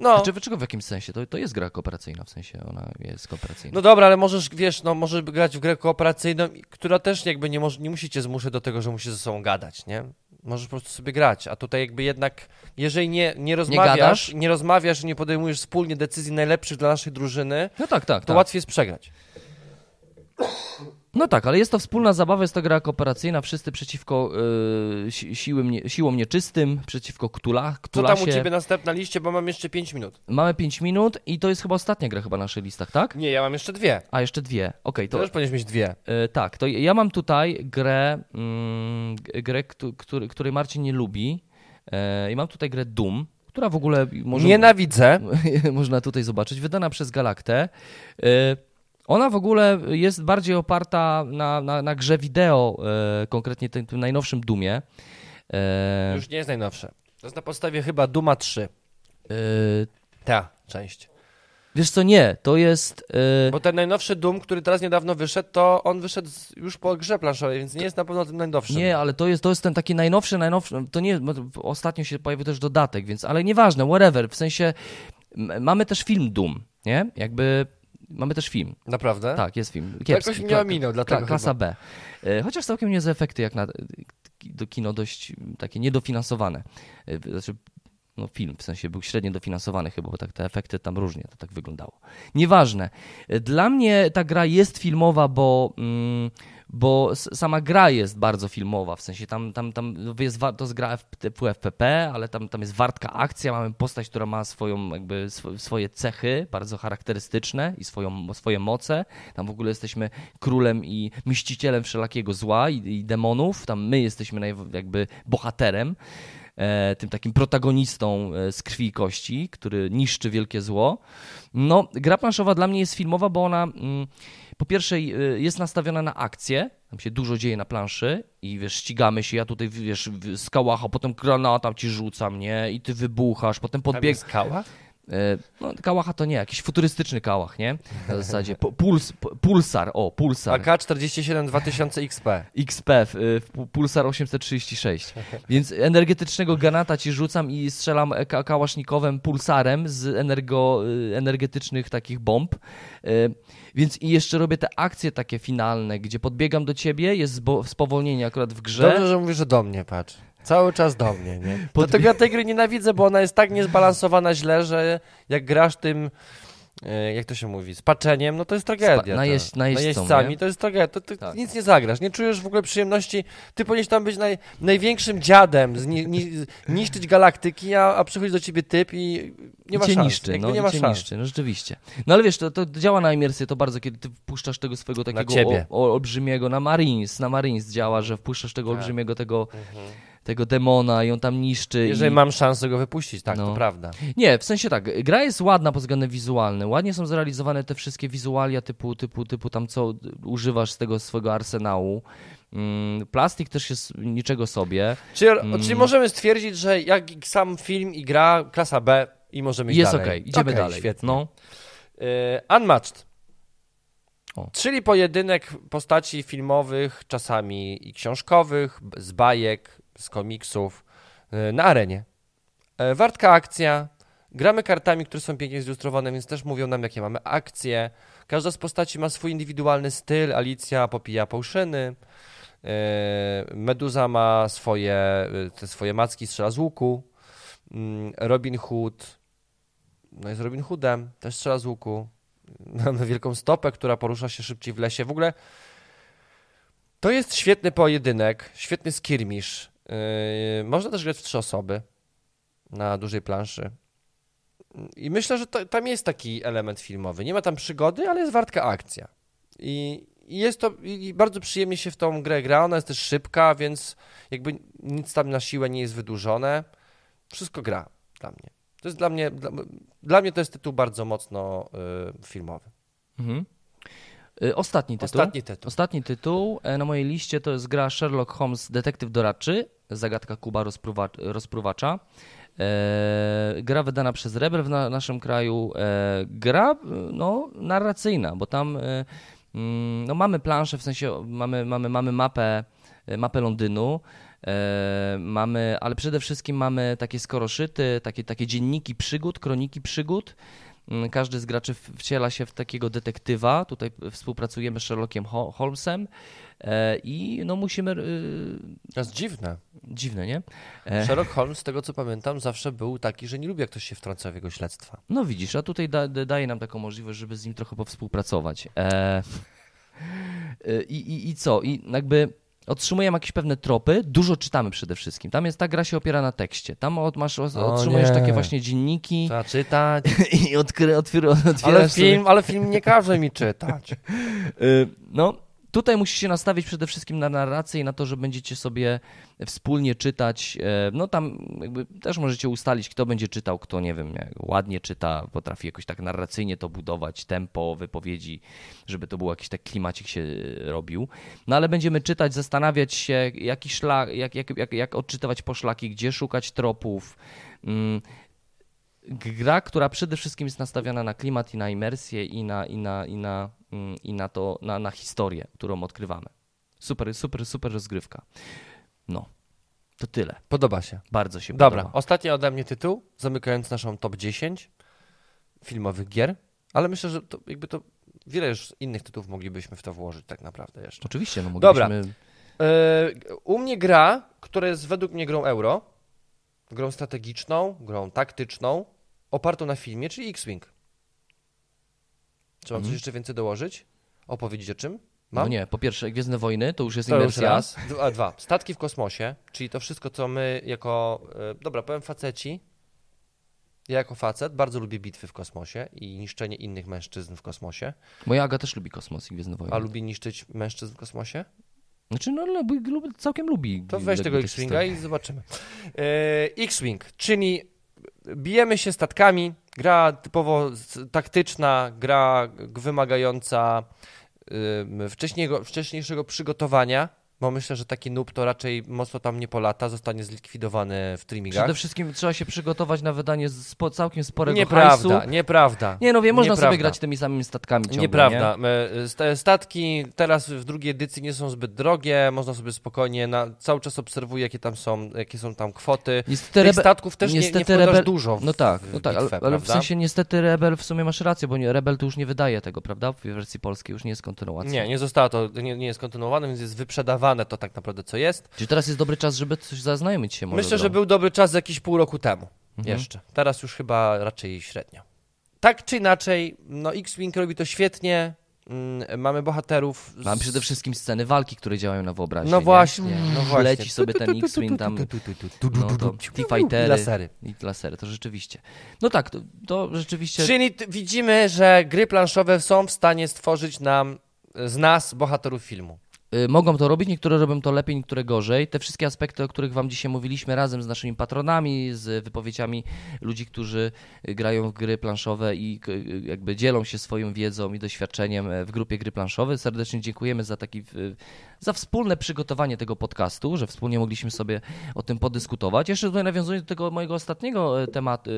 No, Znaczy, czego w jakimś sensie? To, to jest gra kooperacyjna, w sensie ona jest kooperacyjna. no dobra, ale możesz, wiesz, no możesz grać w grę kooperacyjną, która też jakby nie, może, nie musi cię zmuszać do tego, że musisz ze sobą gadać, nie? Możesz po prostu sobie grać, a tutaj jakby jednak, jeżeli nie, nie rozmawiasz, gadasz? nie rozmawiasz, nie podejmujesz wspólnie decyzji najlepszych dla naszej drużyny, No tak, tak, to tak. łatwiej jest przegrać. No tak, ale jest to wspólna zabawa, jest to gra kooperacyjna, wszyscy przeciwko y, si, siłym, nie, siłom nieczystym, przeciwko ktula, Co ktulasie. tam u ciebie następna liście, bo mam jeszcze 5 minut. Mamy 5 minut i to jest chyba ostatnia gra chyba na naszych listach, tak? Nie, ja mam jeszcze dwie. A, jeszcze dwie. Okej, To to... też powinieneś mieć dwie. E, tak, to ja mam tutaj grę, g- grę któ- który, której Marcin nie lubi. E, I mam tutaj grę Doom, która w ogóle może, Nienawidzę. *laughs* można tutaj zobaczyć, wydana przez Galaktę. E, ona w ogóle jest bardziej oparta na, na, na grze wideo, e, konkretnie tym, tym najnowszym Doomie. E, Już nie jest najnowsze. To jest na podstawie chyba Duma 3. e, Ta część. wiesz co, nie, to jest... e, Bo ten najnowszy Doom, który teraz niedawno wyszedł, to on wyszedł już po grze planszowej, więc nie jest na pewno tym najnowszym. Nie, ale to jest, to jest ten taki najnowszy, najnowszy, to nie, ostatnio się pojawił też dodatek, więc, ale nieważne, whatever, w sensie mamy też film Doom, nie? Jakby mamy też film, Naprawdę? tak, jest film, kiepski, jakoś mnie kla- ominął, kla- dlatego klasa chyba. B. E, Chociaż całkiem niezłe efekty jak na do kino dość takie niedofinansowane, E, znaczy no film, w sensie był średnio dofinansowany chyba, bo tak te efekty tam różnie to tak wyglądało. Nieważne. E, Dla mnie ta gra jest filmowa, bo, mm, bo sama gra jest bardzo filmowa, w sensie tam, tam, tam jest, to jest gra FPP, ale tam, tam jest wartka akcja, mamy postać, która ma swoją, jakby sw- swoje cechy bardzo charakterystyczne i swoją, swoje moce. Tam w ogóle jesteśmy królem i mścicielem wszelakiego zła i, i demonów, tam my jesteśmy jakby bohaterem e, tym takim protagonistą e, z krwi i kości, który niszczy wielkie zło. No, gra planszowa dla mnie jest filmowa, bo ona mm, po pierwsze y, jest nastawiona na akcję, tam się dużo dzieje na planszy i wiesz, ścigamy się, ja tutaj wiesz, w- z kałacha, potem granata ci rzucam, nie? I ty wybuchasz, potem Tam podbieg... jest skała? E, No, kałacha to nie, jakiś futurystyczny kałach, nie? Na zasadzie pu- puls, pu- pulsar, o, pulsar. AK-47 2000 XP. XP, w, w pu- Pulsar 836. Więc energetycznego granata ci rzucam i strzelam e, ka kałasznikowym pulsarem z energo, y, energetycznych takich bomb. Więc i jeszcze robię te akcje takie finalne, gdzie podbiegam do ciebie, jest spowolnienie akurat w grze. Dobrze, że mówisz, że do mnie, patrz. Cały czas do mnie, nie? Dlatego ja tej gry nienawidzę, bo ona jest tak niezbalansowana źle, że jak grasz tym, e, jak to się mówi, spaczeniem, no to jest tragedia. Spa- najeźdź- to. najeźdźcą, Najeźdźcami, nie? to jest tragedia, to ty Tak. nic nie zagrasz, nie czujesz w ogóle przyjemności, ty powinieneś tam być naj, największym dziadem, zni, ni, niszczyć galaktyki, a, a przychodzi do ciebie typ i nie ma cię szans. niszczy, jakby no, nie ma cię szans. niszczy, no rzeczywiście. No ale wiesz, to, to działa na imersję to bardzo, kiedy ty wpuszczasz tego swojego takiego o, o, olbrzymiego, na Marines, na Marines działa, że wpuszczasz tego Tak. olbrzymiego tego, tego demona i on tam niszczy. Jeżeli i... mam szansę go wypuścić, tak, No. to prawda. Nie, w sensie tak, gra jest ładna pod względem wizualnym, ładnie są zrealizowane te wszystkie wizualia typu, typu, typu tam co używasz z tego swojego arsenału. Mm, plastik też jest niczego sobie. Czyli, Mm. czyli możemy stwierdzić, że jak sam film i gra, klasa B i możemy iść jest dalej. okej, idziemy Okej, dalej. Świetnie. No. Y, Unmatched. O. Czyli pojedynek postaci filmowych, czasami i książkowych, z bajek, z komiksów y, na arenie. E, Wartka akcja. Gramy kartami, które są pięknie zilustrowane, więc też mówią nam, jakie mamy akcje. Każda z postaci ma swój indywidualny styl. Alicja popija połszyny. Meduza ma swoje, te swoje macki, strzela z łuku. Mm, Robin Hood, no jest Robin Hoodem, też strzela z łuku. *laughs* Mamy wielką stopę, która porusza się szybciej w lesie. W ogóle to jest świetny pojedynek, świetny skirmisz. Yy, można też grać w trzy osoby na dużej planszy. I myślę, że to, tam jest taki element filmowy. Nie ma tam przygody, ale jest wartka akcja. I, i jest to, i bardzo przyjemnie się w tą grę gra. Ona jest też szybka, więc jakby nic tam na siłę nie jest wydłużone. Wszystko gra dla mnie. To jest dla mnie, dla, dla mnie to jest tytuł bardzo mocno y, filmowy. Mhm. Y, ostatni tytuł. Ostatni tytuł. Ostatni tytuł e, na mojej liście to jest gra Sherlock Holmes Detektyw Doradczy, zagadka Kuba rozpruwacza. E, gra wydana przez Rebel w na, naszym kraju. E, gra no, narracyjna, bo tam e, mm, no, mamy planszę, w sensie mamy, mamy, mamy mapę, e, mapę Londynu. E, mamy, ale przede wszystkim mamy takie skoroszyty, takie, takie dzienniki przygód, kroniki przygód. Mm, każdy z graczy wciela się w takiego detektywa. Tutaj współpracujemy z Sherlockiem Holmesem e, i no musimy. Y, to jest dziwne. Dziwne, nie? E, *laughs* Sherlock Holmes, z tego co pamiętam, zawsze był taki, że nie lubi, jak ktoś się wtrąca w jego śledztwa. No widzisz, a tutaj da, daje nam taką możliwość, żeby z nim trochę powspółpracować. *laughs* I, i, I co? I jakby otrzymujemy jakieś pewne tropy, dużo czytamy przede wszystkim. Tam jest ta gra się opiera na tekście. Tam od, masz, otrzymujesz takie właśnie dzienniki. Trzeba czytać. *laughs* I odkry, otwier, otwierasz ale film, sobie... ale film nie każe mi czytać. *laughs* Y, no, Tutaj musicie się nastawić przede wszystkim na narrację i na to, że będziecie sobie wspólnie czytać. E, no tam też możecie ustalić, kto będzie czytał, kto nie wiem, ładnie czyta, potrafi jakoś tak narracyjnie to budować, tempo wypowiedzi, żeby to był jakiś tak klimacik się robił. No ale będziemy czytać, zastanawiać się, jaki szlak, jak, jak, jak, jak odczytywać poszlaki, gdzie szukać tropów. Mm, gra, która przede wszystkim jest nastawiona na klimat i na imersję i na, i na, i na i na to, na, na historię, którą odkrywamy. Super, super, super rozgrywka. No, to tyle. Podoba się. Bardzo się Dobra, podoba. ostatni ode mnie tytuł, zamykając naszą top 10 filmowych gier, ale myślę, że to jakby to wiele już innych tytułów moglibyśmy w to włożyć tak naprawdę jeszcze. Oczywiście, no moglibyśmy... Dobra. Yy, u mnie gra, która jest według mnie grą euro, grą strategiczną, grą taktyczną, opartą na filmie, czyli X-Wing. Czy mam mhm. coś jeszcze więcej dołożyć? Opowiedzieć o czym? No mam? No nie, po pierwsze Gwiezdne Wojny to już jest to imersja. Już raz. A dwa, statki w kosmosie, czyli to wszystko, co my jako, e, dobra, powiem faceci, ja jako facet bardzo lubię bitwy w kosmosie i niszczenie innych mężczyzn w kosmosie. Moja Aga też lubi kosmos i Gwiezdne Wojny. A lubi niszczyć mężczyzn w kosmosie? Znaczy, no lubi, lubi, całkiem lubi. To weź tego X-Winga i zobaczymy. Yy, X-Wing, czyli bijemy się statkami, gra typowo taktyczna, gra wymagająca wcześniejszego, przygotowania, bo myślę, że taki noob to raczej mocno tam nie polata, zostanie zlikwidowany w streamingach. Przede wszystkim trzeba się przygotować na wydanie spo, całkiem sporego nieprawda, hajsu. Nieprawda, Nie no wiem, można nieprawda. sobie grać tymi samymi statkami ciągle, Nieprawda. Nie? Statki teraz w drugiej edycji nie są zbyt drogie, można sobie spokojnie, na, cały czas obserwuję jakie tam są, jakie są tam kwoty. Niestety Tych statków też niestety nie, nie Rebel... dużo w, No tak, no tak bitwę, ale, ale w sensie niestety Rebel w sumie masz rację, bo nie, Rebel to już nie wydaje tego, prawda? W wersji polskiej już nie jest kontynuacja. Nie, nie zostało to, nie, nie jest kontynuowane, więc jest wyprzedawane to tak naprawdę co jest. Czy teraz jest dobry czas, żeby coś zaznajomić się może? Myślę, że był dobry czas jakieś pół roku temu mhm. jeszcze. Teraz już chyba raczej średnio. Tak czy inaczej, no X-Wing robi to świetnie. Mm, mamy bohaterów. Z... Mamy przede wszystkim sceny walki, które działają na wyobraźnię. No właśnie, no właśnie. Leci sobie ten X-Wing tam, no to T-Fightery. I lasery. I lasery, to rzeczywiście. No tak, to, to rzeczywiście... Czyli widzimy, że gry planszowe są w stanie stworzyć nam z nas bohaterów filmu. Y, mogą to robić, niektóre robią to lepiej, niektóre gorzej. Te wszystkie aspekty, o których Wam dzisiaj mówiliśmy, razem z naszymi patronami, z wypowiedziami ludzi, którzy grają w gry planszowe i jakby dzielą się swoją wiedzą i doświadczeniem e, w grupie gry planszowe. Serdecznie dziękujemy za taki za wspólne przygotowanie tego podcastu, że wspólnie mogliśmy sobie o tym podyskutować. Jeszcze tutaj nawiązując do tego mojego ostatniego e, tematu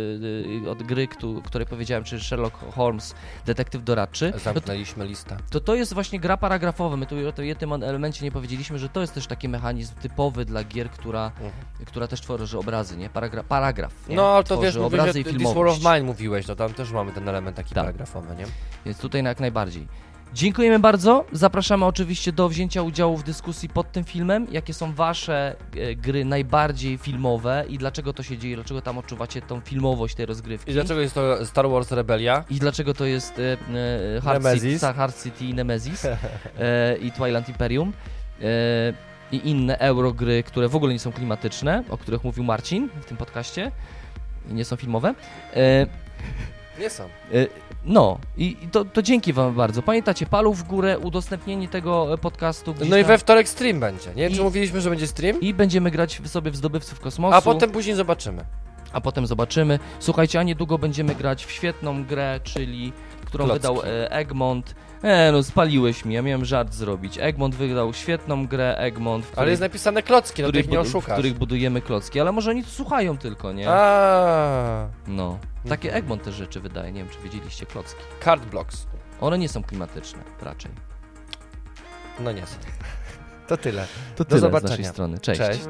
e, od gry, której powiedziałem, czyli Sherlock Holmes, detektyw doradczy. Zamknęliśmy listę. To to jest właśnie gra paragrafowa. My tu o tym elemencie nie powiedzieliśmy, że to jest też taki mechanizm typowy dla gier, która, mhm. która też tworzy obrazy, nie? Paragra paragraf. Nie? No, ale to tworzy wiesz, obrazy mówisz, i This War of Mine mówiłeś, to tam też mamy ten element taki tak. paragrafowy, nie? Więc tutaj jak najbardziej. Dziękujemy bardzo. Zapraszamy oczywiście do wzięcia udziału w dyskusji pod tym filmem. Jakie są wasze e, gry najbardziej filmowe i dlaczego to się dzieje, dlaczego tam odczuwacie tą filmowość tej rozgrywki. I dlaczego jest to Star Wars Rebelia? I dlaczego to jest e, e, Hard. City, Hard City i Nemesis *laughs* e, i Twilight Imperium e, i inne eurogry, które w ogóle nie są klimatyczne, o których mówił Marcin w tym podcaście i nie są filmowe. Nie są. e, no i i to, to dzięki wam bardzo. Pamiętacie, paluch w górę, udostępnienie tego e, podcastu No i tam. we wtorek stream będzie. Nie wiem, czy I- mówiliśmy, że będzie stream? I będziemy grać sobie w zdobywców kosmosu. A potem później zobaczymy. a potem zobaczymy. Słuchajcie, a niedługo będziemy grać w świetną grę, czyli którą Klocki. wydał e, Egmont. E, no spaliłeś mi, ja miałem żart zrobić. Egmont wydał świetną grę, Egmont, w Ale której, jest napisane klocki, no których, nie budu- w oszukasz. których budujemy klocki, ale może oni słuchają tylko, nie? A, No. Takie Mhm. Egmont też rzeczy wydaje, nie wiem czy wiedzieliście, klocki. card blocks. One nie są klimatyczne, raczej. No nie są. *laughs* To tyle. To Do tyle z zobaczenia. naszej strony. Cześć. Cześć.